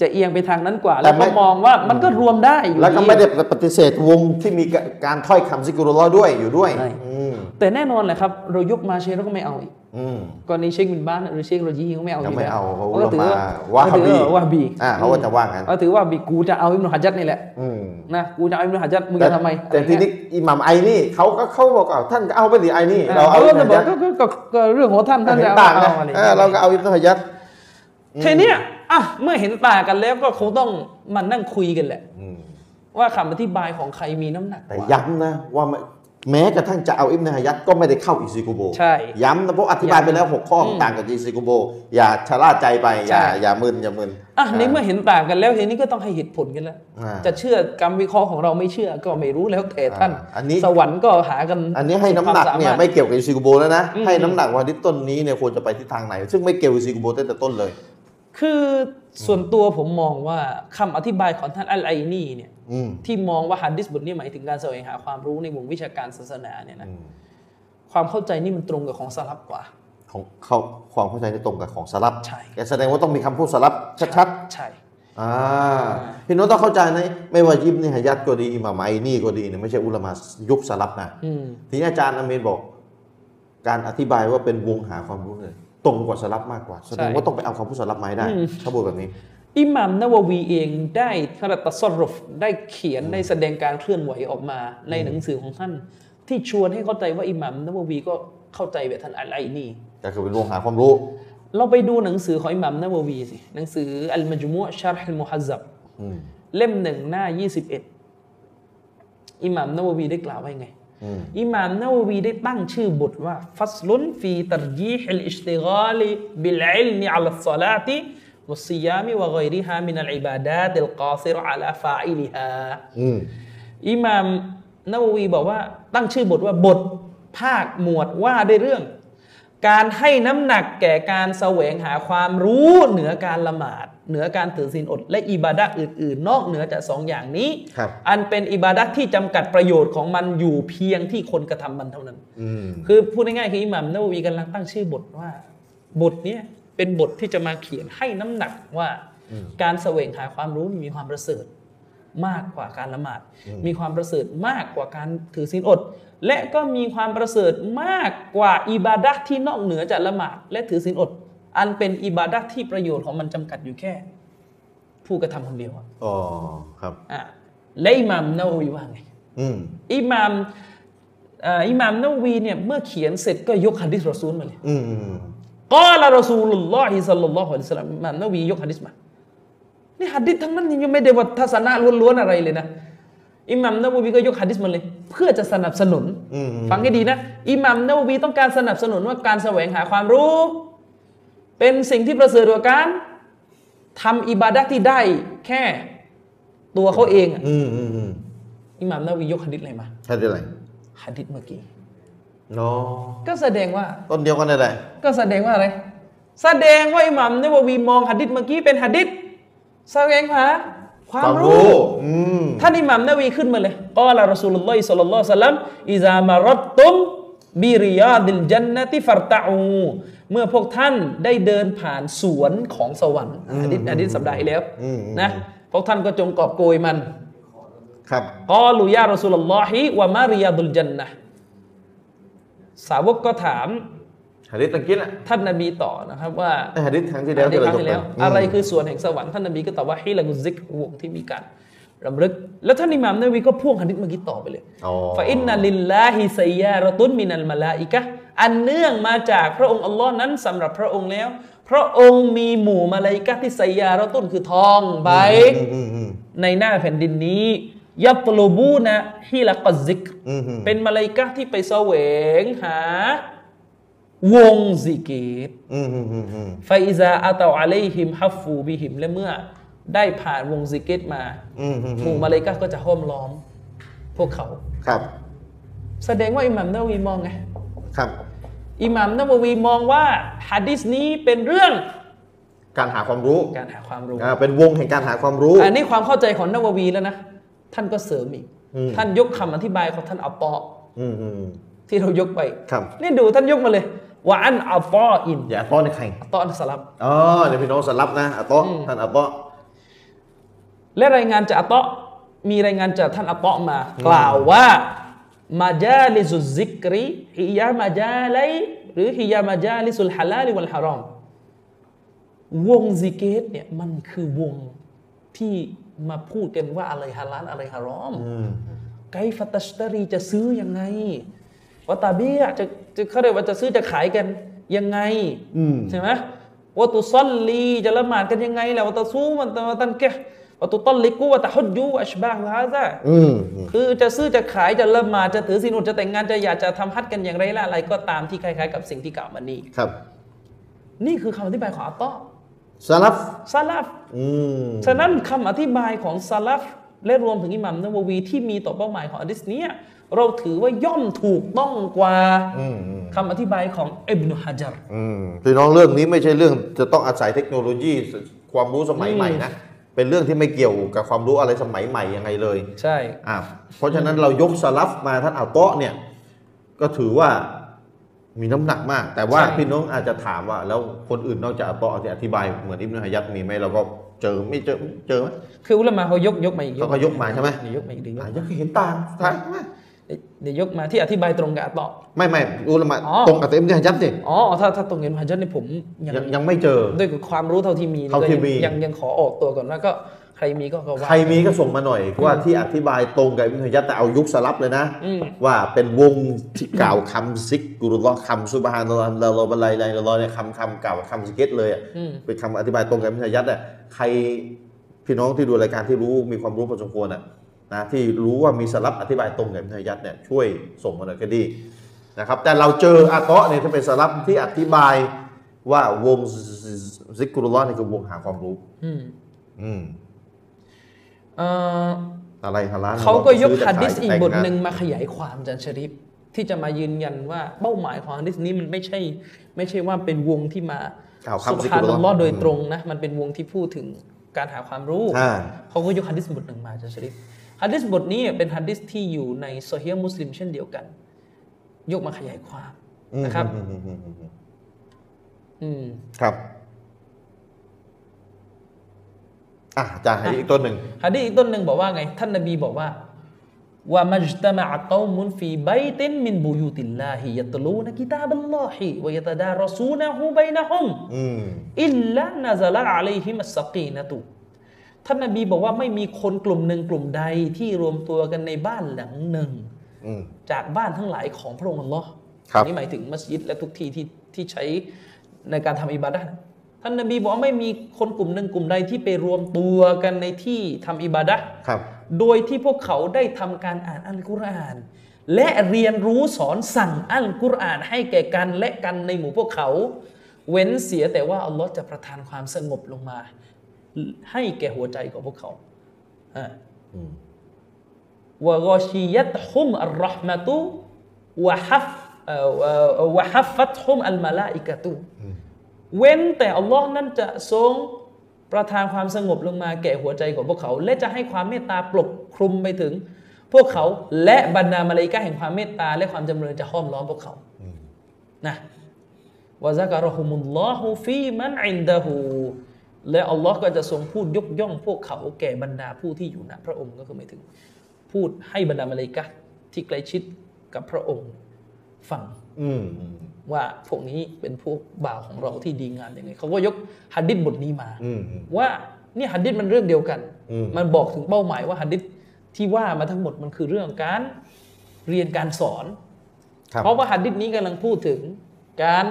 [SPEAKER 2] จะเอียงไปทางนั้นกว่า
[SPEAKER 1] แต่
[SPEAKER 2] แล้ว
[SPEAKER 1] ไม่
[SPEAKER 2] ก็มองว่ามันก็รวมได้อยู่
[SPEAKER 1] แล้วก็
[SPEAKER 2] ดี
[SPEAKER 1] ไม่ได้ปฏิเสธวงที่มีการถ้อยคำซิกุรุลลอฮ์ด้วยอยู่ด้วย
[SPEAKER 2] ใช่
[SPEAKER 1] อืม
[SPEAKER 2] แต่แน่นอนแหละครับเรายกมาเชคเราก็ไม่เอาอีก
[SPEAKER 1] อืม
[SPEAKER 2] กรณีเชคบินบ้านหรือเชคโรจีเขาไม่เอา
[SPEAKER 1] ยัง
[SPEAKER 2] ยู่
[SPEAKER 1] ไม่
[SPEAKER 2] แล้ว
[SPEAKER 1] เอาเพราะ
[SPEAKER 2] ก็ถือว่า
[SPEAKER 1] ว่าฮาบี
[SPEAKER 2] ถือว่าบี
[SPEAKER 1] อ่าเขาว่าจะว่างั้น
[SPEAKER 2] ก็ถือว่าบีกูจะเอาอิบนุฮัจญัดนี่แหละ
[SPEAKER 1] อืม
[SPEAKER 2] นะกูจะเอาอิบนุฮัจญัดมึงจะทำไม
[SPEAKER 1] แต่ทีนี้อิหมัมไอนี่เขาก็เขาบอกเอาท่านก็เอาไปดิไอนี่
[SPEAKER 2] เรา
[SPEAKER 1] เรา
[SPEAKER 2] เอา
[SPEAKER 1] เอา
[SPEAKER 2] ก็
[SPEAKER 1] อิบ
[SPEAKER 2] จะ
[SPEAKER 1] นุ
[SPEAKER 2] บอก
[SPEAKER 1] ฮัจญัด
[SPEAKER 2] ก็ก็ก็ก็เรื่องของท่านท่าน
[SPEAKER 1] เห็
[SPEAKER 2] จะ
[SPEAKER 1] น
[SPEAKER 2] เอา
[SPEAKER 1] ต่าง
[SPEAKER 2] เอา
[SPEAKER 1] นะ
[SPEAKER 2] อะไร
[SPEAKER 1] เออเราก็เอาอิบนุฮัจญัด
[SPEAKER 2] ทีเนี้ยอะเมื่อเห็นต่างกันแล้วก็คงต้องมานั่งคุยกันแหละ
[SPEAKER 1] อืม
[SPEAKER 2] ว่าคำอธิบายของใครมีน้ำหนัก
[SPEAKER 1] แต่
[SPEAKER 2] กว่า
[SPEAKER 1] ย้ำนะว่าไม่ แม้กระทั่งจะเอาอิบนุฮัจญัดก็ไม่ได้เข้าอิซิกุโบ
[SPEAKER 2] ใช่
[SPEAKER 1] ย้ำนะเพราะอธิบายไปแล้วหกข้อ
[SPEAKER 2] อืม
[SPEAKER 1] ต่างกับอิซิกุโบ อย่าชะล่าใจไป อย่า
[SPEAKER 2] ใช่
[SPEAKER 1] อย่ามึนอย่ามึน
[SPEAKER 2] อะในเมื่อเห็นต่างกันแล้วทีนี้ก็ต้องให้เหตุผลกันแล้ว
[SPEAKER 1] อ่า
[SPEAKER 2] จะเชื่อกรรมวิเคราะห์ของเราไม่เชื่อก็ไม่รู้แล้วแต่ท่าน
[SPEAKER 1] อ่าอันนี้
[SPEAKER 2] สวรรค์ก็หากัน
[SPEAKER 1] อันนี้ให้น้ำหนัก
[SPEAKER 2] สุดความสา
[SPEAKER 1] เนี่ย
[SPEAKER 2] มารถ
[SPEAKER 1] ไม่เกี่ยวกับอิซิกุโบแล้วนะ
[SPEAKER 2] อืม
[SPEAKER 1] ให้น้ำหนักว่าที่ต้นนี้เนี่ยควรจะไปทิศทางไหน ซึ่งไม่เกี่ยวกับอิซิกุโบตั้งแต่ต้นเลย
[SPEAKER 2] คือส่วนตัวผมมองว่าคำอธิบายของท่านอัลไอนีเนี่ย
[SPEAKER 1] อืม
[SPEAKER 2] ที่มองว่าฮัดดิสบทนี้หมายถึงการแสวงหาความรู้ในวงวิชาการศาสนาเนี่ยนะ
[SPEAKER 1] อืม
[SPEAKER 2] ความเข้าใจนี่มันตรงกับของสลับกว่า
[SPEAKER 1] ของเขาความเข้าใจที่ตรงกับของสลับ
[SPEAKER 2] ใช่
[SPEAKER 1] แกแสดงว่าต้องมีคำพูดสลับชัด
[SPEAKER 2] ใช่
[SPEAKER 1] ๆอ่าพี่โน้ตต้องเข้าใจนะไม่ว่ายิบนี่ฮะยัดก็ดีอิหม่ามไอนี่ก็ดีเนี่ยไม่ใช่อุลามะยุคสลับนะ
[SPEAKER 2] อืม
[SPEAKER 1] ทีนี้อาจารย์อาเมนบอก การอธิบายว่าเป็นวงหาความรู้เลย ตรงกว่าสลับมากกว่า แสดงว่าต้องไปเอาคำพูดสลับมาให้ได้ ถ้าพูดแบบนี้
[SPEAKER 2] อิหมัมนาววีเองได้ขนาดตัสรุฟได้เขียนได้แสดงการเคลื่อนไหวออกมาในหนังสือของท่าน ที่ชวนให้เข้าใจว่าอิหมัมนาววีก็เข้าใจแบบท่านอัลไอนี
[SPEAKER 1] ก็คือเป็นวงหาความรู้
[SPEAKER 2] เราไปดูหนังสือของอิหมัมนาววีสิหนังสืออัลมัจมุอะชาร์ฮ์อัลมุฮัซซับ
[SPEAKER 1] อืม
[SPEAKER 2] เล่มหนึ่งหน้า 21อิหม่ามนาววีได้กล่าวไว้ไง
[SPEAKER 1] อืม
[SPEAKER 2] อิหม่ามนาววีได้ตั้งชื่อบทว่าفصل في ترجيح الاشتغال بالعلم على الصلاة والصيام وغيرها من العبادات القاصرة على فاعلهاอืมอิหม่ามนาววีบอกว่าตั้งชื่อบทว่าบทภาคหมวดว่าด้วยเรื่อง การให้น้ำหนักแก่การแสวงหาความรู้เหนือการละหมาด เหนือการถือศีลอด และอิบาดะห์อื่น ๆ นอกเหนือจากสองอย่างนี้
[SPEAKER 1] ครับ
[SPEAKER 2] อันเป็นอิบาดะห์ที่จำกัดประโยชน์ของมันอยู่เพียงที่คนกระทำมันเท่านั้น
[SPEAKER 1] อืม
[SPEAKER 2] คือพูดง่ายๆคืออิหม่ามนาววีกำลังตั้งชื่อบทว่า บทเนี้ยเป็นบทที่จะมาเขียนให้น้ำหนักว่า การแสวงหาความรู้นี่มีความประเสริฐมากกว่าการละหมาด มีความประเสริฐมากกว่าการถือศีลอด และก็มีความประเสริฐมากกว่าอิบาดะห์ที่นอกเหนือจากละหมาดและถือศีลอด อันเป็นอิบาดะห์ที่ประโยชน์ของมันจำกัดอยู่แค่ ผู้กระทำคนเดียวอะ
[SPEAKER 1] อ๋อครับ
[SPEAKER 2] อะและอิหม่ามนาววีว่าไง
[SPEAKER 1] อืม
[SPEAKER 2] อิหม่ามเอ่ออิหม่ามนาววีเนี่ยเมื่อเขียนเสร็จก็ยกฮะดิษรอซูลมาเลย
[SPEAKER 1] อืมอืม
[SPEAKER 2] กอละรอซูลุลลอฮิสัลลัลลอฮุอะลัยฮิวะสัลลัมอิหม่ามนาววียกฮะดิษมานี่ฮะดิษทั้งนั้นยังไม่ได้ว่าทัศนะล้วนๆอะไรเลยนะอิหมัมนาววีก็ยกฮะดิษมาเลย เพื่อจะสนับสนุน
[SPEAKER 1] อืม
[SPEAKER 2] ฟังให้ดีนะ อิหมัมนาววีต้องการสนับสนุนว่าการแสวงหาความรู้ เป็นสิ่งที่ประเสริฐกว่าการทำอิบาดะห์ที่ได้แค่ตัวเขาเองอะ
[SPEAKER 1] อืมอืมอืม
[SPEAKER 2] อิหมัมนาววียกฮะดิษอะไรมา
[SPEAKER 1] ใช่ได้ไร
[SPEAKER 2] ฮะดิษเมื่อกี้
[SPEAKER 1] เนาะ
[SPEAKER 2] ก็แสดงว่า
[SPEAKER 1] ต้นเดียวกันได้ไร
[SPEAKER 2] ก็แสดงว่าอะไร แสดงว่าอิหมัมนาววีมองหะดิษเมื่อกี้เป็นหะดิษแสวงหาความรู้
[SPEAKER 1] อืม
[SPEAKER 2] ท่านอิหมัมนาววีขึ้นมาเลยกอละรอซูลุลลอฮิศ็อลลัลลอฮุอะลัยฮิวะสัลลัมอิซามารัตตุม บิริยาดิลจันนะติฟัรตะอูเมื่อพวกท่านได้เดินผ่านสวนของสวรรค์อันนี้อันนี้สัปดาห์ที่แล้ว
[SPEAKER 1] อืม
[SPEAKER 2] นะพวกท่านก็จงกอบโกยมัน
[SPEAKER 1] ครับ
[SPEAKER 2] กอลูยารอสูลลอฮิวะมาริยาดุลจันนะสาวกก็ถาม
[SPEAKER 1] หะดิษตะกี้น่ะ
[SPEAKER 2] ท่านนบีต่อนะครับว่า
[SPEAKER 1] ไอ้หะดิษครั้งที่แล้ว
[SPEAKER 2] ในครั้ง
[SPEAKER 1] ย
[SPEAKER 2] ที่แล้ว
[SPEAKER 1] กป
[SPEAKER 2] อะไรคือส่วนแห่งสวรรค์ท่านนบีก็ตอบว่าฮิลากุซิกวงที่มีการ รำลึก แล้วท่านอิหม่ามนาววีก็พ่วงหะดิษเมื่อกี้ต่อไปเลย
[SPEAKER 1] อ๋อ
[SPEAKER 2] فإن لله سيارة من الملائكةอันเนื่องมาจากพระองค์อัลลอฮ์นั้นสำหรับพระองค์แล้ว พระองค์มีหมู่มาลาอิกะฮ์ที่ไซยารตุนคือทองใบ
[SPEAKER 1] อืมอืมอืม
[SPEAKER 2] ในหน้าแผ่นดินนี้يطلبون حلق الذكر
[SPEAKER 1] อืมอืม
[SPEAKER 2] เป็นมาลาอิกะฮ์ที่ไปแสวงหาวงซิกเก
[SPEAKER 1] ตอืมอืมอืม
[SPEAKER 2] อืมفإذا أتوا عليهم حفوا بهمและเมื่อ ได้ผ่านวงซิกิตมา
[SPEAKER 1] อืมอืม
[SPEAKER 2] หมู่มาเลาอิกะฮ์ก็จะห้อมล้อม พวกเขา
[SPEAKER 1] ครับ
[SPEAKER 2] แสดงว่าอิหมัมนาวีมองไง
[SPEAKER 1] ครับ
[SPEAKER 2] อิหมัมนาววีมองว่าฮะดิษนี้เป็นเรื่อง
[SPEAKER 1] การหาความรู้
[SPEAKER 2] การหาความรู้
[SPEAKER 1] อ่าเป็นวงแห่งการหาความรู้
[SPEAKER 2] อันนี้ความเข้าใจของนาววีแล้วนะท่านก็เสริมอีก
[SPEAKER 1] อืม
[SPEAKER 2] ท่านยกคำอธิบายของท่านอัปปอ
[SPEAKER 1] อืมอืมอืม
[SPEAKER 2] ที่เรายกไป
[SPEAKER 1] ครับ
[SPEAKER 2] นี่ดูท่านยกมาเลยว่าอันอัปปออิน
[SPEAKER 1] อย่าอัตต้อในใคร
[SPEAKER 2] อัปปออันสลับ
[SPEAKER 1] อ๋อเดี๋ยวพี่น้องสลับนะอัตต้อท่านอัตต้อ
[SPEAKER 2] และรายงานจากอัตเตาะห์มีรายงานจากท่านอัตเตาะห์มา กล่าวว่าمجالس الذكر هي مجال หรือ هي مجالس الحلال والحرامวงซิกเกตเนี่ยมันคือวงที่มาพูดกันว่าอะไรฮาลาลอะไรฮารอม
[SPEAKER 1] อืม
[SPEAKER 2] كيف تشتريจะซื้อยังไงوتبيع จะจะเขาเรียกว่าจะซื้อจะขายกันยังไง
[SPEAKER 1] อืม
[SPEAKER 2] ใช่ไหมวะตุซัลลีจะละหมาดกันยังไงแล้ววะตะซูมันตะตันแกะ วะตุตัลลิกูวะตะฮุจญูอัชบาฮ์ฮาซา
[SPEAKER 1] อืมอืม
[SPEAKER 2] คือจะซื้อจะขายจะละหมาดจะถือศีลอดจะแต่งงานจะอยากจะทำฮัจญ์กันอย่างไรละอะไรก็ตามที่คล้ายๆ กับสิ่งที่กล่าวมานี้
[SPEAKER 1] ครับ
[SPEAKER 2] นี่คือคำอธิบายของอัตตอฮ์
[SPEAKER 1] สลับ
[SPEAKER 2] ซาลัฟ
[SPEAKER 1] อืม
[SPEAKER 2] ฉะนั้นคำอธิบายของซาลัฟและรวมถึงอิหมัมนาววีที่มีต่อเป้าหมายของอะดิษเนี้ยเราถือว่าย่อมถูกต้องกว่า
[SPEAKER 1] อืมอืม
[SPEAKER 2] คำอธิบายของอิบนุฮะจัร
[SPEAKER 1] อืมพี่น้องเรื่องนี้ไม่ใช่เรื่องจะต้องอาศัยเทคโนโลยีความรู้สมัยใหม่นะ เป็นเรื่องที่ไม่เกี่ยวกับความรู้อะไรสมัยใหม่ยังไงเลย
[SPEAKER 2] ใช่
[SPEAKER 1] อ่าเพราะฉะนั้นเรายกสลับมาท่านอัลเตาะห์เนี่ยก็ถือว่ามีน้ำหนักมาก แต่ว่าพี่น้องอาจจะถามว่า แล้วคนอื่นนอกจากอัลเตาะห์ที่อธิบายเหมือนอิบนุฮะยัดมีไหมเราก็เจอไม่เจอเจอไหม
[SPEAKER 2] คืออุลามะเขายกยกมาอีก
[SPEAKER 1] เขาก็ยกมาใช่ไหม
[SPEAKER 2] เดี๋ยวยกมาอีกเดี๋ยวยก
[SPEAKER 1] อะ
[SPEAKER 2] มา
[SPEAKER 1] ยังเห็นต่างต่างไหม
[SPEAKER 2] เดี๋ยวยกมาที่อธิบายตรงกับอัตตอ
[SPEAKER 1] ไม่ไม่อุลามะ
[SPEAKER 2] อ๋อ
[SPEAKER 1] ตรงกับอิบนุฮะยัดเนี่ย
[SPEAKER 2] อ๋อถ้าถ้าตรงเงินฮะจัรนี่ผมยัง
[SPEAKER 1] ยังยังไม่เจอ
[SPEAKER 2] ด้วยความรู้เท่าที่มี
[SPEAKER 1] เท่าที่มี
[SPEAKER 2] ยังยังขอออกตัวก่อนว่าก็ใครมีก็ก็ว่า
[SPEAKER 1] ใครมีก็ส่งมาหน่อยว่าที่อธิบายตรงกับอิบนุฮะยัดแต่เอายุคสลับเลยนะ
[SPEAKER 2] อืม
[SPEAKER 1] ว่าเป็นวงที่กล่าวคำซิกกุรุลลอฮ์คำซุบฮานัลลอฮ์ละลอบัลไลไลละลอเนี่ยคำคำกล่าวคำซิกเก็ตเลยอะ
[SPEAKER 2] อืม
[SPEAKER 1] เป็นคำอธิบายตรงกับอิบนุฮะยัดอะใครพี่น้องที่ดูรายการที่รู้มีความรู้พอสมควรอะ นะที่รู้ว่ามีสลับอธิบายตรงกับอิบนุฮะยัดเนี่ยช่วยส่งมาหน่อยก็ดีนะครับแต่เราเจออาเตาะเนี่ยถ้าเป็นสลับที่อธิบายว่าวงซิกกุรุลลอฮ์นี่คือวงหาความรู้
[SPEAKER 2] อืม
[SPEAKER 1] อืม
[SPEAKER 2] เอ่อ
[SPEAKER 1] อะไรฮาลาล
[SPEAKER 2] เขาก็ยก
[SPEAKER 1] ซื้จะ
[SPEAKER 2] ฮะดิษ
[SPEAKER 1] ขาย
[SPEAKER 2] อีก
[SPEAKER 1] แต่ง
[SPEAKER 2] บท
[SPEAKER 1] งาน
[SPEAKER 2] หนึ่งมาขยายความอาจันชริฟที่จะมายืนยันว่าเป้าหมายของฮะดิษนี้มันไม่ใช่ ไม่ใช่ว่าเป็นวงที่มาก
[SPEAKER 1] ล่าว
[SPEAKER 2] สุ
[SPEAKER 1] คำซิก
[SPEAKER 2] ภา
[SPEAKER 1] กุ
[SPEAKER 2] น
[SPEAKER 1] รุล
[SPEAKER 2] อั
[SPEAKER 1] ล
[SPEAKER 2] ลล
[SPEAKER 1] อ
[SPEAKER 2] อ
[SPEAKER 1] ฮ์
[SPEAKER 2] ฮ์โดยตรงนะ มันเป็นวงที่พูดถึงการหาความรู้
[SPEAKER 1] อ่า
[SPEAKER 2] เขาก็ยกฮะดิษบทหนึ่งมาอาจันชริฟ ฮะดิษบทนี้เป็นฮะดิษที่อยู่ในโซเฮียมุสลิมเช่นเดียวกัน ยกมาขยายความนะครับ
[SPEAKER 1] อืมอืมอืมอืมอืม
[SPEAKER 2] อืม
[SPEAKER 1] ครับอะอาจารย์ให้อีกต้นหนึ่ง
[SPEAKER 2] ฮะดีษอีกต้นหนึ่งบอกว่าไง ท่านนบีบอกว่าว่ามัจตมะกอมุนฟีไบตินมินบุยูติลลาฮิยัตลูนกิตาบัลลอฮิวะยะตะดารซูนะฮูบัยนะฮุม
[SPEAKER 1] อืม
[SPEAKER 2] อิลลานะซะละอะลัยฮิมัสสกีนะตุ ท่านนบีบอกว่าไม่มีคนกลุ่มหนึ่งกลุ่มใดที่รวมตัวกันในบ้านหลังหนึ่ง
[SPEAKER 1] อืม
[SPEAKER 2] จากบ้านทั้งหลายของพระองค์อัลลอฮ์
[SPEAKER 1] ครับ
[SPEAKER 2] อันนี่หมายถึงมัสยิดและทุกที่ที่ที่ใช้ในการทำอิบาดะห์ท่านนบีบอกว่าไม่มีคนกลุ่มหนึ่งกลุ่มใดที่ไปรวมตัวกันในที่ทำอิบาดะห์
[SPEAKER 1] ครับ
[SPEAKER 2] โดยที่พวกเขาได้ทำการอ่านอัลกุรอาน และเรียนรู้สอนสั่งอัลกุรอาน ให้แก่กันและกันในหมู่พวกเขา เว้นเสียแต่ว่าอัลลอฮ์จะประทานความสงบลงมา ให้แก่หัวใจของพวกเขาอ่า
[SPEAKER 1] อืม
[SPEAKER 2] วะกอชียัตฮุมอัลรอห์มะตุวะฮัฟเอ่อเอ่อวะฮัฟฟัตฮุมอัลมาลาอิกะตุเว้นแต่อัลลอฮ์นั้นจะทรงประทานความสงบลงมาแก่หัวใจของพวกเขา และจะให้ความเมตตาปกคลุมไปถึง พวกเขาและบรรดามาเลาอิกะห์แห่งความเมตตา และความจำเริญจะห้อมล้อมพวกเขานะวะซักะรอฮุมุลลอฮุฟีมันอินดะฮู และอัลลอฮ์ก็จะทรงพูดยกย่องพวกเขาแก่บรรดาผู้ที่อยู่ณพระองค์ก็คือหมายถึง พูดให้บรรดามาเลาอิกะห์ที่ใกล้ชิดกับพระองค์ฟัง
[SPEAKER 1] อืมอืม
[SPEAKER 2] ว่าพวกนี้เป็นพวกบ่าวของเราที่ดีงามยังไงเขาก็ยกหัดดิษบทนี้มา
[SPEAKER 1] อืมอืม
[SPEAKER 2] ว่านี่หัดดิษมันเรื่องเดียวกัน
[SPEAKER 1] อืม
[SPEAKER 2] มันบอกถึงเป้าหมายว่าหัดดิษที่ว่ามาทั้งหมดมันคือเรื่องการเรียนการสอน
[SPEAKER 1] ครับ
[SPEAKER 2] เพราะว่าหัดดิษนี้กำลังพูดถึงการ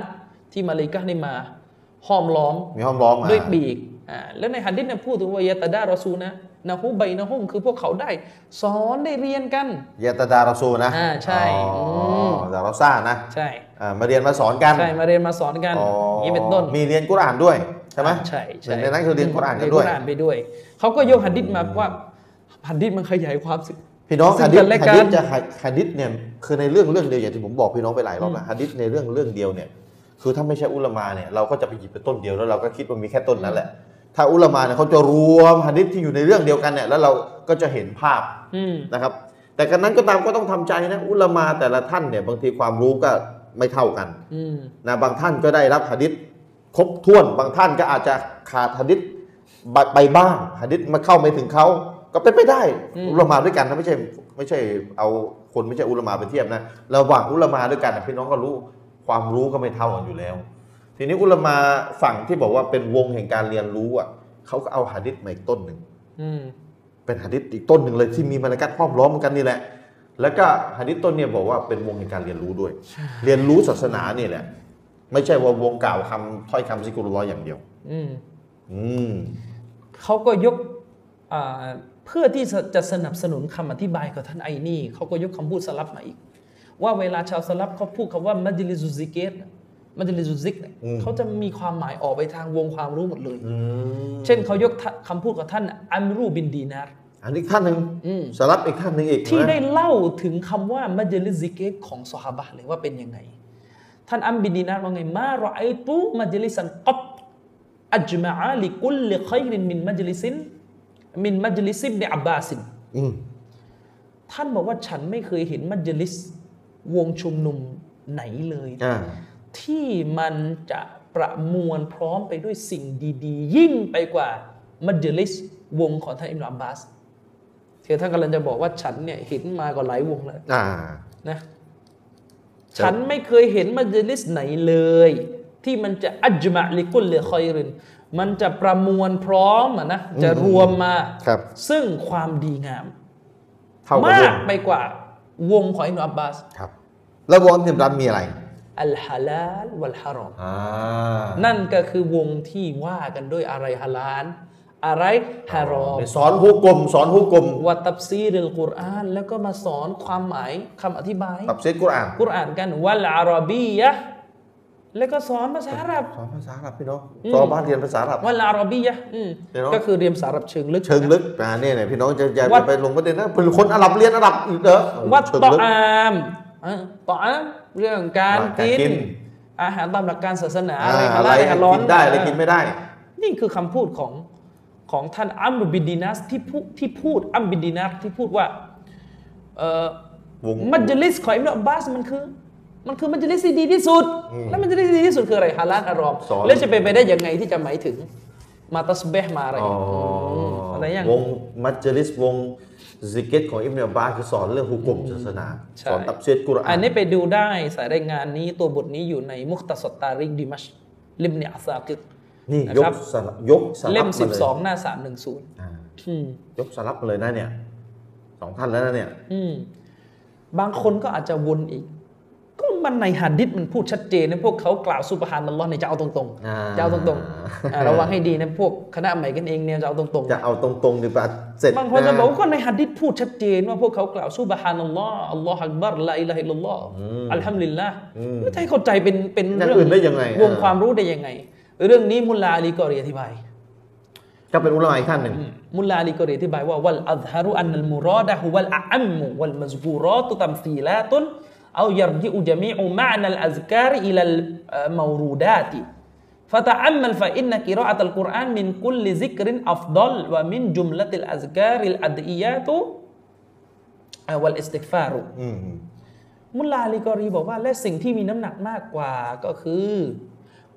[SPEAKER 2] ที่มาเลาอิกะห์นี่มา ห้อมล้อม
[SPEAKER 1] มีห้องล้อมอะ
[SPEAKER 2] ด้วยปีกอ่าแล้วในหัดดิษเนี่ยพูดถึงว่ายะตะดารอซูนะนะฮูใบนะฮุมคือพวกเขาได้ สอนได้เรียนกัน
[SPEAKER 1] ยาตาดารอซูลนะ
[SPEAKER 2] อ่าใช่
[SPEAKER 1] อ๋ออ
[SPEAKER 2] ม
[SPEAKER 1] ดาราซ่านะ
[SPEAKER 2] ใช่
[SPEAKER 1] อ่ามาเรียนมาสอนกัน
[SPEAKER 2] ใช่มาเรียนมาสอนกัน
[SPEAKER 1] อ๋อ
[SPEAKER 2] อย่างนี้เป็นต้น
[SPEAKER 1] มีเรียนกุรอานด้วยใช่ไหม
[SPEAKER 2] ใช่ใช่
[SPEAKER 1] หนึ่งในนั้นคือเรียนกุรอานกัน
[SPEAKER 2] เรีย
[SPEAKER 1] ด้วย
[SPEAKER 2] กุรอานไปด้วยเขาก็ยกหัดดิษมาว่าหัดดิษมันขยายความสิ
[SPEAKER 1] พี่น้อง
[SPEAKER 2] ซึ่
[SPEAKER 1] ฮะ
[SPEAKER 2] ง
[SPEAKER 1] ดิ
[SPEAKER 2] กั
[SPEAKER 1] ษ
[SPEAKER 2] นและ
[SPEAKER 1] ฮะ
[SPEAKER 2] กัน
[SPEAKER 1] ดิษจะฮะดิษเนี่ยคือในเรื่องเรื่องเดียวอย่างที่ผมบอกพี่น้องไปหลายรอบแล้วฮะดิษในเรื่องเรื่องเดียวเนี่ย คือถ้าไม่ใช่อุลามาเนี่ยเราก็จะไปหยิบไปต้นเดียวแล้วเราก็คิดว่ามีแค่ต้นนั้นแหละ ถ้าอุลามาเนี่ยเขาจะรวมฮะดิษที่อยู่ในเรื่องเดียวกันเนี่ยแล้วเราก็จะเห็นภาพ
[SPEAKER 2] อืม
[SPEAKER 1] นะครับ แต่กันนั้นก็ตามก็ต้องทำใจนะอุลามาแต่ละท่านเนี่ยบางทีความรู้ก็ไม่เท่ากัน
[SPEAKER 2] อืม
[SPEAKER 1] นะบางท่านก็ได้รับหะดิษครบถ้วน บางท่านก็อาจจะขาดหะดิษไปบ้างหะดิษมาเข้าไม่ถึงเขาก็เป็นไปได้
[SPEAKER 2] อืม
[SPEAKER 1] อุลามาด้วยกันนะไม่ใช่ไม่ใช่เอาคนไม่ใช่อุลามาไปเทียบนะระหว่างอุลามาด้วยกันนะพี่น้องก็รู้ ความรู้ก็ไม่เท่ากันอยู่แล้ว ทีนี้อุลามาฝั่งที่บอกว่าเป็นวงแห่งการเรียนรู้อะเขาก็เอาหะดิษมาอีกต้นหนึ่ง
[SPEAKER 2] อืม
[SPEAKER 1] เป็นหะดิษอีกต้นหนึ่งเลยที่มีมาลากัดห้อมล้อมกันนี่แหละ แล้วก็หะดิษต้นเนี่ยบอกว่าเป็นวงแห่งการเรียนรู้ด้วย เรียนรู้ศาสนานี่แหละ ไม่ใช่ว่าวงกล่าวคำถ้อยคำซิกุรุลลอฮ์อย่างเดียว
[SPEAKER 2] อืม
[SPEAKER 1] อืม
[SPEAKER 2] เขาก็ยกอ่าเพื่อที่จะสนับสนุนคำอธิบายของท่านไอนี่เขาก็ยกคำพูดสลับมาอีก ว่าเวลาชาวสลัฟเขาพูดคำว่าمجلس الذكر مجلس الذكر เนี่ย
[SPEAKER 1] อืม
[SPEAKER 2] เขาจะมีความหมายออกไปทางวงความรู้หมดเลย
[SPEAKER 1] อืม
[SPEAKER 2] เช่นเขายกคำพูดของท่านอัมรูบินดีนาร์
[SPEAKER 1] อันนี้ท่านหนึ่ง
[SPEAKER 2] อืม
[SPEAKER 1] สลัฟอีกท่านหนึ่งอีก
[SPEAKER 2] ที่
[SPEAKER 1] นะ
[SPEAKER 2] ได้เล่าถึงคำว่ามัจลิซิกเกตของซอฮาบะห์เลยว่าเป็นยังไง ท่านอัมรูบินดีนาร์ว่าไงما رأيت مجلسا قط أجمع لكل خير من مجلس من مجلس ابن عباسอืมท่านบอกว่าฉันไม่เคยเห็นมัจลิส วงชุมนุมไหนเลย
[SPEAKER 1] อ่า
[SPEAKER 2] ที่มันจะประมวลพร้อมไปด้วยสิ่งดีๆ ยิ่งไปกว่ามัจลิสวงของท่านอิมรุอับบาสคือท่านกำลังจะบอกว่าฉันเนี่ยเห็นมาก็หลายวงแล้ว
[SPEAKER 1] อ่า
[SPEAKER 2] นะฉันไม่เคยเห็นมัจลิสไหนเลย ที่มันจะอัจมะลิกุลเลคอยรินมันจะประมวลพร้อมอะนะจะรวมมา
[SPEAKER 1] ครับ
[SPEAKER 2] ซึ่งความดีงาม
[SPEAKER 1] เท่ากับว
[SPEAKER 2] มาก
[SPEAKER 1] ง
[SPEAKER 2] ไปกว่า วงของอิบนุอับบาส
[SPEAKER 1] ครับแล้ววงอิมรัมมีอะไร
[SPEAKER 2] อัลฮาลาลวัลฮารอมนั่นก็คือวงที่ว่ากันด้วยอะไรฮาลาลอะไรฮารอม
[SPEAKER 1] สอนฮุกกลมสอนฮุกกลม
[SPEAKER 2] วัตับซีริลกุรอาน แล้วก็มาสอนความหมายคำอธิบาย
[SPEAKER 1] ตับซีกุรอาน
[SPEAKER 2] กุรอานกันวัลอารบียะ แล้วก็สอนภาษาอาหรับ
[SPEAKER 1] สอนภาษาอาหรับพี่น้อง
[SPEAKER 2] อืม
[SPEAKER 1] สอนบ้านเรียนภาษาอาหรับ
[SPEAKER 2] วัลอาราบียะห์อืม
[SPEAKER 1] เดี๋ยวนะ
[SPEAKER 2] ก็คือเรียนภาษาอาหรับเชิงลึก
[SPEAKER 1] เชิงลึกอ่าเนี่ยเนี่ยพี่น้องจะอย่า
[SPEAKER 2] วัด
[SPEAKER 1] ไปลงประเด็นนะเป็นคนอาหรับเรียนอาหรับอีกเหรอ
[SPEAKER 2] วัด
[SPEAKER 1] เชิง
[SPEAKER 2] ต่อ
[SPEAKER 1] ลึก
[SPEAKER 2] อามอะต่ออามเรื่องการ
[SPEAKER 1] การ
[SPEAKER 2] กิ
[SPEAKER 1] กิ
[SPEAKER 2] น
[SPEAKER 1] น
[SPEAKER 2] อาหารตามหลักการศาสนา
[SPEAKER 1] อ่า
[SPEAKER 2] อะไรฮา
[SPEAKER 1] อะไร
[SPEAKER 2] ลาลฮารอม
[SPEAKER 1] กินได้อะไรกินไม่ได้
[SPEAKER 2] นี่คือคำพูดของของท่านอัมรุบินดีนัสที่พูดที่พูดอัมบินดีนัสที่พูดว่าเอ่อ
[SPEAKER 1] วง
[SPEAKER 2] มัจลิสของอิบนุอับบาสมันคือ มันคือมัจลิสที่ดีที่สุด
[SPEAKER 1] อืม
[SPEAKER 2] แล้วมัจลิสที่ดีที่สุดคืออะไรฮาลาลฮารอม
[SPEAKER 1] สอน
[SPEAKER 2] แล้วจะเป็นไปได้ยังไงที่จะหมายถึง มาตัสเบห์มาอะไร
[SPEAKER 1] อ๋อ
[SPEAKER 2] มอะไรอย่าง
[SPEAKER 1] วงมัจจลิสวงซิกเกตของอิบนาอับบาสคือสอนเรื่องฮุกกลมศาสนา
[SPEAKER 2] ใช่
[SPEAKER 1] สอนตับเซตกุรอา
[SPEAKER 2] อั
[SPEAKER 1] น
[SPEAKER 2] นนี้ไปดูได้สายรายงานนี้ตัวบทนี้อยู่ในมุคตัสตตาริกดิมัชลิมเนอัซากิด
[SPEAKER 1] นี่
[SPEAKER 2] นะ
[SPEAKER 1] ย
[SPEAKER 2] ครั
[SPEAKER 1] ก
[SPEAKER 2] บ
[SPEAKER 1] สลับยกสลับ
[SPEAKER 2] เล่ม
[SPEAKER 1] มาเลย
[SPEAKER 2] 12หน้า310
[SPEAKER 1] อ่า
[SPEAKER 2] อืม
[SPEAKER 1] ยกสลัฟมาเลยนะเนี่ยสองท่านแล้วนะเนี่ย
[SPEAKER 2] อืมบางคนก็อาจจะวนอีกก็ มันในหัดดิษมันพูดชัดเจนนะพวกเขากล่าว سبحان اللهเนี่ยจะเอาตรง
[SPEAKER 1] อ่า
[SPEAKER 2] ๆจะเอาตรงๆอ่าระวังให้ดีนะพวกคณะใหม่กันเองเนี่ยจะเอาตรง
[SPEAKER 1] จะเอาตรงๆดีกว่าเสร็จ
[SPEAKER 2] ๆบางคนจะบอกว่าก็ในหัดดิษพูดชัดเจนว่าพวกเขากล่าวسبحان الله الله أكبر لا إله إلا الله الحمد للهอืมไม่ใช่เข้าใจเป็นเป็น
[SPEAKER 1] อย่าง
[SPEAKER 2] เรื่อง
[SPEAKER 1] อื่นได้ยังไง
[SPEAKER 2] วง
[SPEAKER 1] อ่า
[SPEAKER 2] ความรู้ได้ยังไง เรื่องนี้มุลลาอาลีก็เรียนอธิบาย
[SPEAKER 1] ก็เป็นอุลามะอีกท่านหนึ่ง
[SPEAKER 2] มุลลาอาลีก็อธิบายว่าวัลอัซฮารุอันนัลมุรอดะฮุวัลอัมมุวัลมัซกูรอตุตัมซีลาตุน เอายรจิอุจมิอุมานลอัซการอิลลมารูดาติฟาตาอัมมัลฟาอินนักิรออัตัลกุรอานมินกุลลิซิกริน
[SPEAKER 1] อัฟดลวะมินจุ
[SPEAKER 2] มละติลอัซการิลอัดอียาตุวัลอิสติกฟารุมุลาลิกอรีบอกว่าและสิ่งที่มีน้ำหนักมากกว่าก็คือ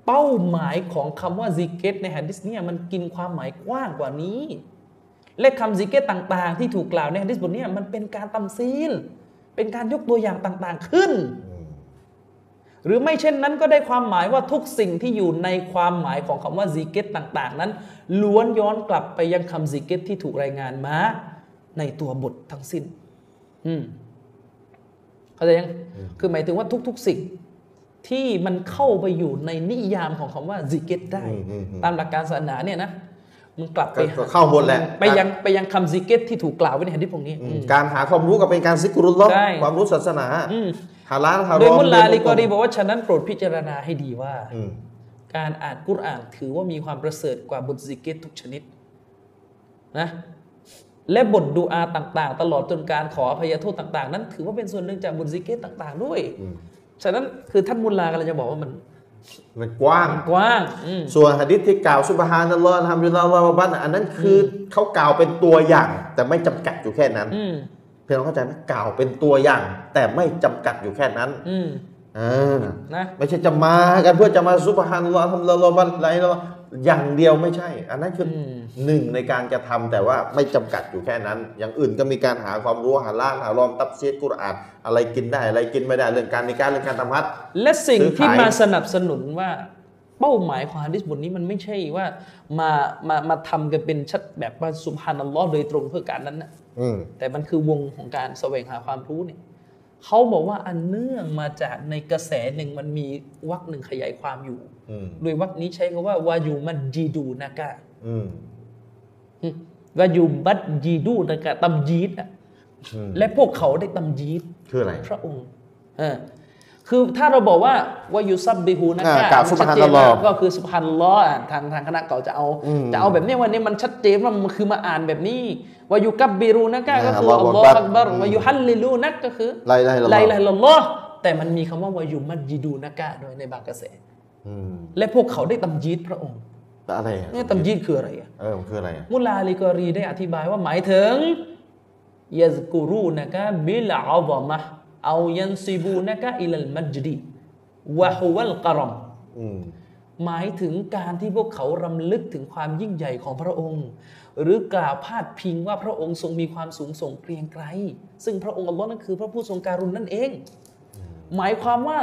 [SPEAKER 2] เป้าหมายของคำว่าซิกเกตในฮะดิษเนี่ยมันกินความหมายกว้างกว่านี้ และคำซิกเกตต่าง ๆ ที่ถูกกล่าวในฮะดิษบทนี้มันเป็นการتمثيل เป็นการยกตัวอย่างต่างๆขึ้น
[SPEAKER 1] อืม
[SPEAKER 2] หรือไม่เช่นนั้นก็ได้ความหมายว่าทุกสิ่งที่อยู่ในความหมายของคำว่าซิกเกตต่าง ๆ นั้น ล้วนย้อนกลับไปยังคำซิกเกตที่ถูกรายงานมาในตัวบททั้งสิ้น อืมเข้าใจยัง คือหมายถึงว่าทุก ๆ สิ่งที่มันเข้าไปอยู่ในนิยามของคำว่าซิกเกตได้
[SPEAKER 1] อืมอืมอืม
[SPEAKER 2] ตามหลักการศาสนาเนี่ยนะ มันกลับไป
[SPEAKER 1] ก็ก็เข้าหมดแหละ
[SPEAKER 2] ไปยังไปยังคำซิกเกตที่ถูกกล่าวไว้ในฮะดิษพวกนี้
[SPEAKER 1] อื
[SPEAKER 2] อื
[SPEAKER 1] ม
[SPEAKER 2] ม
[SPEAKER 1] การหาความรู้ก็เป็นการذكر الله
[SPEAKER 2] ใช่
[SPEAKER 1] ความรู้ศาสนา
[SPEAKER 2] อืม
[SPEAKER 1] ฮาลาลฮารอม
[SPEAKER 2] โดยมุลลาอาลีกอรี
[SPEAKER 1] เน
[SPEAKER 2] บอกว่าฉะนั้นโปรดพิจารณาให้ดีว่า
[SPEAKER 1] อืม
[SPEAKER 2] การอ่านกุรอานถือว่ามีความประเสริฐกว่าบทซิกเกตทุกชนิดนะและบทดูอาต่าง ๆ ตลอดจนการขออภัยโทษต่าง ๆ นั้น ถือว่าเป็นส่วนหนึ่งจากบทซิกเกตต่าง ๆ ด้วย
[SPEAKER 1] อืม
[SPEAKER 2] ฉะนั้นคือท่านมุลลากำลังจะบอกว่ามัน
[SPEAKER 1] มันกว้าง
[SPEAKER 2] กว้างอืม
[SPEAKER 1] ส่วนหะดิษที่กล่าวซุบฮานัลลอฮ์อัลฮัมดุลิลลาฮ์วะวะบัดอันนั้นคืออเขากล่าวเป็นตัวอย่าง แต่ไม่จำกัดอยู่แค่นั้น
[SPEAKER 2] อืม
[SPEAKER 1] เพื่อนเข้าใจไหมกล่าวเป็นตัวอย่าง แต่ไม่จำกัดอยู่แค่นั้น
[SPEAKER 2] อืม
[SPEAKER 1] อ่า
[SPEAKER 2] นะ
[SPEAKER 1] ไม่ใช่จะมากันเพื่อจะมาซุบฮานัลลอฮ์อัลฮัมดุลิลลาฮ์วะบัดอะไรนะ อย่างเดียวไม่ใช่ อันนั้นคืออ
[SPEAKER 2] ม
[SPEAKER 1] หนึ่งในการกระทำแต่ว่าไม่จำกัดอยู่แค่นั้น อย่างอื่นก็มีการหาความรู้หาล่าหารอมตับเซียดกุรอานอะไรกินได้อะไรกินไม่ได้เรื่องการในการเรื่องการทำฮัท
[SPEAKER 2] และสิ่ง
[SPEAKER 1] ซื้อขาย
[SPEAKER 2] ที่มาสนับสนุนว่าเป้าหมายของฮะดิษบทนี้มันไม่ใช่ว่ามามามาทำกันเป็นชัดแบบว่าสุภานัลลอฮ์โดยตรงเพื่อการนั้นนะ
[SPEAKER 1] อืม
[SPEAKER 2] แต่มันคือวงของการแสวงหาความรู้เนี่ย เขาบอกว่าอันเนื่องมาจากในกระแสหนึ่งมันมีวรรคหนึ่งขยายความอยู่
[SPEAKER 1] อืม
[SPEAKER 2] โดยวรรคนี้ใช้คำว่าวายูมัดจีดูนากะ
[SPEAKER 1] อืม
[SPEAKER 2] อืมวายูบัดจีดูนากะตำยีดอะ
[SPEAKER 1] อืม
[SPEAKER 2] และพวกเขาได้ตำยีด
[SPEAKER 1] คืออะไร
[SPEAKER 2] พระองค์เออคือถ้าเราบอกว่าวายุซับบิฮูนะ
[SPEAKER 1] อ่ากะล่าว
[SPEAKER 2] มันชัดเจน
[SPEAKER 1] ซุบฮานัลลอฮ์
[SPEAKER 2] มากก็คือสุภานัลลอฮ์อะทางทางคณะเก่าจะเอา
[SPEAKER 1] อืม
[SPEAKER 2] จะเอาแบบนี้วันนี้มันชัดเจนว่ามันคือมาอ่านแบบนี้ วายุกับบบิรูนะกะก็คือ
[SPEAKER 1] อ่า
[SPEAKER 2] อัลลอ
[SPEAKER 1] อั
[SPEAKER 2] ฮ์
[SPEAKER 1] ลลอฮ์
[SPEAKER 2] อักบัร
[SPEAKER 1] อืม
[SPEAKER 2] วายุฮัลลิลูนักก็คือلا إله إلا اللهแต่มันมีคำว่าويمجدونكด้วยในบางกระแส
[SPEAKER 1] อืม
[SPEAKER 2] และพวกเขาได้تمجيد พระองค์
[SPEAKER 1] แล้วอะไรอะ
[SPEAKER 2] เนี่ยتمجيد คืออะไรอะ
[SPEAKER 1] เออมันคืออะไรอะ
[SPEAKER 2] มุลลาอาลีกอรีได้อธิบายว่าหมายถึงيذكرونك بالعظمة أو ينسبونك إلى المجد وهو الكرمอืมหมายถึงการที่พวกเขารำลึกถึงความยิ่งใหญ่ของพระองค์ หรือกล่าวพาดพิงว่าพระองค์ทรงมีความสูงส่งเกรียงไกรซึ่งพระองค์อัลลอฮ์นั่นคือ พระผู้ทรงการุณนั่นเอง หมายความว่า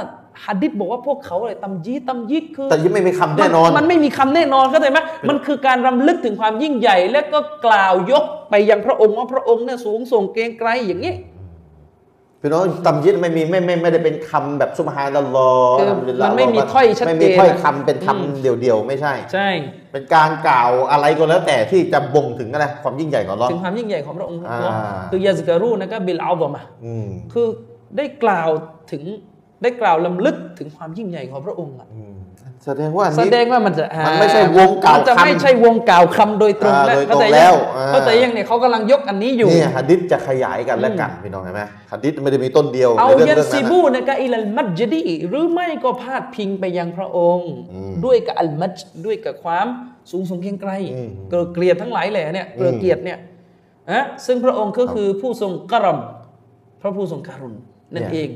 [SPEAKER 2] ฮัดดิษบอกว่าพวกเขาอะไรตำยีดตำยีดคือ
[SPEAKER 1] แต่ยังไม่มีคำแน่นอน
[SPEAKER 2] มัมันไม่มีคำแน่นอนเข้าใจไหมมันคือการรำลึกถึงความยิ่งใหญ่ และก็กล่าวยกไปยังพระองค์ว่าพระองค์เนี่ยสูงส่งเกรียงไกรอย่างนี้
[SPEAKER 1] พี่น้องตำยิดไม่มีไม่ไม่ไม่ได้เป็นคำแบบซุบฮานัลลอฮ์
[SPEAKER 2] คือ
[SPEAKER 1] อัลฮัมดุลิลลาฮ์
[SPEAKER 2] มันไม่มีถ้อยชัดเจน
[SPEAKER 1] ไม่มีถ้อยคำเป็น
[SPEAKER 2] อืม
[SPEAKER 1] คำเดี่ยวๆ ไม่ใช่
[SPEAKER 2] ใช่
[SPEAKER 1] เป็นการกล่าวอะไรก็แล้วแต่ที่จะบ่งถึงอะไรความยิ่งใหญ่ของเรา
[SPEAKER 2] ถึงความยิ่งใหญ่ของพระองค์
[SPEAKER 1] อ่า
[SPEAKER 2] คือยาสการูนะก็บิลอาบมะ
[SPEAKER 1] อืม
[SPEAKER 2] คือได้กล่าวถึงได้กล่าวลำลึกถึงความยิ่งใหญ่ของพระองค์อะ
[SPEAKER 1] อืม แสดงว่าอัน
[SPEAKER 2] แส
[SPEAKER 1] นี้
[SPEAKER 2] ดงว่ามันจะอ่า
[SPEAKER 1] มันไม่ใช่วงกล่าว
[SPEAKER 2] มันจะ
[SPEAKER 1] คำ
[SPEAKER 2] ไม่ใช่วงกล่าวคำโดยตรง
[SPEAKER 1] อ่า
[SPEAKER 2] แล้ว
[SPEAKER 1] โดยตรง
[SPEAKER 2] เข้าใจ
[SPEAKER 1] แล้
[SPEAKER 2] ยัง
[SPEAKER 1] วอ่า
[SPEAKER 2] เข้าใจยังเนี่ยเขากำลังยกอันนี้อยู่
[SPEAKER 1] นี่หะดิษจะขยายกันและกันพี่น้องเห็นไหมหะดิษไม่ได้มีต้นเดียว
[SPEAKER 2] เอา
[SPEAKER 1] ในเรื่อง
[SPEAKER 2] ยัน
[SPEAKER 1] เรื่อง
[SPEAKER 2] ซิ
[SPEAKER 1] นั้น
[SPEAKER 2] บู
[SPEAKER 1] นะ
[SPEAKER 2] นะกะอิลัลมัจดีหรือไม่ก็พาดพิงไปยังพระองค์
[SPEAKER 1] อืม
[SPEAKER 2] ด้วยกับอัลมัจด้วยกับความสูงส่งเกรียงไกร
[SPEAKER 1] อืม
[SPEAKER 2] เกลือเกลียดทั้งหลายแหล่เนี่ยเกลือเกลียดเนี่ยนะซึ่งพระองค์ก็คือผู้ทรงกรมพระผู้ทรงการุณนั่นเอง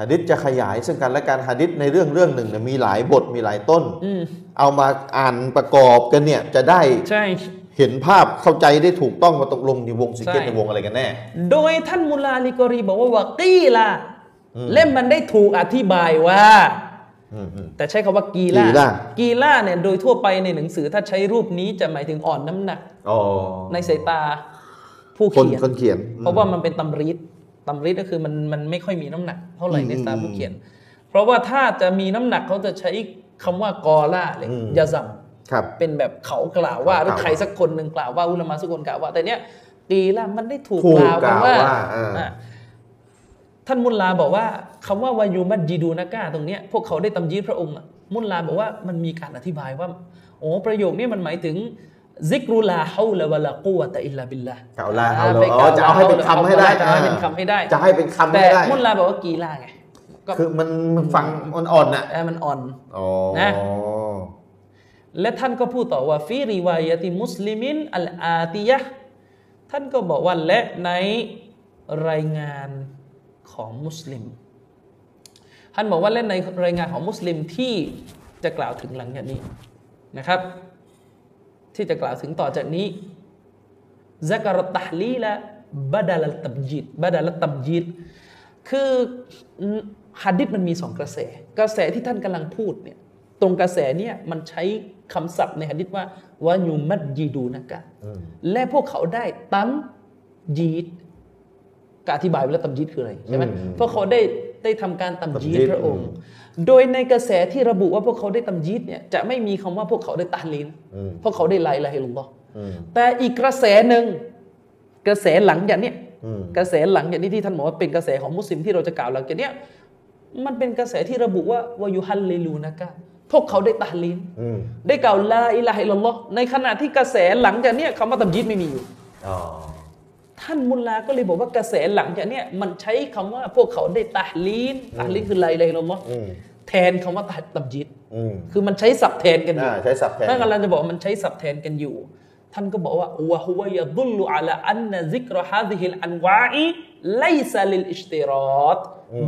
[SPEAKER 1] หะดิษจะขยายซึ่งกันและกันหะดิษในเรื่องเรื่องหนึ่งเนี่ยมีหลายบทมีหลายต้น
[SPEAKER 2] อืม
[SPEAKER 1] เอามาอ่านประกอบกันเนี่ยจะได้
[SPEAKER 2] ใช่
[SPEAKER 1] เห็นภาพเข้าใจได้ถูกต้องว่าตกลงในวงสิเกต
[SPEAKER 2] ใช่
[SPEAKER 1] ในวงอะไรกันแน่
[SPEAKER 2] โดยท่านมุลาลิกอรีบอกว่าวากีลา
[SPEAKER 1] อืม
[SPEAKER 2] เล่มมันได้ถูกอธิบายว่า
[SPEAKER 1] อืมอืม
[SPEAKER 2] แต่ใช้คำว่ากีลา
[SPEAKER 1] กีฬา
[SPEAKER 2] กีลาเนี่ยโดยทั่วไปในหนังสือถ้าใช้รูปนี้จะหมายถึงอ่อนน้ำหนัก
[SPEAKER 1] อ๋อ
[SPEAKER 2] ในสายตาผู้
[SPEAKER 1] คน
[SPEAKER 2] เขียน
[SPEAKER 1] คนเขียน
[SPEAKER 2] เพราะว่ามันเป็นตำริด ตำริดก็คือมันมันไม่ค่อยมีน้ำหนักเท่าไหร่
[SPEAKER 1] อืม
[SPEAKER 2] ในสายตาผู้เขียน เพราะว่าถ้าจะมีน้ำหนักเขาจะใช้คำว่ากอล่าเลย
[SPEAKER 1] อืม
[SPEAKER 2] ยาซัม
[SPEAKER 1] ครับ
[SPEAKER 2] เป็นแบบเขากล่าวว่าหรือ
[SPEAKER 1] เขากล่าว
[SPEAKER 2] ใครสักคนหนึ่งกล่าวว่าอุลามะสักคนกล่าวว่า แต่เนี้ยกีละมันได้ถูก
[SPEAKER 1] ถูก
[SPEAKER 2] กล่าวกันว่า
[SPEAKER 1] กล่าวว่าอ่า
[SPEAKER 2] อะท่านมุลลาบอกว่าคำว่าวายูมัดจีดูนะก้าตรงเนี้ยพวกเขาได้ตำยีดพระองค์อะมุลลาบอกว่ามันมีการอธิบายว่าโอ้ประโยคนี้มันหมายถึง ซิกรุลาฮาวละวะลากุวะตะอิลลาบิลลา
[SPEAKER 1] เก่าลาเอา
[SPEAKER 2] อ่
[SPEAKER 1] เลย
[SPEAKER 2] ไป
[SPEAKER 1] อ๋อจะเอาให้เป็นคำให้ได้
[SPEAKER 2] จะเอาให้เป็นคำให้ได้
[SPEAKER 1] จะให้เป็นคำ
[SPEAKER 2] แต่
[SPEAKER 1] ให้ได้
[SPEAKER 2] มุลลาบอกว่ากีลาไงก็
[SPEAKER 1] คือมันมันฟังอ่อนๆน่ะ
[SPEAKER 2] เออมันอ่อน
[SPEAKER 1] อ๋อ
[SPEAKER 2] นะและท่านก็พูดต่อว่าฟีริวายะติมุสลิมินอัลอาติยะห์ท่านก็บอกว่าและในรายงานของมุสลิม ท่านบอกว่าเล่นในรายงานของมุสลิมที่จะกล่าวถึงหลังจากนี้นะครับ ที่จะกล่าวถึงต่อจากนี้ซักรตะลีละบดาลตับยิดบดาลตับยิดคือฮัดดิษมันมีสองกระแส กระแสที่ท่านกำลังพูดเนี่ยตรงกระแสเนี่ยมันใช้คำศัพท์ในฮัดดิษว่าวายูมัดยีดูนะกะและพวกเขาได้ตัมยีดการอธิบายว่าตัมยีดคืออะไรใช่ไหม
[SPEAKER 1] เพ
[SPEAKER 2] ราะเขาได้ได้ทำการตัมยีดพระองค์ โดยในกระแสที่ระบุว่าพวกเขาได้ตัมจีดเนี่ยจะไม่มีคำว่าพวกเขาได้ตาลีน
[SPEAKER 1] อืม
[SPEAKER 2] พวกเขาได้ไลลาฮิลลอฮ์
[SPEAKER 1] อืม
[SPEAKER 2] แต่อีกกระแสหนึ่งกระแสหลังจากเนี้ย
[SPEAKER 1] อืม
[SPEAKER 2] กระแสหลังจากนี้ที่ท่านบอกว่าเป็นกระแสของมุสลิมที่เราจะกล่าวหลังจากเนี้ยมันเป็นกระแสที่ระบุว่าวายุฮัลลิลูนะกะพวกเขาได้ตาลีน
[SPEAKER 1] อืม
[SPEAKER 2] ได้กล่าวلا إله إلا اللهในขณะที่กระแสหลังจากเนี้ยคำว่าتمجيدไม่มีอยู่
[SPEAKER 1] อ๋อ
[SPEAKER 2] ท่านมุลลาก็เลยบอกว่ากระแสหลังจากเนี้ยมันใช้คำว่าพวกเขาได้تهليل تهليلคือلا إله إلا اللهอื
[SPEAKER 1] ม
[SPEAKER 2] แทนคำว่าتمجيد
[SPEAKER 1] อืม
[SPEAKER 2] คือมันใช้ศัพท์แทนกันอยู่
[SPEAKER 1] อ่าใช้ศัพท์แทน
[SPEAKER 2] ท่านกำลังจะบอกว่ามันใช้ศัพท์แทนกันอยู่ ท่านก็บอกว่าوهو يدل على أن ذكر هذه الأنواع ليس للاشتراط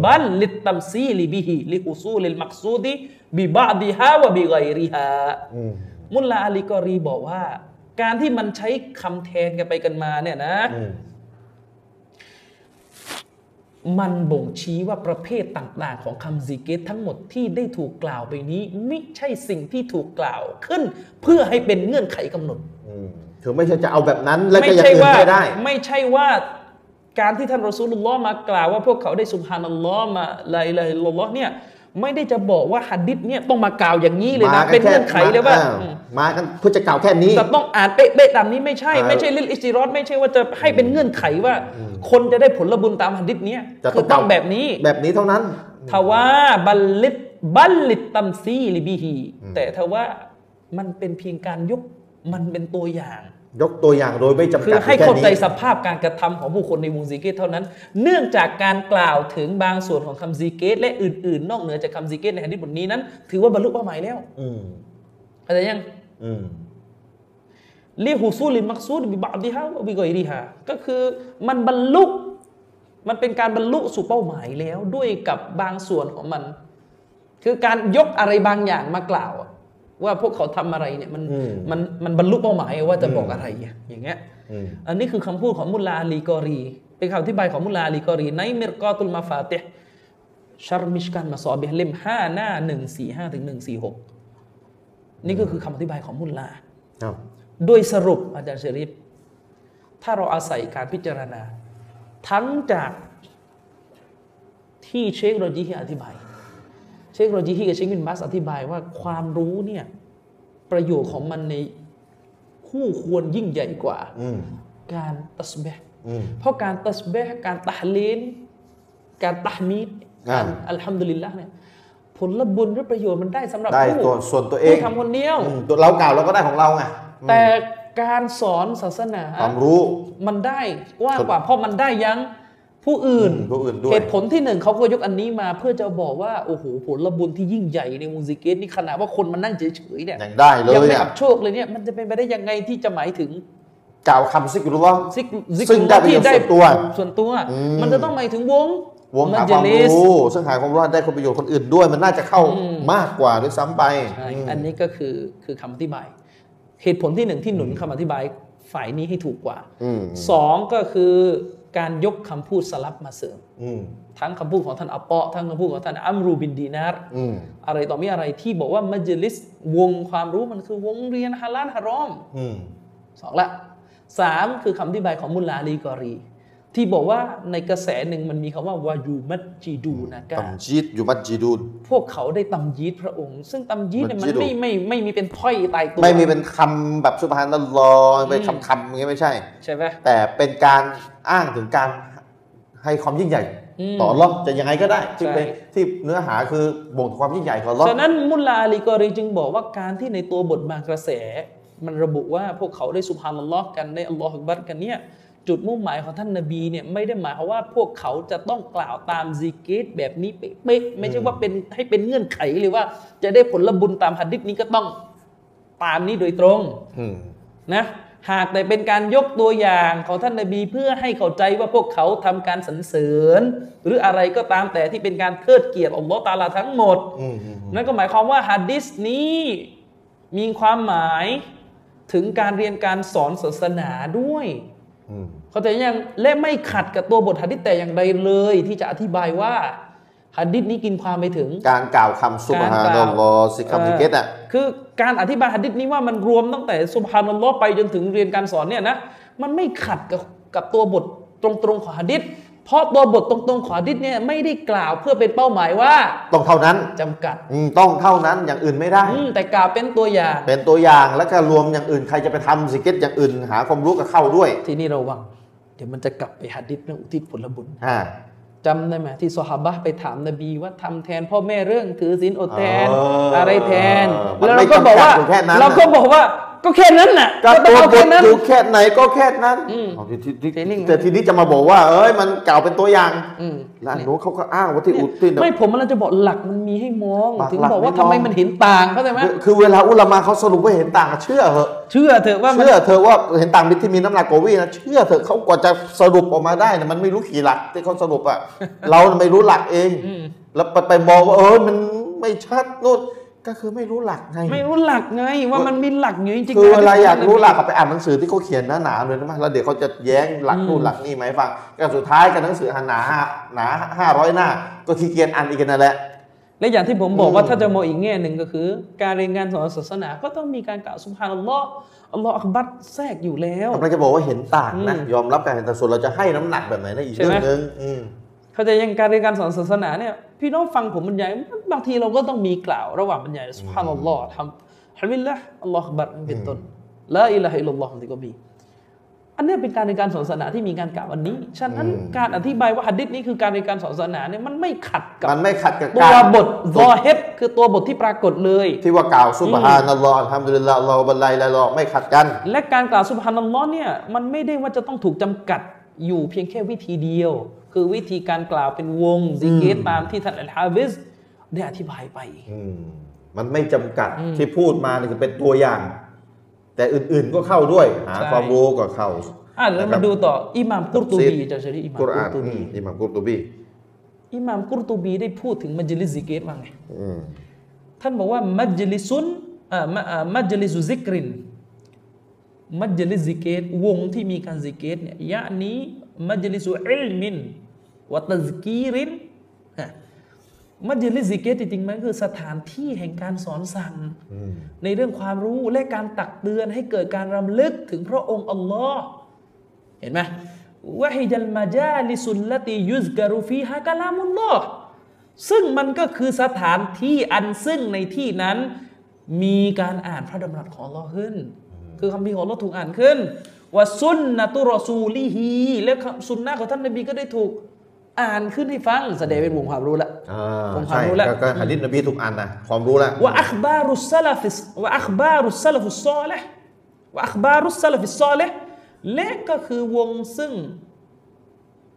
[SPEAKER 2] بل للتمثيل به لحصول المقصودบิบะดิฮาวะบิไกริฮา
[SPEAKER 1] อืม
[SPEAKER 2] มุลลาอาลีกอรีบอกว่า การที่มันใช้คำแทนกันไปกันมาเนี่ยนะ
[SPEAKER 1] อืม
[SPEAKER 2] มันบ่งชี้ว่าประเภทต่างๆ ของคำซิกเกตทั้งหมดที่ได้ถูกกล่าวไปนี้ ไม่ใช่สิ่งที่ถูกกล่าวขึ้น เพื่อให้เป็นเงื่อนไขกำหนด
[SPEAKER 1] อืมคือไม่ใช่จะเอาแบบนั้นแล้วก็
[SPEAKER 2] ไม่
[SPEAKER 1] อย่าง
[SPEAKER 2] ใช่
[SPEAKER 1] อื่น
[SPEAKER 2] ว่า
[SPEAKER 1] ไม่ได้
[SPEAKER 2] ไม่ใช่ว่าการที่ท่านรอซูลุลลอฮ์มากล่าวว่าพวกเขาได้สุบฮานัลลอฮ์มาلا إله إلا اللهเนี่ย ไม่ได้จะบอกว่าหะดีษเนี่ยต้องมากล่าวอย่างนี้เลยนะ
[SPEAKER 1] มากัน
[SPEAKER 2] เป็นเงื่อนไขเลยว่า
[SPEAKER 1] อ่
[SPEAKER 2] อืม
[SPEAKER 1] มากันเพื่อจะกล่าวแค่นี้
[SPEAKER 2] แต่ต้องอ่านเป๊ะๆตามนี้ไม่ใช่
[SPEAKER 1] อ่า
[SPEAKER 2] ไม่ใช่للاشتراطไม่ใช่ว่าจะให้เป็นเงื่อนไขว่า คนจะได้ผลบุญตามหะดีษเนี้ย
[SPEAKER 1] จะ
[SPEAKER 2] คือต้องแบบนี้
[SPEAKER 1] แบบนี้เท่านั้น
[SPEAKER 2] ทว่าبل لل بل للتمثيل بهแต่ทว่ามันเป็นเพียงการยกมันเป็นตัวอย่าง
[SPEAKER 1] ยกตัวอย่างโดยไม่จำกัด
[SPEAKER 2] คือให้
[SPEAKER 1] แค่
[SPEAKER 2] เข้าใจ
[SPEAKER 1] นี้
[SPEAKER 2] สภาพการกระทำของผู้คนในวงซีเกตเท่านั้น เนื่องจากการกล่าวถึงบางส่วนของคำซีเกตและอื่นๆ นอกเหนือจากคำซีเกตในฮะดิษบทนี้นั้น ถือว่าบรรลุเป้าหมายแล้ว
[SPEAKER 1] อืม
[SPEAKER 2] เข้าใจยัง
[SPEAKER 1] อืม
[SPEAKER 2] ลิฮุซูลิมักซูดบิบาดิฮาวะบิกอยริฮาก็คือมันบรรลุมันเป็นการบรรลุสู่เป้าหมายแล้วด้วยกับบางส่วนของมัน คือการยกอะไรบางอย่างมากล่าวอะ ว่าพวกเขาทำอะไรเนี่ยมัน
[SPEAKER 1] อืม
[SPEAKER 2] มันมันบรรลุเป้าหมายว่าจะบอก
[SPEAKER 1] อืม
[SPEAKER 2] อะไรอะอย่างเงี้ย
[SPEAKER 1] อืม
[SPEAKER 2] อันนี้คือคำพูดของมุลลาอาลีกอรี เป็นคำอธิบายของมุลลาอาลีกอรี ในمرقاة المفاتيح شرح مشكاة المصابيحเล่มห้าหน้าหนึ่งสี่ห้าถึงหนึ่งสี่หกนี่ก็คือคำอธิบายของมุลลา
[SPEAKER 1] ครับ
[SPEAKER 2] โดยสรุปอาจารย์เชริฟถ้าเราอาศัยการพิจารณา ทั้งจากที่เชคโรจีฮีอธิบาย เชคโรจีฮีกับเชคบินบัสอธิบายว่าความรู้เนี่ยประโยชน์ของมันในคู่ควรยิ่งใหญ่กว่า
[SPEAKER 1] อืม
[SPEAKER 2] การตัสเบห์
[SPEAKER 1] อืม
[SPEAKER 2] เพราะการตัสเบห์การตะฮลีนการตะฮมีด
[SPEAKER 1] อ่า
[SPEAKER 2] การอัลฮัมดุลิลละเนี่ยผลบุญหรือประโยชน์มันได้สำหรับ
[SPEAKER 1] ได้
[SPEAKER 2] ผู้
[SPEAKER 1] ตัวส่วนตัวเอง
[SPEAKER 2] ผู้ทำคนเดียว
[SPEAKER 1] อืมตัวเรากล่าวเราก็ได้ของเราไงอืม
[SPEAKER 2] แต่การสอนศาสนา
[SPEAKER 1] ความรู้
[SPEAKER 2] มันได้กว่ากว่าเพราะมันได้ยัง ผู้อื่น
[SPEAKER 1] อืมผู้อื่นด้วย
[SPEAKER 2] เหตุผลที่หนึ่งเขาก็ยกอันนี้มาเพื่อจะบอกว่า โอ้โหผลบุญที่ยิ่งใหญ่ในมูซิเกตนี่ขนาดว่าคนมันนั่งเฉยๆเนี่ย
[SPEAKER 1] ยังได้เลย
[SPEAKER 2] ยังไม่
[SPEAKER 1] อะ
[SPEAKER 2] อับโชคเลยเนี่ยมันจะเป็นไปได้ยังไงที่จะหมายถึง
[SPEAKER 1] กล่าวคำซิกรุลลอฮ์
[SPEAKER 2] ซิกซิก
[SPEAKER 1] ซึ่งได้ประโยชน์ส่วนตัว
[SPEAKER 2] ส่วนตัว
[SPEAKER 1] อืม
[SPEAKER 2] มันจะต้องหมายถึงวง
[SPEAKER 1] วงหา
[SPEAKER 2] มัจ
[SPEAKER 1] ความ
[SPEAKER 2] ลิส
[SPEAKER 1] รู้ซึ่งหาความรู้ได้คนประโยชน์คนอื่นด้วย มันน่าจะเข้า
[SPEAKER 2] อืม
[SPEAKER 1] มากกว่าด้วยซ้ำไป
[SPEAKER 2] ใช่
[SPEAKER 1] อืม
[SPEAKER 2] อันนี้ก็คือคือคำอธิบาย เหตุผลที่หนึ่งที่หนุนคำอธิบายฝ่ายนี้ให้ถูกกว่า
[SPEAKER 1] อืม
[SPEAKER 2] สองก็คือ การยกคำพูดสลับมาเสริม
[SPEAKER 1] อืม
[SPEAKER 2] ทั้งคำพูดของท่านอัปเปาะทั้งคำพูดของท่านอัมรูบินดีนาร์
[SPEAKER 1] อืม
[SPEAKER 2] อะไรต่อมีอะไรที่บอกว่ามัจลิสวงความรู้มันคือวงเรียนฮาลาลฮารอม
[SPEAKER 1] อืม
[SPEAKER 2] สองละสามคือคำอธิบายของมุลลาอาลีกอรี ที่บอกว่าในกระแสหนึ่งมันมีคำว่าวายูมัจจีดูนะกา
[SPEAKER 1] ตัมจีดอยู่มัดจีดูน
[SPEAKER 2] พวกเขาได้ตำยีดพระองค์ ซึ่งตำยีดเนี่ย
[SPEAKER 1] มั
[SPEAKER 2] มันน
[SPEAKER 1] จีดู
[SPEAKER 2] ไม่ไม่ไม่มีเป็นถ้อยตายตัว
[SPEAKER 1] ไม่มีเป็นคำแบบสุภานัลลอฮ์เป็นคำคำอย่างเงี้ยไม่ใช่
[SPEAKER 2] ใช่ไหม
[SPEAKER 1] แต่เป็นการ อ้างถึงการให้ความยิ่งใหญ่
[SPEAKER 2] อืม
[SPEAKER 1] ต่ออัลลอฮ์จะยังไงก็ได้ที่
[SPEAKER 2] ใช่
[SPEAKER 1] เป็นที่เนื้อหาคือบ่งถึงความยิ่งใหญ่ของอัลลอฮ์
[SPEAKER 2] ฉะนั้นมุลลาอาลีกอรีจึงบอกว่าการที่ในตัวบทบางกระแส มันระบุว่าพวกเขาได้สุภานัลลอฮ์กันได้อัลลอฮฺอักบัรกันเนี่ยจุดมุ่งหมายของท่านนบีเนี่ยไม่ได้หมายความว่าพวกเขาจะต้องกล่าวตามซิกเกตแบบนี้เป๊ะๆไม่ใช่ว่าเป็นให้เป็นเงื่อนไขเลยว่าจะได้ผลบุญตามหัดดิษนี้ก็ต้องตามนี้โดยตรง
[SPEAKER 1] อืม
[SPEAKER 2] นะ หากแต่เป็นการยกตัวอย่างของท่านนบีเพื่อให้เข้าใจว่าพวกเขาทำการสรรเสริญ หรืออะไรก็ตามแต่ที่เป็นการเทิดเกียรติอัลลอฮ์ตาลาทั้งหมด
[SPEAKER 1] อืมอืมอืม
[SPEAKER 2] นั่นก็หมายความว่าฮัดดิสนี้มีความหมายถึงการเรียนการสอนศาสนาด้วย
[SPEAKER 1] อืม
[SPEAKER 2] เขาใจยังและไม่ขัดกับตัวบทฮัดดิสแต่อย่างใดเลย ที่จะอธิบายว่า ฮัดดิสนี้กินความไปถึง
[SPEAKER 1] การกล่าวคำซุบฮานัลลอฮ์สิคำสิเกตอะ
[SPEAKER 2] คือการอธิบายฮัดดิษนี้ว่ามันรวมตั้งแต่สุบฮานัลลอฮ์ไปจนถึงเรียนการสอนเนี่ยนะมันไม่ขัดกับกับตัวบทตรงๆของฮัดดิษเพราะตัวบทตรงๆของฮัดดิษเนี่ยไม่ได้กล่าวเพื่อเป็นเป้าหมายว่า
[SPEAKER 1] ต้องเท่านั้น
[SPEAKER 2] จำกัด
[SPEAKER 1] อืมต้องเท่านั้นอย่างอื่นไม่ได้
[SPEAKER 2] อืมแต่กล่าวเป็นตัวอย่าง
[SPEAKER 1] เป็นตัวอย่างแล้วก็รวมอย่างอื่นใครจะไปทำสิเกตอย่างอื่น หาความรู้กับเข้าด้วย
[SPEAKER 2] ทีนี้ระวังเดี๋ยวมันจะกลับไปฮัดดิษเรื่องอุทิศผลบุญ
[SPEAKER 1] อ่า
[SPEAKER 2] จำได้ไหมที่ซอฮาบะห์ไปถามนบีว่าทำแทนพ่อแม่เรื่องถือศีลอดแทน
[SPEAKER 1] เอออ
[SPEAKER 2] อะไรแทน
[SPEAKER 1] มัน
[SPEAKER 2] แล้ว
[SPEAKER 1] ไม่
[SPEAKER 2] เราก็บอกว่า
[SPEAKER 1] จำกัดอยู่แค่นั้น
[SPEAKER 2] เราก็บอกว่า ก็แค่นั้นน่ะ
[SPEAKER 1] ก็
[SPEAKER 2] ต้
[SPEAKER 1] ตั
[SPEAKER 2] อง
[SPEAKER 1] ว
[SPEAKER 2] เอา
[SPEAKER 1] บ
[SPEAKER 2] แค่
[SPEAKER 1] ท
[SPEAKER 2] นั้น
[SPEAKER 1] อยู่แค่ไหนก็แค่นั้น
[SPEAKER 2] อืม
[SPEAKER 1] เอาที่ที่ที่
[SPEAKER 2] ทีนี้
[SPEAKER 1] แต่ทีนี้จะมาบอกว่า เอ้ยมันกล่าวเป็นตัวอย่าง
[SPEAKER 2] อืม
[SPEAKER 1] แล้วอันนู้นเขาก็อ้างว่าที่อุติน
[SPEAKER 2] ไม่ผมมันจะบอกหลักมันมีให้มอง
[SPEAKER 1] หลัก
[SPEAKER 2] ถึง
[SPEAKER 1] หลัก
[SPEAKER 2] บอกว่า
[SPEAKER 1] ไม่
[SPEAKER 2] ทำไม
[SPEAKER 1] มอง
[SPEAKER 2] มันเห็นต่างเข้าใจไหม
[SPEAKER 1] คือคือเวลาอุลามะเขาสรุปว่าเห็นต่างเชื่อเหอะ
[SPEAKER 2] เชื่อเถอะว่ามัน
[SPEAKER 1] เชื่อเธอะว่าเห็นต่างมิตรที่มีน้ำหนักกว่าวินะเชื่อเถอะเขากว่าจะสรุปออกมาได้นะมันไม่รู้กี่หลักที่เขาสรุปอะเราน่ะไม่รู้หลักเอง
[SPEAKER 2] อืม
[SPEAKER 1] แล้วไปไปมองว่าเออมันไม่ชัดนู่น ก็คือไม่รู้หลักไง
[SPEAKER 2] ไม่รู้หลักไงว่ามันมีหลักอยู่จริงๆ
[SPEAKER 1] คือเวลา
[SPEAKER 2] นะ
[SPEAKER 1] อยากรู้หลักก็ไปอ่านหนังสือที่เขาเขียนหนาๆเลยนะแล้วเดี๋ยวเขาจะแย้งหลักนู่นหลักนี่ไหมาให้ฟังก็สุดท้ายกันหนังสือหนาห้าหนาห้าร้อยหน้า ก็ขี้เกียจอ่านอีกนั่นแหละ
[SPEAKER 2] และอย่างที่ผมบอกว่า
[SPEAKER 1] อืม
[SPEAKER 2] ถ้าจะมองอีกแง่หนึ่งก็คือ การเรียนการสอนศาสนาก็ต้องมีการกล่าวสุภานัลลอฮ์อัลลอฮ์อักบัรแทรกอยู่แล้ว
[SPEAKER 1] กำลังจะบอกว่าเห็นต่างนะ
[SPEAKER 2] อืม
[SPEAKER 1] ยอมรับการเห็นต่างส่วนเราจะให้น้ำหนักแบบไหนนะอีก
[SPEAKER 2] ใช่
[SPEAKER 1] เรื่
[SPEAKER 2] ไหม
[SPEAKER 1] องหนึงอืม
[SPEAKER 2] เขาใจะยังการเรียนการสอนศาสนาเนี่ยพี่น้องฟังผมบรรยายบางทีเราก็ต้องมีกล่าวระหว่างบรรยายสุภานัลลอฮ์ทำฮะมิลละอัลลอฮ์อักบัรเป็นต้นละอิละฮะอิลลัลลอฮ์นี่ก็มีอันเนี้ยเป็นการเรียนการสอนศาสนาที่มีการกล่าวอันนี้ ฉะนั้น
[SPEAKER 1] อืม
[SPEAKER 2] การอธิบายว่าหัดดิษนี้คือการเรียนการสอนศาสนาเนี่ยมันไม่ขัดกับ
[SPEAKER 1] มันไม่ขัดกับ
[SPEAKER 2] ตั
[SPEAKER 1] กาวร
[SPEAKER 2] บทซอเฮดคือตัวบทที่ปรากฏเลย
[SPEAKER 1] ที่ว่ากล่าวซุบฮานัลลอฮ์อัลฮัมดุลิลลาห์อัลลอฮฺบัลลัยละลอฮ์ไม่ขัดกัน
[SPEAKER 2] และการกล่าวสุบฮานัลลอฮ์เนี่ยมันไม่ได้ว่าจะต้องถูกจำกัด อยู่เพียงแค่วิธีเดียว คือวิธีการกล่าวเป็นวงซิกเกต
[SPEAKER 1] อืม
[SPEAKER 2] ตามที่ท่านอัลฮาฟิซได้อธิบายไป
[SPEAKER 1] อืมมันไม่จำกัด
[SPEAKER 2] อืม
[SPEAKER 1] ที่พูดมานี่คือเป็นตัวอย่าง แต่อื่นๆก็เข้าด้วยหา
[SPEAKER 2] ใช่
[SPEAKER 1] ความรู้ก็เข้า
[SPEAKER 2] อะแล้ว
[SPEAKER 1] นะครั
[SPEAKER 2] มา
[SPEAKER 1] บ
[SPEAKER 2] ดูต่ออิหม่ามกุรตูบีจะใช้อิหม่าม
[SPEAKER 1] กุร
[SPEAKER 2] กุ
[SPEAKER 1] อารน
[SPEAKER 2] ตู
[SPEAKER 1] อื
[SPEAKER 2] บี
[SPEAKER 1] มอิหม่ามกุรตุบี
[SPEAKER 2] อิหม่ามกุรตูบีได้พูดถึงมัจลิสซิกเกตว่าไง
[SPEAKER 1] อืม
[SPEAKER 2] ท่านบอกว่ามัจลิซุนอ่ามะอ่ามัจลิสุซิกริน مجلس ذكرวงที่มีการซิกเกตเนี่ยيعني مجلس علم وتذكيرฮะمجلس ذكرจริงๆมันคือสถานที่แห่งการสอนสั่ง
[SPEAKER 1] อืม
[SPEAKER 2] ในเรื่องความรู้และการตักเตือนให้เกิดการรำลึกถึงพระองค์อัลลอฮ์เห็นไหมوهي المجالس التي يذكر فيها كلام اللهซึ่งมันก็คือสถานที่อันซึ่งในที่นั้น มีการอ่านพระดำรัสของอัลลอฮ์ขึ้น คือคำพีร์ของอัลลอฮ์ถูกอ่านขึ้นว่าซุนนะตุรอซูลีฮีและสุนนะของท่านนบีก็ได้ถูกอ่านขึ้นให้ฟังแสดงเป็นวงความรู้ละ
[SPEAKER 1] อ่า
[SPEAKER 2] ผมความ
[SPEAKER 1] ใช่
[SPEAKER 2] รู้แล้ว
[SPEAKER 1] ก็ก็หะดิษนบีทุกอันนะความรู้แล้ว
[SPEAKER 2] ว่าอัคบารุสซาลฟิสว่าอัคบารุสซาลฟุสซอลิห์ว่าอัคบารุสซาลฟิสซอลิห์และก็คือวงซึ่ง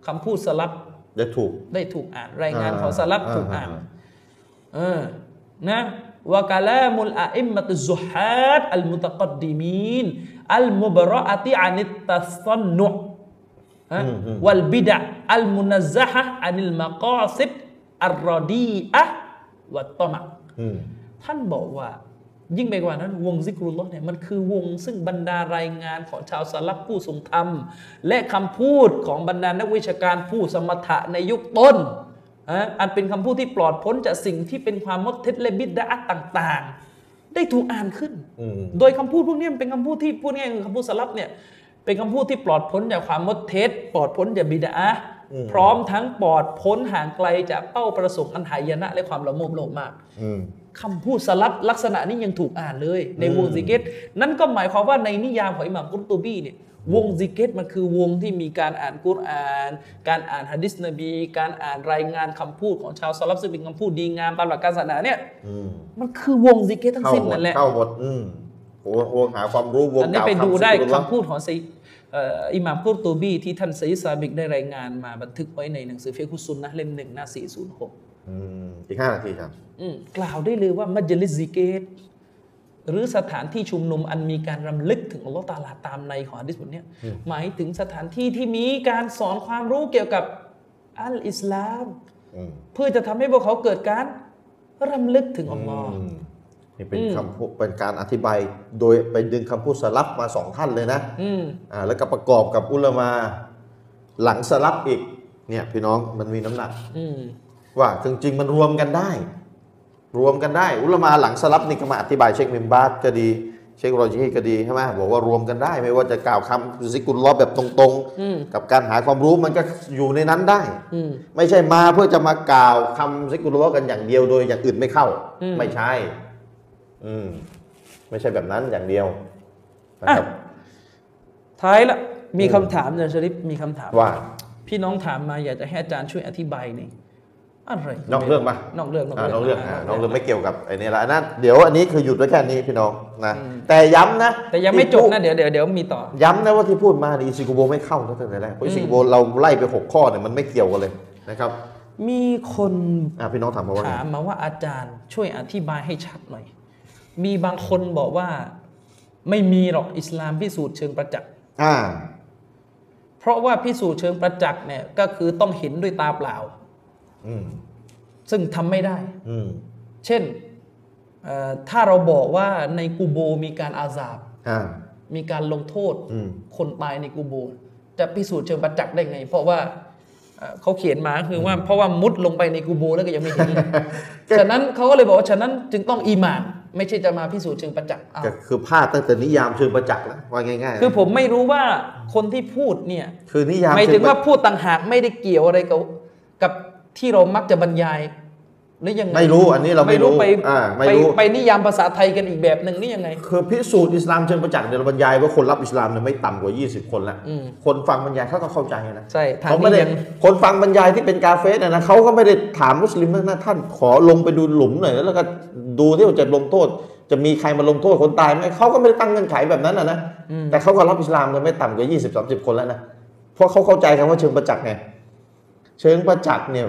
[SPEAKER 2] คำพูดสลับ
[SPEAKER 1] จะถูก
[SPEAKER 2] ได้ถูกอ่านรายงาน
[SPEAKER 1] อ่า
[SPEAKER 2] ของสลับ
[SPEAKER 1] อ่า
[SPEAKER 2] ถูกอ่าน
[SPEAKER 1] อ่า
[SPEAKER 2] เออนะ วะกะลามุลอาอิมมะตุซุฮัดอัลมุตะกัดดิมีนอัลมุบรออะติอานิตตัซันนุฮะวัลบิดะอัลมุนัซซะฮะอานิลมะกอซิดอัลรอดีอะห์วัตตะมะ
[SPEAKER 1] อืม
[SPEAKER 2] ท่านบอกว่า ยิ่งไปกว่านั้น วงซิกรุลลอฮ์เนี่ยมันคือวงซึ่งบรรดารายงานของชาวสลับผู้ทรงธรรม และคำพูดของบรรดานักวิชาการผู้สมถะในยุคต้น อะอันเป็นคำพูดที่ปลอดพ้นจากสิ่งที่เป็นความปดเท็จและบิดอะห์ต่างๆ ได้ถูกอ่านขึ้น
[SPEAKER 1] อืม
[SPEAKER 2] โดยคำพูดพวกนี้มันเป็นคำพูดที่พูดง่ายๆคือคำพูดสลัฟเนี่ยเป็นคำพูดที่ปลอดพ้นจากความปดเท็จปลอดพ้นจากบิดอะห์
[SPEAKER 1] อืม
[SPEAKER 2] พร้อมทั้งปลอดพ้นห่างไกลจากเป้าประสงค์อันหายนะและความละโมบโลภมาก
[SPEAKER 1] อืม
[SPEAKER 2] คำพูดสลัฟลักษณะนี้ยังถูกอ่านเลย ในวง
[SPEAKER 1] อืม
[SPEAKER 2] ซิกเกตนั่นก็หมายความว่าในนิยามของอิหม่ามกุรตูบีเนี่ย วงซิกเกตมันคือวงที่มีการอ่านกุรอาน การอ่านฮะดิษนบี การอ่านรายงานคำพูดของชาวสลับซึ่งเป็นคำพูดดีงามตามหลักการศาสนาเนี่ย
[SPEAKER 1] อืม
[SPEAKER 2] มันคือวงซิกเกตทั้ง
[SPEAKER 1] เข้า
[SPEAKER 2] สิ้น
[SPEAKER 1] หมด
[SPEAKER 2] นั่นแหละ
[SPEAKER 1] เข้าหมดอืมวงวงหาความรู้วง
[SPEAKER 2] อันนี้
[SPEAKER 1] กล่าว
[SPEAKER 2] ไปดู
[SPEAKER 1] คำ
[SPEAKER 2] ได้
[SPEAKER 1] ซิกรุลลอฮ์
[SPEAKER 2] คำพูดของไซเอ่ออิหม่ามกุรตูบีที่ท่านไซซาบิกได้รายงานมาบันทึกไว้ในหนังสือเฟคุซุนนะห์เล่มหนึ่งหน้า406
[SPEAKER 1] อืมอีกห้านาทีครับ
[SPEAKER 2] อืมกล่าวได้เลยว่ามัจลิสซิกเกต หรือสถานที่ชุมนุมอันมีการรำลึกถึงอัลลอฮ์ตาลาตามในของฮะดิษบทเนี้ยหมายถึงสถานที่ที่มีการสอนความรู้เกี่ยวกับอัลอิสลาม
[SPEAKER 1] อืม
[SPEAKER 2] เพื่อจะทำให้พวกเขาเกิดการรำลึกถึงอัลลอฮ์
[SPEAKER 1] อืมนี่เป็น
[SPEAKER 2] อืม
[SPEAKER 1] คำพูดเป็นการอธิบายโดยไปดึงคำพูดสลับมาสองท่านเลยนะ
[SPEAKER 2] อืม
[SPEAKER 1] อ่าแล้วก็ประกอบกับอุลามาหลังสลับอีกเนี่ยพี่น้องมันมีน้ำหนัก
[SPEAKER 2] อืม
[SPEAKER 1] ว่าจริงๆมันรวมกันได้ รวมกันได้อุลามาหลังสลับนี่ก็มาอธิบายเชคมิมบาสก็ดี เชคโรอจีก็ดีใช่ไหมบอกว่ารวมกันได้ ไม่ว่าจะกล่าวคำซิกุลลอฮ์แบบตรง
[SPEAKER 2] อืม
[SPEAKER 1] ๆกับการหาความรู้มันก็อยู่ในนั้นได้
[SPEAKER 2] อืม
[SPEAKER 1] ไม่ใช่มาเพื่อจะมากล่าวคำซิกุลลอฮ์กันอย่างเดียวโดยอย่างอื่นไม่เข้า
[SPEAKER 2] อืม
[SPEAKER 1] ไม่ใช่ อืมไม่ใช่แบบนั้นอย่างเดียวนะครับ
[SPEAKER 2] ท้ายละมีคำถามอาจารย์ชริปมีคำถาม
[SPEAKER 1] ว่า
[SPEAKER 2] พี่น้องถามมาอยากจะให้อาจารย์ช่วยอธิบายหนี่อย อะไร
[SPEAKER 1] นอกเรื่องปะ
[SPEAKER 2] นอกเรื่อง
[SPEAKER 1] อ่านอกเรื่องอ่าา
[SPEAKER 2] น
[SPEAKER 1] อกเรื่องไม่เกี่ยวกับไอ้นี่ละอันนั้นเดี๋ยวอันนี้คือหยุดไว้แค่นี้พี่น้องนะ
[SPEAKER 2] อืม
[SPEAKER 1] แต่ย้ำนะ
[SPEAKER 2] แต่ยังไม่จบ
[SPEAKER 1] ที่พูด
[SPEAKER 2] นะเดี๋ยวเดี๋ยวเดี๋ยวมีต่อ
[SPEAKER 1] ย้ำนะว่าที่พูดมานี่อิซิกุโบไม่เข้าตั้งแต่แรกเพราะอิซิกุโบเราไล่ไปหกข้อเนี่ยมันไม่เกี่ยวกันเลยนะครับ
[SPEAKER 2] มีคน
[SPEAKER 1] อ่าพี่น้องถามมาว่าไง
[SPEAKER 2] ถามมาว่าอาจารย์ช่วยอธิบายให้ชัดหน่อย มีบางคนบอกว่าไม่มีหรอกอิสลามพิสูจน์เชิงประจักษ์
[SPEAKER 1] อ่า
[SPEAKER 2] เพราะว่าพิสูจน์เชิงประจักษ์เนี่ยก็คือต้องเห็นด้วยตาเปล่า
[SPEAKER 1] อืม
[SPEAKER 2] ซึ่งทำไม่ได้
[SPEAKER 1] อืม
[SPEAKER 2] เช่นเอ่อถ้าเราบอกว่าในกูโบมีการอาซาบ
[SPEAKER 1] อ่า
[SPEAKER 2] มีการลงโทษ
[SPEAKER 1] อืม
[SPEAKER 2] คนตายในกูโบ จะพิสูจน์เชิงประจักษ์ได้ไง เพราะว่าเอ่อเขาเขียนมาคือว่าเพราะว่ามุดลงไปในกูโบแล้วก็ยังไม่เห็นเลยฉะนั้นเขาก็เลยบอกว่าฉะนั้นจึงต้องอีหมานไม่ใช่จะมาพิสูจน์เชิงประจักษ์อ้าว
[SPEAKER 1] ก็คือพลาดตั้งแต่นิยามเชิงประจักษ์แล้วว่าง่ายๆ
[SPEAKER 2] คือผมไม่รู้ว่าคนที่พูดเนี่ย
[SPEAKER 1] คือนิยาม
[SPEAKER 2] หมายถึงว่า
[SPEAKER 1] เชิ
[SPEAKER 2] พูดต่างหากไม่ได้เกี่ยวอะไรกับกับ ที่เรามักจะบรรยายหรือยังไง
[SPEAKER 1] ไม่รู้อันนี้เราไม่รู้
[SPEAKER 2] ไป
[SPEAKER 1] อ่าไม่
[SPEAKER 2] ไป
[SPEAKER 1] รู้
[SPEAKER 2] ไปนิยามภาษาไทยกันอีกแบบหนึ่งนี่ยังไง
[SPEAKER 1] คือพิสูจน์อิสลามเชิงประจักษ์เนี่ยเราบรรยายว่าคนรับอิสลามเนี่ยไม่ต่ำกว่า 20 คนละ
[SPEAKER 2] อืม
[SPEAKER 1] คนฟังบรรยายเขาก็เข้าใจนะ
[SPEAKER 2] ใช่ทาง
[SPEAKER 1] เขาไม่
[SPEAKER 2] นี้
[SPEAKER 1] ได้
[SPEAKER 2] ยัง
[SPEAKER 1] คนฟังบรรยายที่เป็นกาเฟสเนยนะเขาก็ไม่ได้ถามมุสลิมนะท่านขอลงไปดูหลุมหน่อยแล้วก็ดูที่ว่าจะลงโทษ จะมีใครมาลงโทษคนตายไหมเขาก็ไม่ได้ตั้งเงื่อนไขแบบนั้นนะนะแต่เขาก็รับอิสลามกันไม่ต่ำกว่า 20 30 คนแล้วนะเพราะเขาเข้าใจคำว่าเชิงประจักษ์ไง เชิงประจักษ์เนี่ย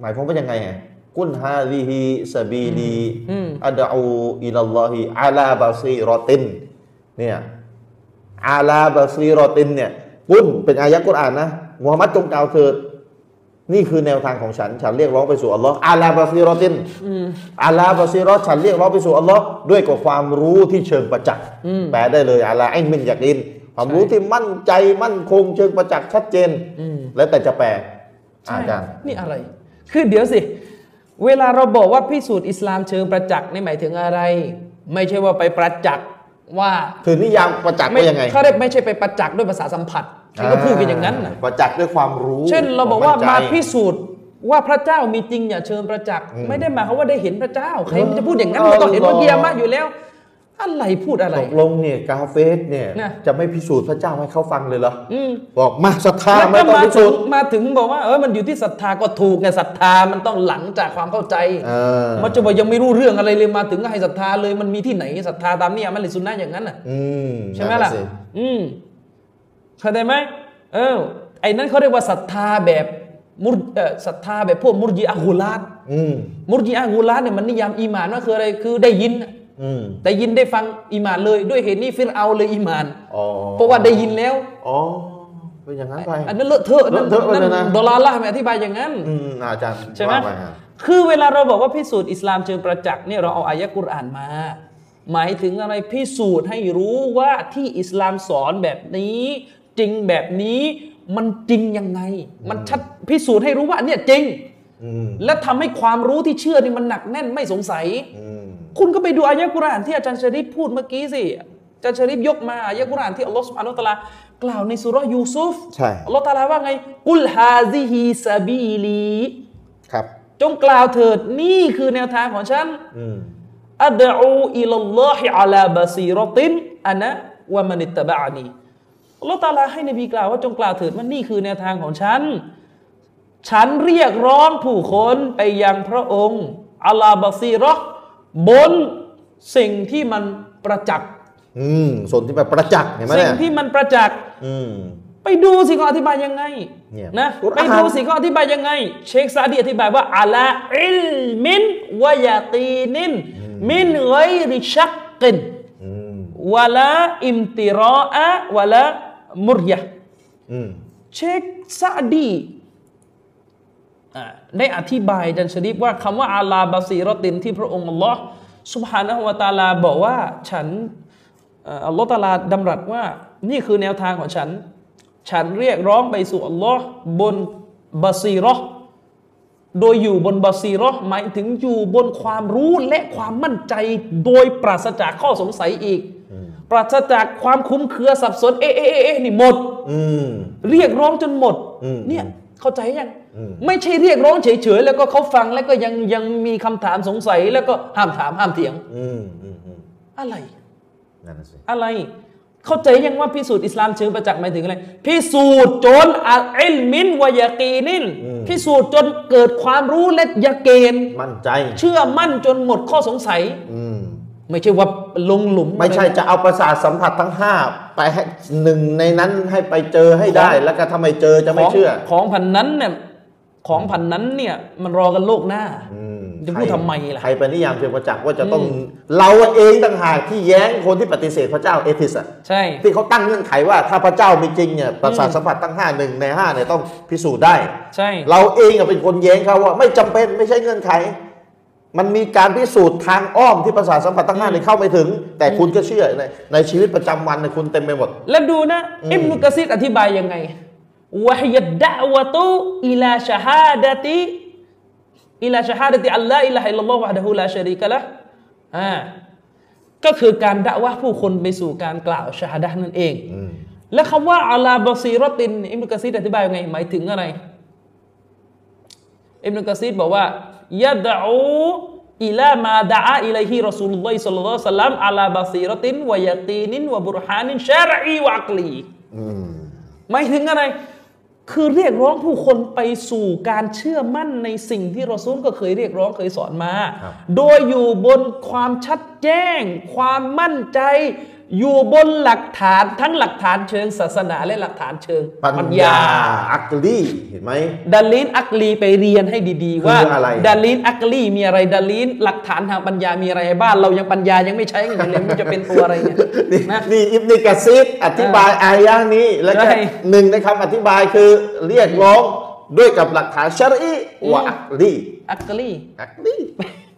[SPEAKER 1] หมายความว่ายังไงไงกุนฮาลีฮีซาบีลี
[SPEAKER 2] อืม
[SPEAKER 1] อัดอูอิลลอฮิอาลาบาซีรอตินเนี่ยอาลาบาซีรอตินเนี่ยกุนเป็นอายะกุรอานนะมุฮัมมัดจงกล่าวเถิดนี่คือแนวทางของฉัน ฉันเรียกร้องไปสู่อัลลอฮ์อาลาบาซีรอตินอาลาบาซีรอฉันเรียกร้องไปสู่อัลลอฮ์ด้วยกับความรู้ที่เชิงประจักษ์แปลได้เลยอาลาไอ้มินอยากอินความรู้ที่มั่นใจมั่นคงเชิงประจักษ์ชัดเจน
[SPEAKER 2] อืม
[SPEAKER 1] แล้วแต่จะแปล
[SPEAKER 2] ใช่
[SPEAKER 1] อาจารย์
[SPEAKER 2] นี่อะไร คือเดี๋ยวสิ เวลาเราบอกว่าพิสูจน์อิสลามเชิงประจักษ์นี่หมายถึงอะไร ไม่ใช่ว่าไปประจักษ์ว่า
[SPEAKER 1] คือนิยามประจักษ์
[SPEAKER 2] ไม่
[SPEAKER 1] ว่ายังไง
[SPEAKER 2] เขาเรียกไม่ใช่ไปประจักษ์ด้วยภาษาสัมผัสที่เขาพูดกันอย่างนั้นนะ
[SPEAKER 1] ประจักษ์ด้วยความรู้
[SPEAKER 2] เช่นเราบอกว่า
[SPEAKER 1] มั่นใจ
[SPEAKER 2] มาพิสูจน์ว่าพระเจ้ามีจริงอย่าเชิญประจักษ์ไม่ได้หมายความว่าได้เห็นพระเจ้าใครมันจะพูดอย่างนั้น
[SPEAKER 1] เออ
[SPEAKER 2] มันต้องเห็นพระ
[SPEAKER 1] หรอ
[SPEAKER 2] เกียร์มาอยู่แล้ว อะไรพูดอะไร
[SPEAKER 1] ตกลงเนี่ยกาเฟสเนี่ย
[SPEAKER 2] นะ
[SPEAKER 1] จะไม่พิสูจน์พระเจ้าให้เขาฟังเลยเหรอ
[SPEAKER 2] อืม
[SPEAKER 1] บอกมาศรัทธา
[SPEAKER 2] แล้ว
[SPEAKER 1] ไม่
[SPEAKER 2] ก็
[SPEAKER 1] ต้อง
[SPEAKER 2] มา
[SPEAKER 1] พิ
[SPEAKER 2] ถึ
[SPEAKER 1] สู
[SPEAKER 2] ง
[SPEAKER 1] จน์
[SPEAKER 2] มาถึงบอกว่าเออมันอยู่ที่ศรัทธาก็ถูกไงศรัทธามันต้องหลังจากความเข้าใจ
[SPEAKER 1] เออ
[SPEAKER 2] มันจะบอกยังไม่รู้เรื่องอะไรเลยมาถึงก็ให้ศรัทธาเลยมันมีที่ไหนศรัทธาตามนี่มันเลยสุนนะอย่างนั้นน่ะ
[SPEAKER 1] อืม
[SPEAKER 2] ใช่ไหมล่ะ
[SPEAKER 1] นั่นสิ
[SPEAKER 2] อืมเข้าใจไหมเออไอ้นั้นเขาเรียกว่าศรัทธาแบบมุรเอ่อศรัทธาแบบพวกมุรจิอะฮูลาด
[SPEAKER 1] อืม
[SPEAKER 2] มุรจิอะฮูลาดเนี่ยมันนิยามอีหมานว่าคืออะไรคือได้ยินน่ะ
[SPEAKER 1] อืม
[SPEAKER 2] ได้ยินได้ฟังอีหมานเลยด้วยเหตุนี้ฟิรเอาเลยอีหมาน
[SPEAKER 1] อ๋อ
[SPEAKER 2] เพราะว่าได้ยินแล้ว
[SPEAKER 1] อ๋อเป็นอย่างนั้นไป
[SPEAKER 2] อันนั้นเลอะเทอะนั่น
[SPEAKER 1] เลอะเทอะไปเลยนะ
[SPEAKER 2] นั่นดอลลาร์ละไม่อธิบายอย่างนั้น
[SPEAKER 1] อืมอาจารย์
[SPEAKER 2] ใช่ไหม
[SPEAKER 1] ว่าปฮะ
[SPEAKER 2] คือเวลาเราบอกว่าพิสูจน์อิสลามเชิงประจักษ์เนี่ยเราเอาอายะกุรอานมา หมายถึงอะไรพิสูจน์ให้รู้ว่าที่อิสลามสอนแบบนี้ จริงแบบนี้มันจริงยังไง มันชัดพิสูจน์ให้รู้ว่าเนี่ยจริง
[SPEAKER 1] อืม
[SPEAKER 2] และทำให้ความรู้ที่เชื่อนี่มันหนักแน่นไม่สงสัย
[SPEAKER 1] อืม
[SPEAKER 2] คุณก็ไปดูอายะกุรอานที่อาจารย์ชริฟพูดเมื่อกี้สิอาจารย์ชริฟยกมาอายะกุรอานที่อัลลอฮฺสุบฮานุวะตะอาลากล่าวในสุเราะห์ยูซุฟ
[SPEAKER 1] ใช่
[SPEAKER 2] อัลลอฮฺตะอาลาว่าไง กุลฮาซิฮีซาบีลี
[SPEAKER 1] ครับ
[SPEAKER 2] จงกล่าวเถิดนี่คือแนวทางของฉัน
[SPEAKER 1] อืม
[SPEAKER 2] อัดอูอิลลอฮิอาลาบาซีรตินอานะวะมันิตตะบะอานีอัลลอฮฺตะอาลาให้นบีกล่าวว่าจงกล่าวเถิดว่านี่คือแนวทางของฉันฉันเรียกร้องผู้คนไปยังพระองค์อาลาบาซีรอ บนสิ่งที่มันประจักษ์
[SPEAKER 1] อืมส่วนที่แบบประจักษ์เห็นไหม
[SPEAKER 2] สิ่
[SPEAKER 1] เนี่
[SPEAKER 2] ง
[SPEAKER 1] ย
[SPEAKER 2] ที่มันประจักษ์
[SPEAKER 1] อืม
[SPEAKER 2] ไปดูสิเขาอธิบายยังไง
[SPEAKER 1] เนี่ย
[SPEAKER 2] นะ
[SPEAKER 1] กุรอาน
[SPEAKER 2] ไปดูสิเขาอธิบายยังไง เชคซาดีอธิบายว่าอาลาอิลมินวะยาตีนินมินไกริชักกินวะละอิมติรออะวะละมุรยะ
[SPEAKER 1] อืม
[SPEAKER 2] เชคซาดีอ่า ได้อธิบายดันชริฟว่าคำว่าอาลาบาซีรอตินที่พระองค์อัลลอฮ์สุบฮานะฮูวะตะอาลาบอกว่าฉันเอ่ออัลลอฮ์ตะอาลาดำรัสว่า นี่คือแนวทางของฉัน ฉันเรียกร้องไปสู่อัลลอฮ์บนบาซีรอห์โดยอยู่บนบาซีรอห์หมายถึงอยู่บนความรู้และความมั่นใจ โดยปราศจากข้อสงสัยอีก ปราศจากความคุ้มเครือสับสน เอะเอะเอะเอะนี่หมด
[SPEAKER 1] อืม
[SPEAKER 2] เรียกร้องจนหมด
[SPEAKER 1] อืม
[SPEAKER 2] เนี่ย เข้าใจยัง
[SPEAKER 1] อืม
[SPEAKER 2] ไม่ใช่เรียกร้องเฉยๆแล้วก็เขาฟังแล้วก็ยังยังมีคำถามสงสัยแล้วก็ห้ามถามห้ามเถียง
[SPEAKER 1] อืมอืมอืม
[SPEAKER 2] อะไร
[SPEAKER 1] นั่นน่ะสิ
[SPEAKER 2] อะไร เข้าใจยังว่าพิสูจน์อิสลามเชิงประจักษ์หมายถึงอะไรพิสูจน์จนอัลอิลมินวายากีนินพิสูจน์จนเกิดความรู้และยาเกณฑ์
[SPEAKER 1] มั่นใจ
[SPEAKER 2] เชื่อมั่นจนหมดข้อสงสัย
[SPEAKER 1] อืม
[SPEAKER 2] ไม่ใช่ว่าลงหลุม
[SPEAKER 1] ไม่ใช่จะเอาประสาทสัมผัสทั้งห้าไปให้หนึ่งในนั้นให้ไปเจอให้ได้ แล้วก็ถ้าไม่เจอจะไม่เชื่อ
[SPEAKER 2] ของของพันนั้นเนี่ยของพันนั้นเนี่ยมันรอกันโลกหน้า
[SPEAKER 1] อืม
[SPEAKER 2] จะพูดทำไมล่ะ
[SPEAKER 1] ใครไปนิยามเชิงประจักษ์ว่าจะต้องเราเองต่างหากที่แย้งคนที่ปฏิเสธพระเจ้าเอธิสอะ
[SPEAKER 2] ใช่
[SPEAKER 1] ที่เขาตั้งเงื่อนไขว่าถ้าพระเจ้ามีจริงเนี่ยประสาทสัมผัสตั้งห้าหนึ่งในห้าเนี่ยต้องพิสูจน์ได้
[SPEAKER 2] ใช่
[SPEAKER 1] เราเองอะเป็นคนแย้งเขาว่าไม่จำเป็นไม่ใช่เงื่อนไข มันมีการพิสูจน์ทางอ้อมที่ประสาทสัมผัสทั้งห้าเนี่ยเข้าไม่ถึง แต่คุณก็เชื่อในในชีวิตประจำวันเนี่ยคุณเต็มไปหมด
[SPEAKER 2] แล้วดูนะอิบนุกะซีรอธิบายยังไงวะฮิยดดะวะตุอิลาชะฮาดะติإلى شهادة أن لا إله إلا الله وحده لا شريك لهอ่าก็คือการ دعوةผู้คนไปสู่การกล่าวشهادةนั่นเองและคำว่าعلى بصيرةอิบนุกะซีรอธิบายยังไง หมายถึงอะไรอิบนุกะซีรบอกว่า يدعو إلى ما دعا إليه رسول الله صلى الله عليه وسلم على بصيرة ويقين وبرهان شرعي وعقليหมายถึงอะไร คือเรียกร้องผู้คนไปสู่การเชื่อมั่นในสิ่งที่รอซูลก็เคยเรียกร้องเคยสอนมา
[SPEAKER 1] ครับ
[SPEAKER 2] โดยอยู่บนความชัดแจ้ง ความมั่นใจ อยู่บนหลักฐานทั้งหลักฐานเชิงศาสนาและหลักฐานเชิง
[SPEAKER 1] ปัญญาอักลีเห็นไหม
[SPEAKER 2] ดาลีนอักลีไปเรียนให้ดีๆ ว่า
[SPEAKER 1] คืออะไร
[SPEAKER 2] ดาลีนอักลีมีอะไรดาลีนหลักฐานทางปัญญามีอะไรบ้านเรายังปัญญายังไม่ใช้กันเลยมันจะเป็นตัวอะไรเนี่ย
[SPEAKER 1] นี่
[SPEAKER 2] นะ
[SPEAKER 1] นี่อิบนิกะซีดอธิบายอายะห์นี้แล้วก็
[SPEAKER 2] ใช่
[SPEAKER 1] หนึ่งในคำอธิบายคือเรียกร้องด้วยกับหลักฐานชะรอีวะอักลี
[SPEAKER 2] อักลี
[SPEAKER 1] อักลี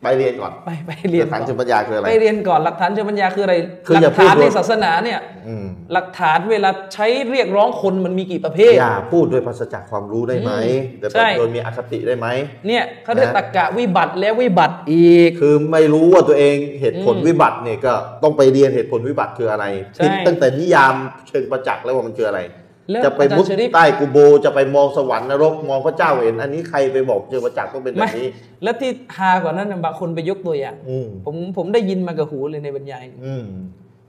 [SPEAKER 1] ไปเรียนก่อน
[SPEAKER 2] ไปไปเรียน
[SPEAKER 1] หลักฐาน
[SPEAKER 2] ก่อน
[SPEAKER 1] เชิงปัญญาคืออะไร
[SPEAKER 2] ไปเรียนก่อนหลักฐานเชิงปัญญาคืออะไร
[SPEAKER 1] คือ
[SPEAKER 2] หลั
[SPEAKER 1] อย่าพูด
[SPEAKER 2] ฐานใน
[SPEAKER 1] โดย
[SPEAKER 2] ศาสนาเนี่ย
[SPEAKER 1] อืม
[SPEAKER 2] หลักฐานเวลาใช้เรียกร้องคนมันมีกี่ประเภท
[SPEAKER 1] อย่าพูดด้วยภาษาจากความรู้ได้ไหม
[SPEAKER 2] อืม
[SPEAKER 1] แต่
[SPEAKER 2] ใช่
[SPEAKER 1] โดยมีอคติได้ไหม
[SPEAKER 2] เนี่ยเขาเรียก
[SPEAKER 1] นะ
[SPEAKER 2] ตรรกะวิบัติแล้ววิบัติอีก
[SPEAKER 1] คือไม่รู้ว่าตัวเองเหตุผล
[SPEAKER 2] อืม
[SPEAKER 1] วิบัติเนี่ยก็ต้องไปเรียนเหตุผลวิบัติคืออะไร
[SPEAKER 2] ใช่
[SPEAKER 1] ผิดตั้งแต่นิยามเชิงประจักษ์แล้วว่ามันคืออะไร
[SPEAKER 2] แล้ว
[SPEAKER 1] จะไป
[SPEAKER 2] อาจารย์
[SPEAKER 1] มุด
[SPEAKER 2] ชะริฟ
[SPEAKER 1] ใต้กูโบ จะไปมองสวรรค์นรกมองพระเจ้าเห็น อันนี้ใครไปบอกเจอประจักษ์ต้องเป็นแบ
[SPEAKER 2] ไม่
[SPEAKER 1] บนี้
[SPEAKER 2] แล้วที่ฮากว่านั้นนะบางคนไปยกตัวอย่าง
[SPEAKER 1] อืม
[SPEAKER 2] ผมผมได้ยินมากับหูเลยในบรรยาย
[SPEAKER 1] อืม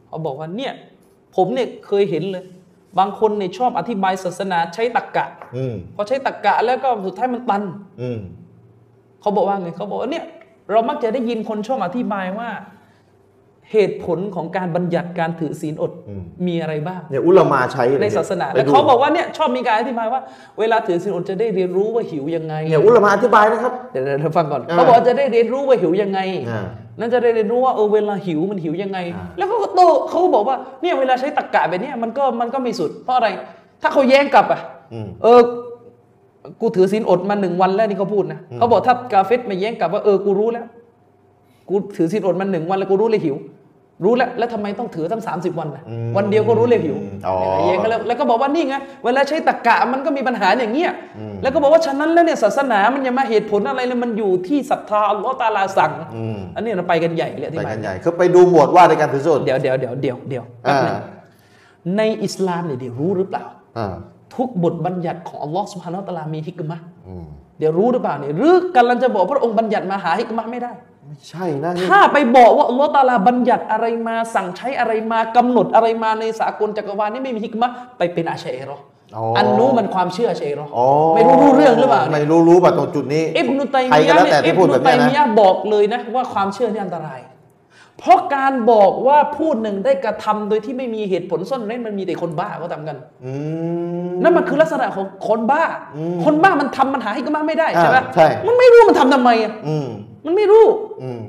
[SPEAKER 2] เขาบอกว่าเนี่ย ผมเนี่ยเคยเห็นเลย บางคนเนี่ยชอบอธิบายศาสนาใช้ตรรกะ
[SPEAKER 1] อืม
[SPEAKER 2] พอใช้ตรรกะแล้วก็สุดท้ายมันตัน
[SPEAKER 1] อืม
[SPEAKER 2] เขาบอกว่าไงเขาบอกว่าเนี่ย เรามักจะได้ยินคนชอบอธิบายว่า เหตุผลของการบัญญัติการถือศีลอด
[SPEAKER 1] อืม
[SPEAKER 2] มีอะไรบ้าง
[SPEAKER 1] เนี่ยอุลามาใช้เลย
[SPEAKER 2] ในศาสนา
[SPEAKER 1] ไป
[SPEAKER 2] แล้ว
[SPEAKER 1] ดู
[SPEAKER 2] เขาบอกว่าเนี่ยชอบมีการอธิบายว่า เวลาถือศีลอดจะได้เรียนรู้ว่าหิวยังไง
[SPEAKER 1] เนี่ยอุลามาอธิบายนะครับ
[SPEAKER 2] เดี๋ยวเดี๋ยวเดี๋ยวฟังก่อน
[SPEAKER 1] อ่า
[SPEAKER 2] เขาบอกว่าจะได้เรียนรู้ว่าหิวยังไง
[SPEAKER 1] อ่า
[SPEAKER 2] นั่นจะได้เรียนรู้ว่าเออเวลาหิวมันหิวยังไง
[SPEAKER 1] อ่า
[SPEAKER 2] แล้วเขาก็โตเขาก็บอกว่าเนี่ยเวลาใช้ตรรกะแบบเนี้ยมันก็มันก็มีสุด เพราะอะไร ถ้าเขาแย้งกลับอะ
[SPEAKER 1] อืม
[SPEAKER 2] เออกูถือศีลอดมาหนึ่งวันแล้วนี่เขาพูดนะเขาบอกถ้ากาเฟตมาแย้งกลับว่าเออกูรู้แล้ว กูถือศีลอดมาหนึ่งวันแล้วกูรู้เลยหิว รู้แล้วแล้วทำไมต้องถือตั้งสามสิบวันนะ
[SPEAKER 1] อืม
[SPEAKER 2] วันเดียวก็รู้เลยหิว
[SPEAKER 1] อ๋อ
[SPEAKER 2] แย้งกันแล้วแล้วก็บอกว่านี่ไงเวลาใช้ตรรกะมันก็มีปัญหาอย่างเงี้ย
[SPEAKER 1] อืม
[SPEAKER 2] แล้วก็บอกว่าฉะนั้นแล้วเนี่ยศาสนามันอย่ามาเหตุผลอะไรเลยมันอยู่ที่ศรัทธาอัลลอฮ์ตาอาลาสั่ง
[SPEAKER 1] อืม
[SPEAKER 2] อันนี้เราไปกันใหญ่เลย
[SPEAKER 1] ไป
[SPEAKER 2] ที่
[SPEAKER 1] กันใหญ่คือไปดูหมวดว่าในการถือศีล
[SPEAKER 2] เดี๋ยวเดี๋ยวเดี๋ยวเดี๋ยวเดี๋ยวแป๊บ
[SPEAKER 1] อ่า
[SPEAKER 2] นึงในอิสลามเนี่ยเดี๋ยวรู้หรือเปล่า
[SPEAKER 1] อ่า
[SPEAKER 2] ทุกบทบัญญัติของอัลลอฮ์สุบฮานาอัลตะอาลามีฮิกมะห์
[SPEAKER 1] อืม
[SPEAKER 2] เดี๋ยวรู้หรือเปล่าเนี่ยหรือกำลังจะบอกพระองค์บัญญัติมาหาฮิกมะห์ไม่ได้
[SPEAKER 1] ไม่ใช่นะนี่
[SPEAKER 2] ถ้าไปบอกว่าอัลลอฮ์ตะอาลาบัญญัติอะไรมาสั่งใช้อะไรมากำหนดอะไรมาในสากลจักรวาลนี่ไม่มีฮิกมะห์ไปเป็นอาชัยเอรอห์
[SPEAKER 1] อ๋อ
[SPEAKER 2] อันนู้นมันความเชื่ออาชัยเอรอห์
[SPEAKER 1] อ๋อ
[SPEAKER 2] ไม่รู้รู้เรื่องหรือเปล่าเนี่ย
[SPEAKER 1] ไม่รู้รู้ป่ะตรงจุดนี้
[SPEAKER 2] อิบนุตัย
[SPEAKER 1] ใคร
[SPEAKER 2] มี
[SPEAKER 1] ก็
[SPEAKER 2] ยะ
[SPEAKER 1] แล้ว
[SPEAKER 2] ห์
[SPEAKER 1] แต่
[SPEAKER 2] เนี่ยอิ
[SPEAKER 1] ที่
[SPEAKER 2] บ
[SPEAKER 1] พูด
[SPEAKER 2] นุ
[SPEAKER 1] แบบ
[SPEAKER 2] ตัย
[SPEAKER 1] เนี้ย
[SPEAKER 2] มี
[SPEAKER 1] นะ
[SPEAKER 2] ยะห์บอกเลยนะว่าความเชื่อนี่อันตราย เพราะการบอกว่าผู้หนึ่งได้กระทำโดยที่ไม่มีเหตุผลซ่อนเร้นมันมีแต่คนบ้าเขาทำกัน
[SPEAKER 1] อืม
[SPEAKER 2] นั่นมันคือลักษณะของคนบ้า คนบ้ามันทำมันหาให้ก็มาไม่ได้
[SPEAKER 1] อ่า
[SPEAKER 2] ใช่ไหม
[SPEAKER 1] ใช่
[SPEAKER 2] มันไม่รู้มันทำทำไมอะ
[SPEAKER 1] อื ม
[SPEAKER 2] มันไม่รู้
[SPEAKER 1] อืม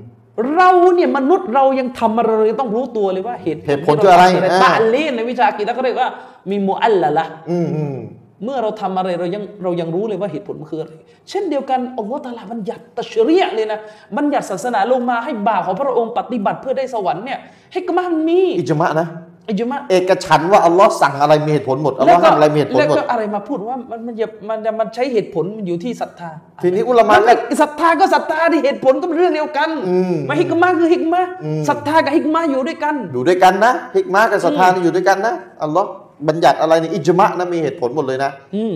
[SPEAKER 2] เราเนี่ยมนุษย์เรายังทำอะไรเรายังต้องรู้ตัวเลยว่าเหตุ
[SPEAKER 1] เหตุผลคืออะไร
[SPEAKER 2] ที่เาทำ
[SPEAKER 1] อ่า
[SPEAKER 2] ตาลีนในวิชากีแล้วก็เรียกว่า มีมุอัลละละ
[SPEAKER 1] อืมอืม
[SPEAKER 2] เมื่อเราทำอะไรเรายังเรายังรู้เลยว่าเหตุผลมันคืออะไร เช่นเดียวกันอัลลอฮฺตะอาลาบัญญัติตัชรียะเลยนะบัญญัติศาสนาลงมาให้บ่าวของพระองค์ปฏิบัติเพื่อได้สวรรค์เนี่ยให้กมันมี
[SPEAKER 1] อิจมะนะ
[SPEAKER 2] อิจมะ
[SPEAKER 1] เอกฉันท์ว่าอัลลอฮ์สั่งอะไรมีเหตุผลหมดอัลลอฮ์ห้ามอะไรมีเหตุผล
[SPEAKER 2] แล้ว
[SPEAKER 1] หมด
[SPEAKER 2] ก็อะไรมาพูดว่ามันมันจะมันจะมันใช้เหตุผลมันอยู่ที่ศรัทธา
[SPEAKER 1] ทีนี้อุลามะ
[SPEAKER 2] นไม่ศรัทธาก็ศรัทธาที่เหตุผลก็เป็นเรื่องเดียวกัน
[SPEAKER 1] อืม
[SPEAKER 2] มาฮิกมาคือฮิกมา
[SPEAKER 1] อืม
[SPEAKER 2] ศรัทธากับฮิกมาอยู่ด้วยกัน
[SPEAKER 1] อยู่ด้วยกันนะฮิกมะกับศรัทธานี่อยู่ด้วยกันนะอัลลอฮ์บัญญัติอะไรในอิจมะนะมีเหตุผลหมดเลยนะ
[SPEAKER 2] อืม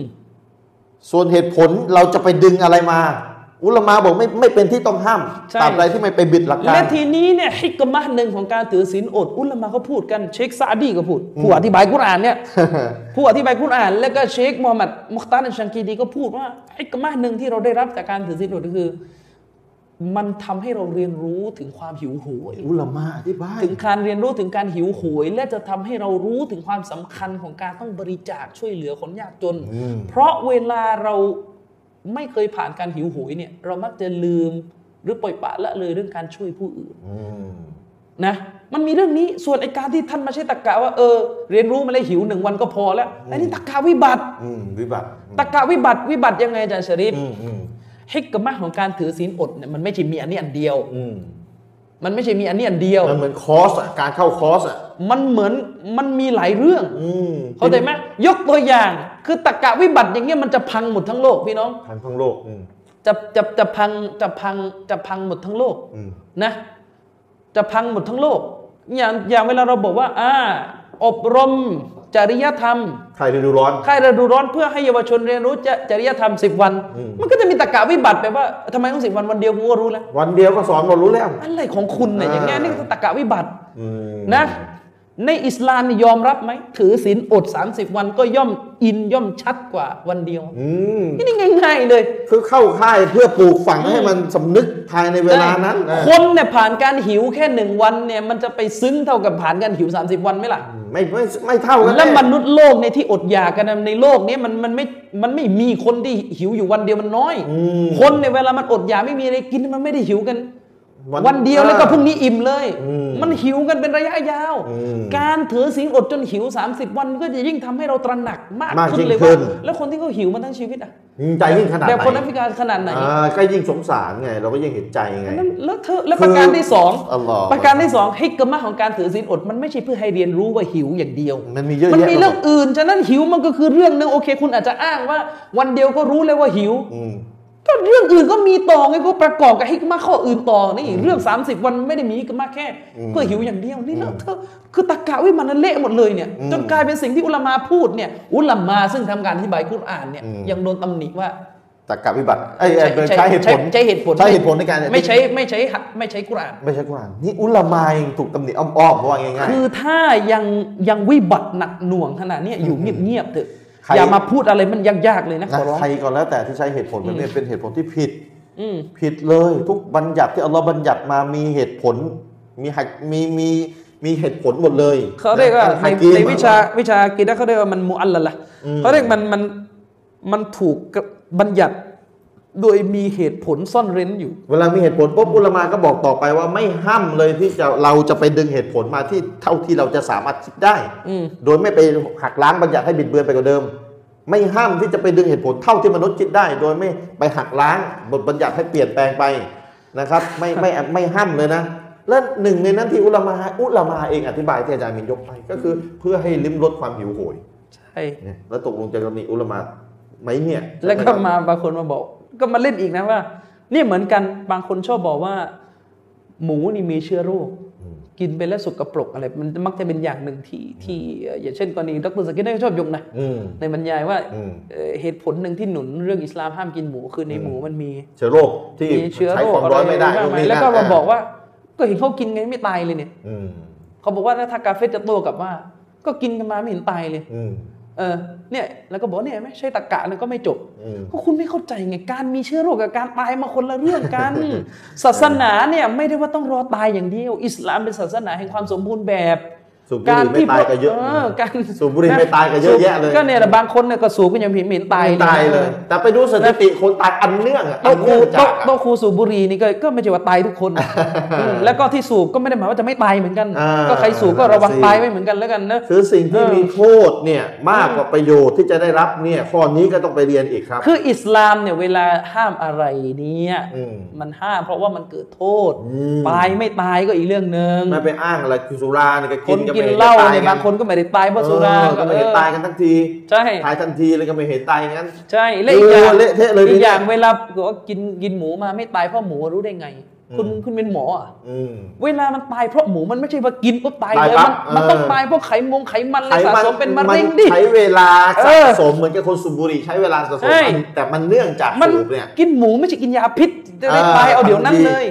[SPEAKER 1] ส่วนเหตุผลเราจะไปดึงอะไรมา อุลามะบอกไม่ไม่เป็นที่ต้องห้าม
[SPEAKER 2] ใช่
[SPEAKER 1] ตราบใดที่ไม่ไปบิดหลักการ
[SPEAKER 2] และทีนี้เนี่ยฮิกมะหนึ่งของการถือศีลอด อุลามะเขาพูดกันเชคซาดีก็พูด ผู้อธิบายกุรอานเนี่ยผู้อธิบายกุรอาน แล้วก็เชคมูฮัมหมัดมุคตาร์อัลชังกีดีก็พูดว่าฮิกมะหนึ่งที่เราได้รับจากการถือศีลอดก็คือ มันทำให้เราเรียนรู้ถึงความหิวโหย
[SPEAKER 1] อุลามะอธิบาย
[SPEAKER 2] ถึงการเรียนรู้ถึงการหิวโหย และจะทำให้เรารู้ถึงความสำคัญของการต้องบริจาคช่วยเหลือคนยากจน
[SPEAKER 1] อืม
[SPEAKER 2] เพราะเวลาเรา ไม่เคยผ่านการหิวโหยเนี่ยเรามักจะลืมหรือปล่อยปละละเลยเรื่องการช่วยผู้อื่น
[SPEAKER 1] อืม
[SPEAKER 2] นะมันมีเรื่องนี้ส่วนไอการที่ท่านมาใช้ตะกะว่าเออเรียนรู้มาเลยหิวหนึ่งวันก็พอแล้วไอ้นี่ตะกะวิบัติ
[SPEAKER 1] อืมวิบัติ
[SPEAKER 2] ตะกะวิบัติวิบัติยังไงอาจารย์ชริฟ
[SPEAKER 1] อืมอืม
[SPEAKER 2] ฮิกมะของการถือศีลอดเนี่ยมันไม่ใช่มีอันนี้อันเดียว
[SPEAKER 1] อืม
[SPEAKER 2] มันไม่ใช่มีอันนี้อันเดียว
[SPEAKER 1] มันเหมือนคอร์สอะการเข้าคอร์สอะ
[SPEAKER 2] มันเหมือนมันมีหลายเรื่อง
[SPEAKER 1] อืม
[SPEAKER 2] เข้าใจไหมยกตัวอย่างคือตะกะวิบัติอย่างเงี้ยมันจะพังหมดทั้งโลกพี่น้อง
[SPEAKER 1] ทางทั้งโลกอืม
[SPEAKER 2] จะจะจะพังจะพังจะพังหมดทั้งโลก
[SPEAKER 1] อืม
[SPEAKER 2] นะ จะพังหมดทั้งโลก อย่างอย่างเวลาเราบอกว่า อ่า อบรมจริยธรรม
[SPEAKER 1] ใครฤดูร้อน
[SPEAKER 2] ค่ายฤดูร้อนเพื่อให้เยาวชนเรียนรู้จะจริยธรรมสิบวัน
[SPEAKER 1] อืม
[SPEAKER 2] มันก็จะมีตะกะวิบัติแบบว่าทำไมต้องสิบวันวันเดียวกูก็รู้แล้ว
[SPEAKER 1] วันเดียวก็สอนหมดรู้แล้ว
[SPEAKER 2] อะไรของคุณเนี่ยอย่างเงี้ย
[SPEAKER 1] อ่านี่
[SPEAKER 2] นี่คือตะกะวิบัติ
[SPEAKER 1] อืม
[SPEAKER 2] นะ ในอิสลามนี่ยอมรับไหม ถือศีลอด 30 วันก็ย่อมอินย่อมชัดกว่าวันเดียว
[SPEAKER 1] อืม
[SPEAKER 2] นี่ง่าย ๆ เลย
[SPEAKER 1] คือเข้าค่ายเพื่อปลูกฝังให้มันสำนึกภายในเวลานั้นนะ
[SPEAKER 2] คนเนี่ยผ่านการหิวแค่หนึ่งวันเนี่ยมันจะไปซึ้งเท่ากับผ่านการหิว 30 วันไหมล่ะ
[SPEAKER 1] ไม่ไม่ไม่เท่ากัน
[SPEAKER 2] แล้ว
[SPEAKER 1] น่
[SPEAKER 2] มนุษย์โลกในยที่อดอยากกันในโลกเนี้มันมันไม่มันไม่มีคนที่หิวอยู่วันเดียวมันน้อย
[SPEAKER 1] อืม
[SPEAKER 2] คนในยเวลามันอดอยากไม่มีอะไรกินมันไม่ได้หิวกัน
[SPEAKER 1] วัน
[SPEAKER 2] วันเดียวแล้วก็พรุ่งนี้อิ่มเลย
[SPEAKER 1] อืม
[SPEAKER 2] มันหิวกันเป็นระยะยาว
[SPEAKER 1] อืม
[SPEAKER 2] การถือศีลอดจนหิว 30 วันก็จะยิ่งทำให้เราตระหนักมาก
[SPEAKER 1] มาก
[SPEAKER 2] ขึ้นเลย
[SPEAKER 1] ยิ่งขึ้
[SPEAKER 2] ว่า
[SPEAKER 1] น
[SPEAKER 2] แล้วคนที่เขาหิวมาทั้งชีวิตอะ
[SPEAKER 1] ใจยิ่งขนาดไห
[SPEAKER 2] แบบ
[SPEAKER 1] น
[SPEAKER 2] คนแอฟริกาขนาดไหน
[SPEAKER 1] อ่าก็ยิ่งสงสารไง เราก็ยิ่งเห็นใจไง
[SPEAKER 2] นั่นแล้วเธอแล้ว
[SPEAKER 1] คือ
[SPEAKER 2] ประการที่สอง
[SPEAKER 1] อัลลอฮ์
[SPEAKER 2] ประการที่สองฮิกมะของการถือศีลอดมันไม่ใช่เพื่อให้เรียนรู้ว่าหิวอย่างเดียว
[SPEAKER 1] มันมีเยอะ
[SPEAKER 2] มัน
[SPEAKER 1] แยะ
[SPEAKER 2] มีเรื่องอื่นฉะนั้นหิวมันก็คือเรื่องหนึงโอเค คุณอาจจะอ้างว่า วันเดียวก็รู้เลยว่าหิว
[SPEAKER 1] อืม
[SPEAKER 2] ก็เรื่องอื่นก็มีต่อไงก็ประกอบกับฮิกมะข้ออื่นต่อนี่เรื่อง 30 วันไม่ได้มีฮิกมะแค่
[SPEAKER 1] อืม
[SPEAKER 2] เพื่อหิวอย่างเดียวนี่แล้วเธอคือตะกะวิมันนั้นเละหมดเลยเนี่ย
[SPEAKER 1] อืม
[SPEAKER 2] จนกลายเป็นสิ่งที่อุลามาพูดเนี่ยอุลามาซึ่งทำการอธิบายกุรอานเนี่ย
[SPEAKER 1] อืม
[SPEAKER 2] ยังโดนตำหนิว่า
[SPEAKER 1] ตรรกะวิบัติไอ้ไอ้ใช้เหตุผล
[SPEAKER 2] ใช้เหตุผล
[SPEAKER 1] ใช้เหตุผลในการ
[SPEAKER 2] ไม่ใช้ไม่ใช้ไม่ใช้กุรอาน
[SPEAKER 1] ไม่ใช่กุรอานนี่อุลามาเองถูกตำหนิอ้อมๆเพราะว่าง่าย
[SPEAKER 2] คือถ้ายังยังวิบัติหนักหน่วงขนาดเนี้ยอยู่เงียบๆเถอะ
[SPEAKER 1] ใคร
[SPEAKER 2] อย่ามาพูดอะไรมันยากๆเลยนะ
[SPEAKER 1] ๆ
[SPEAKER 2] ข
[SPEAKER 1] นะ
[SPEAKER 2] อร้อง
[SPEAKER 1] ใครก็แล้วแต่ที่ใช้เหตุผลแบบนี้เป็นเหตุผลที่ผิด
[SPEAKER 2] อืม
[SPEAKER 1] ผิดเลยทุกบัญญัติที่อัลลอฮ์บัญญัติมามีเหตุผล มีหักมีมีมีเหตุผลหมดเลย
[SPEAKER 2] เขาเรียกว่า
[SPEAKER 1] นะ
[SPEAKER 2] ใน
[SPEAKER 1] ฮะกีม
[SPEAKER 2] ในวิชาวิชากีดะห์เขาเรียกว่ามันมุอัลละละ
[SPEAKER 1] อืม
[SPEAKER 2] เขาเรียกมันมันมันถูกบัญญัติ โดยมีเหตุผลซ่อนเร้นอยู่
[SPEAKER 1] เวลามีเหตุผลปุ๊บอุลามาก็บอกต่อไปว่าไม่ห้ามเลยที่จะเราจะไปดึงเหตุผลมาที่เท่าที่เราจะสามารถคิดได้
[SPEAKER 2] อืม
[SPEAKER 1] โดยไม่ไปหักล้างบัญญัติให้บิดเบือนไปกว่าเดิม ไม่ห้ามที่จะไปดึงเหตุผลเท่าที่มนุษย์คิดได้ โดยไม่ไปหักล้างบทบัญญัติให้เปลี่ยนแปลงไปนะครับ ไม่ไม่ไม่ห้ามเลยนะ และหนึ่งในนั้นที่อุลามาอุลามาเองอธิบายที่อาจารย์มินยกไป ก็คือ เพื่อให้ลิ้มรสความหิวโหย
[SPEAKER 2] ใช่
[SPEAKER 1] เนี่ยแล้วตกลงจะมีอุลามา ไหมเนี่ย
[SPEAKER 2] แล้วก็มาบางคนมาบอก ก็มาเล่นอีกนะว่า เนี่ยเหมือนกันบางคนชอบบอกว่า หมูนี่มีเชื้อโรคกินไปแล้วสกปรกอะไร มันมักจะเป็นอย่างหนึ่งที่ที่เอ่ออย่างเช่นกรณีดรสกินได้ชอบยกนะ
[SPEAKER 1] อืม
[SPEAKER 2] ในบรรยายว่า
[SPEAKER 1] อืม
[SPEAKER 2] เอ่อเหตุผลหนึ่งที่หนุนเรื่องอิสลามห้ามกินหมูคือในหมูมันมี
[SPEAKER 1] เชื้อโรคที่
[SPEAKER 2] มีเชื้อ
[SPEAKER 1] ใช้
[SPEAKER 2] โร
[SPEAKER 1] ค
[SPEAKER 2] ควา
[SPEAKER 1] มร้อนไม่ได้
[SPEAKER 2] อะร
[SPEAKER 1] นู่นนี่
[SPEAKER 2] แล้วก็
[SPEAKER 1] นั่น
[SPEAKER 2] มาบอกว่า ก็เห็นเขากินไงไม่ตายเลยเนี่ย
[SPEAKER 1] อืม
[SPEAKER 2] เขาบอกว่าถ้ากาเฟสจะโตกลับว่า ก็กินกันมาไม่เห็นตายเลย
[SPEAKER 1] อืม
[SPEAKER 2] เออเนี่ยแล้วก็บอกเนี่ยไม่ใช่ตะกะเลยก็ไม่จบ
[SPEAKER 1] อืม
[SPEAKER 2] ก็คุณไม่เข้าใจไงการมีเชื้อโรคกับการตายมาคนละเรื่องกัน ศาสนาเนี่ยไม่ได้ว่าต้องรอตายอย่างเดียว อิสลามเป็นศาสนาแห่งความสมบูรณ์แบบ
[SPEAKER 1] สูบบุหรี่ไม่ตายก็เยอะ
[SPEAKER 2] การ
[SPEAKER 1] สูบบุหรี่ไม่ตายก็เยอะแยะเลย
[SPEAKER 2] ก็เนี่ยแหละบางคนเนี่ยก็สูบก็ยังผิดเหม็นตาย
[SPEAKER 1] ไม่ตายเลย แต่ไปดูสถิติคนตายอันเนื่องอะอั
[SPEAKER 2] โต๊ะ
[SPEAKER 1] น
[SPEAKER 2] ครู
[SPEAKER 1] เนื่องจาก
[SPEAKER 2] โต๊ะ
[SPEAKER 1] อะ
[SPEAKER 2] โต๊ะครูสูบบุหรี่นี่ก็ก็ไม่ใช่ว่าตายทุกคนอืมแล้วก็ที่สูบก็ไม่ได้หมายว่าจะไม่ตายเหมือนกัน
[SPEAKER 1] อ่า
[SPEAKER 2] ก็ใครสูบก็ระวัง
[SPEAKER 1] นั่นน่ะสิ
[SPEAKER 2] ตายไว้เหมือนกันแล้วกันนะ
[SPEAKER 1] คือสิ่งที่
[SPEAKER 2] เออ
[SPEAKER 1] มีโทษเนี่ยมากกว่าประโยชน์ที่จะได้รับเนี่ยข้อนี้ก็ต้องไปเรียนอีกครับ
[SPEAKER 2] คืออิสลามเนี่ยเวลาห้ามอะไรเนี่ย
[SPEAKER 1] อืม
[SPEAKER 2] มันห้ามเพราะว่ามันเกิดโทษ
[SPEAKER 1] อืม
[SPEAKER 2] ตายไม่ตายก็อีกเรื่องหนึ่ง
[SPEAKER 1] ไม่ไปอ้างอะไรคือสุราเนี่ยก็
[SPEAKER 2] ค
[SPEAKER 1] กิ
[SPEAKER 2] น
[SPEAKER 1] นก็
[SPEAKER 2] กิน
[SPEAKER 1] ไม่ห็
[SPEAKER 2] เหล้า
[SPEAKER 1] จะต
[SPEAKER 2] เนี่ย
[SPEAKER 1] กั
[SPEAKER 2] บางคนก็ไม่ได้ตายเพราะสุรา
[SPEAKER 1] เออก็ไม่เห็นตายกันทั้งที
[SPEAKER 2] ใช่
[SPEAKER 1] ตายทันทีเลยก็ไม่เห็นตายงั้น
[SPEAKER 2] ใช่และอีกอย่าง
[SPEAKER 1] เออเละเทะเลย
[SPEAKER 2] อีกอย่าง
[SPEAKER 1] ทีเนี้ย
[SPEAKER 2] เวลาบอกว่ากินกินหมูมาไม่ตายเพราะหมูรู้ได้ไง คุณ
[SPEAKER 1] อืม
[SPEAKER 2] คุณเป็นหมออะ
[SPEAKER 1] อืม
[SPEAKER 2] เวลามันตายเพราะหมูมันไม่ใช่ว่ากินปุ๊บตาย
[SPEAKER 1] ตาย
[SPEAKER 2] เลย
[SPEAKER 1] ปั๊
[SPEAKER 2] มั
[SPEAKER 1] บ
[SPEAKER 2] นมันต้อง
[SPEAKER 1] เออ
[SPEAKER 2] ตายเพราะไขมงไขมันเลยสะสมเป็นมะเร็ง
[SPEAKER 1] น
[SPEAKER 2] ดิ
[SPEAKER 1] ใช้เวลา
[SPEAKER 2] เอ
[SPEAKER 1] สะ
[SPEAKER 2] อ
[SPEAKER 1] สมเหมือนกับคนสูบบุหรี่ใช้เวลาสะสม
[SPEAKER 2] ใช่
[SPEAKER 1] แต่มันเนื่องจาก
[SPEAKER 2] มัน
[SPEAKER 1] สูบเนี่ย
[SPEAKER 2] กินหมูไม่ใช่กินยาพิษจะได้
[SPEAKER 1] อ่า
[SPEAKER 2] ตายเอาเดี๋ยวนั้น
[SPEAKER 1] ดี
[SPEAKER 2] เลย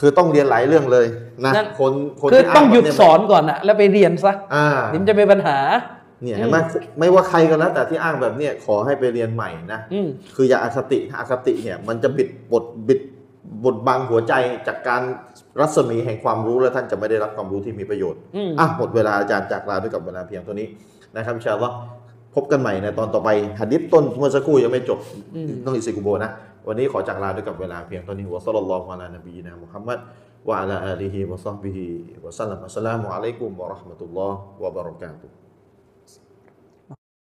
[SPEAKER 1] คือต้องเรียนหลายเรื่องเลยนะ
[SPEAKER 2] นั่น
[SPEAKER 1] คนคน
[SPEAKER 2] คือ
[SPEAKER 1] ที่
[SPEAKER 2] ต้องหยุด
[SPEAKER 1] แบบเนี้
[SPEAKER 2] สอนก่อนอะแล้วไปเรียนซะ
[SPEAKER 1] อ่า
[SPEAKER 2] เดี๋ยวมันจะเป็นปัญหา
[SPEAKER 1] เนี่ยเห็นไหมไม่ว่าใครก็แล้วแต่ที่อ้างแบบเนี้ยขอให้ไปเรียนใหม่นะ
[SPEAKER 2] อืม
[SPEAKER 1] คืออย่าอคติถ้าอคติเนี่ยมันจะบิดบทบิดบทบังหัวใจจากการรัศมีแห่งความรู้แล้วท่านจะไม่ได้รับความรู้ที่มีประโยชน์
[SPEAKER 2] อืม
[SPEAKER 1] อะหมดเวลาอาจารย์จากลาด้วยกับเวลาเพียงเท่านี้นะครับอินชาอัลลอฮ์พบกันใหม่ในตอนต่อไปหัดดิษต้นเมื่อสักครู่ยังไม่จบ
[SPEAKER 2] อืม
[SPEAKER 1] ต้องอิสิกุโบนะ วันนี้ขอจากลาด้วยกับเวลาเพียงเท่านี้วะซัลลัลลอฮุอะลานบีนะมุฮัมมัดวะอะลาอาลีฮิวะซอฮบิฮิวะสัลลัมอัสสลามุอะลัยกุมวะเราะห์มะตุลลอฮ์วะบะเราะกาตุฮ์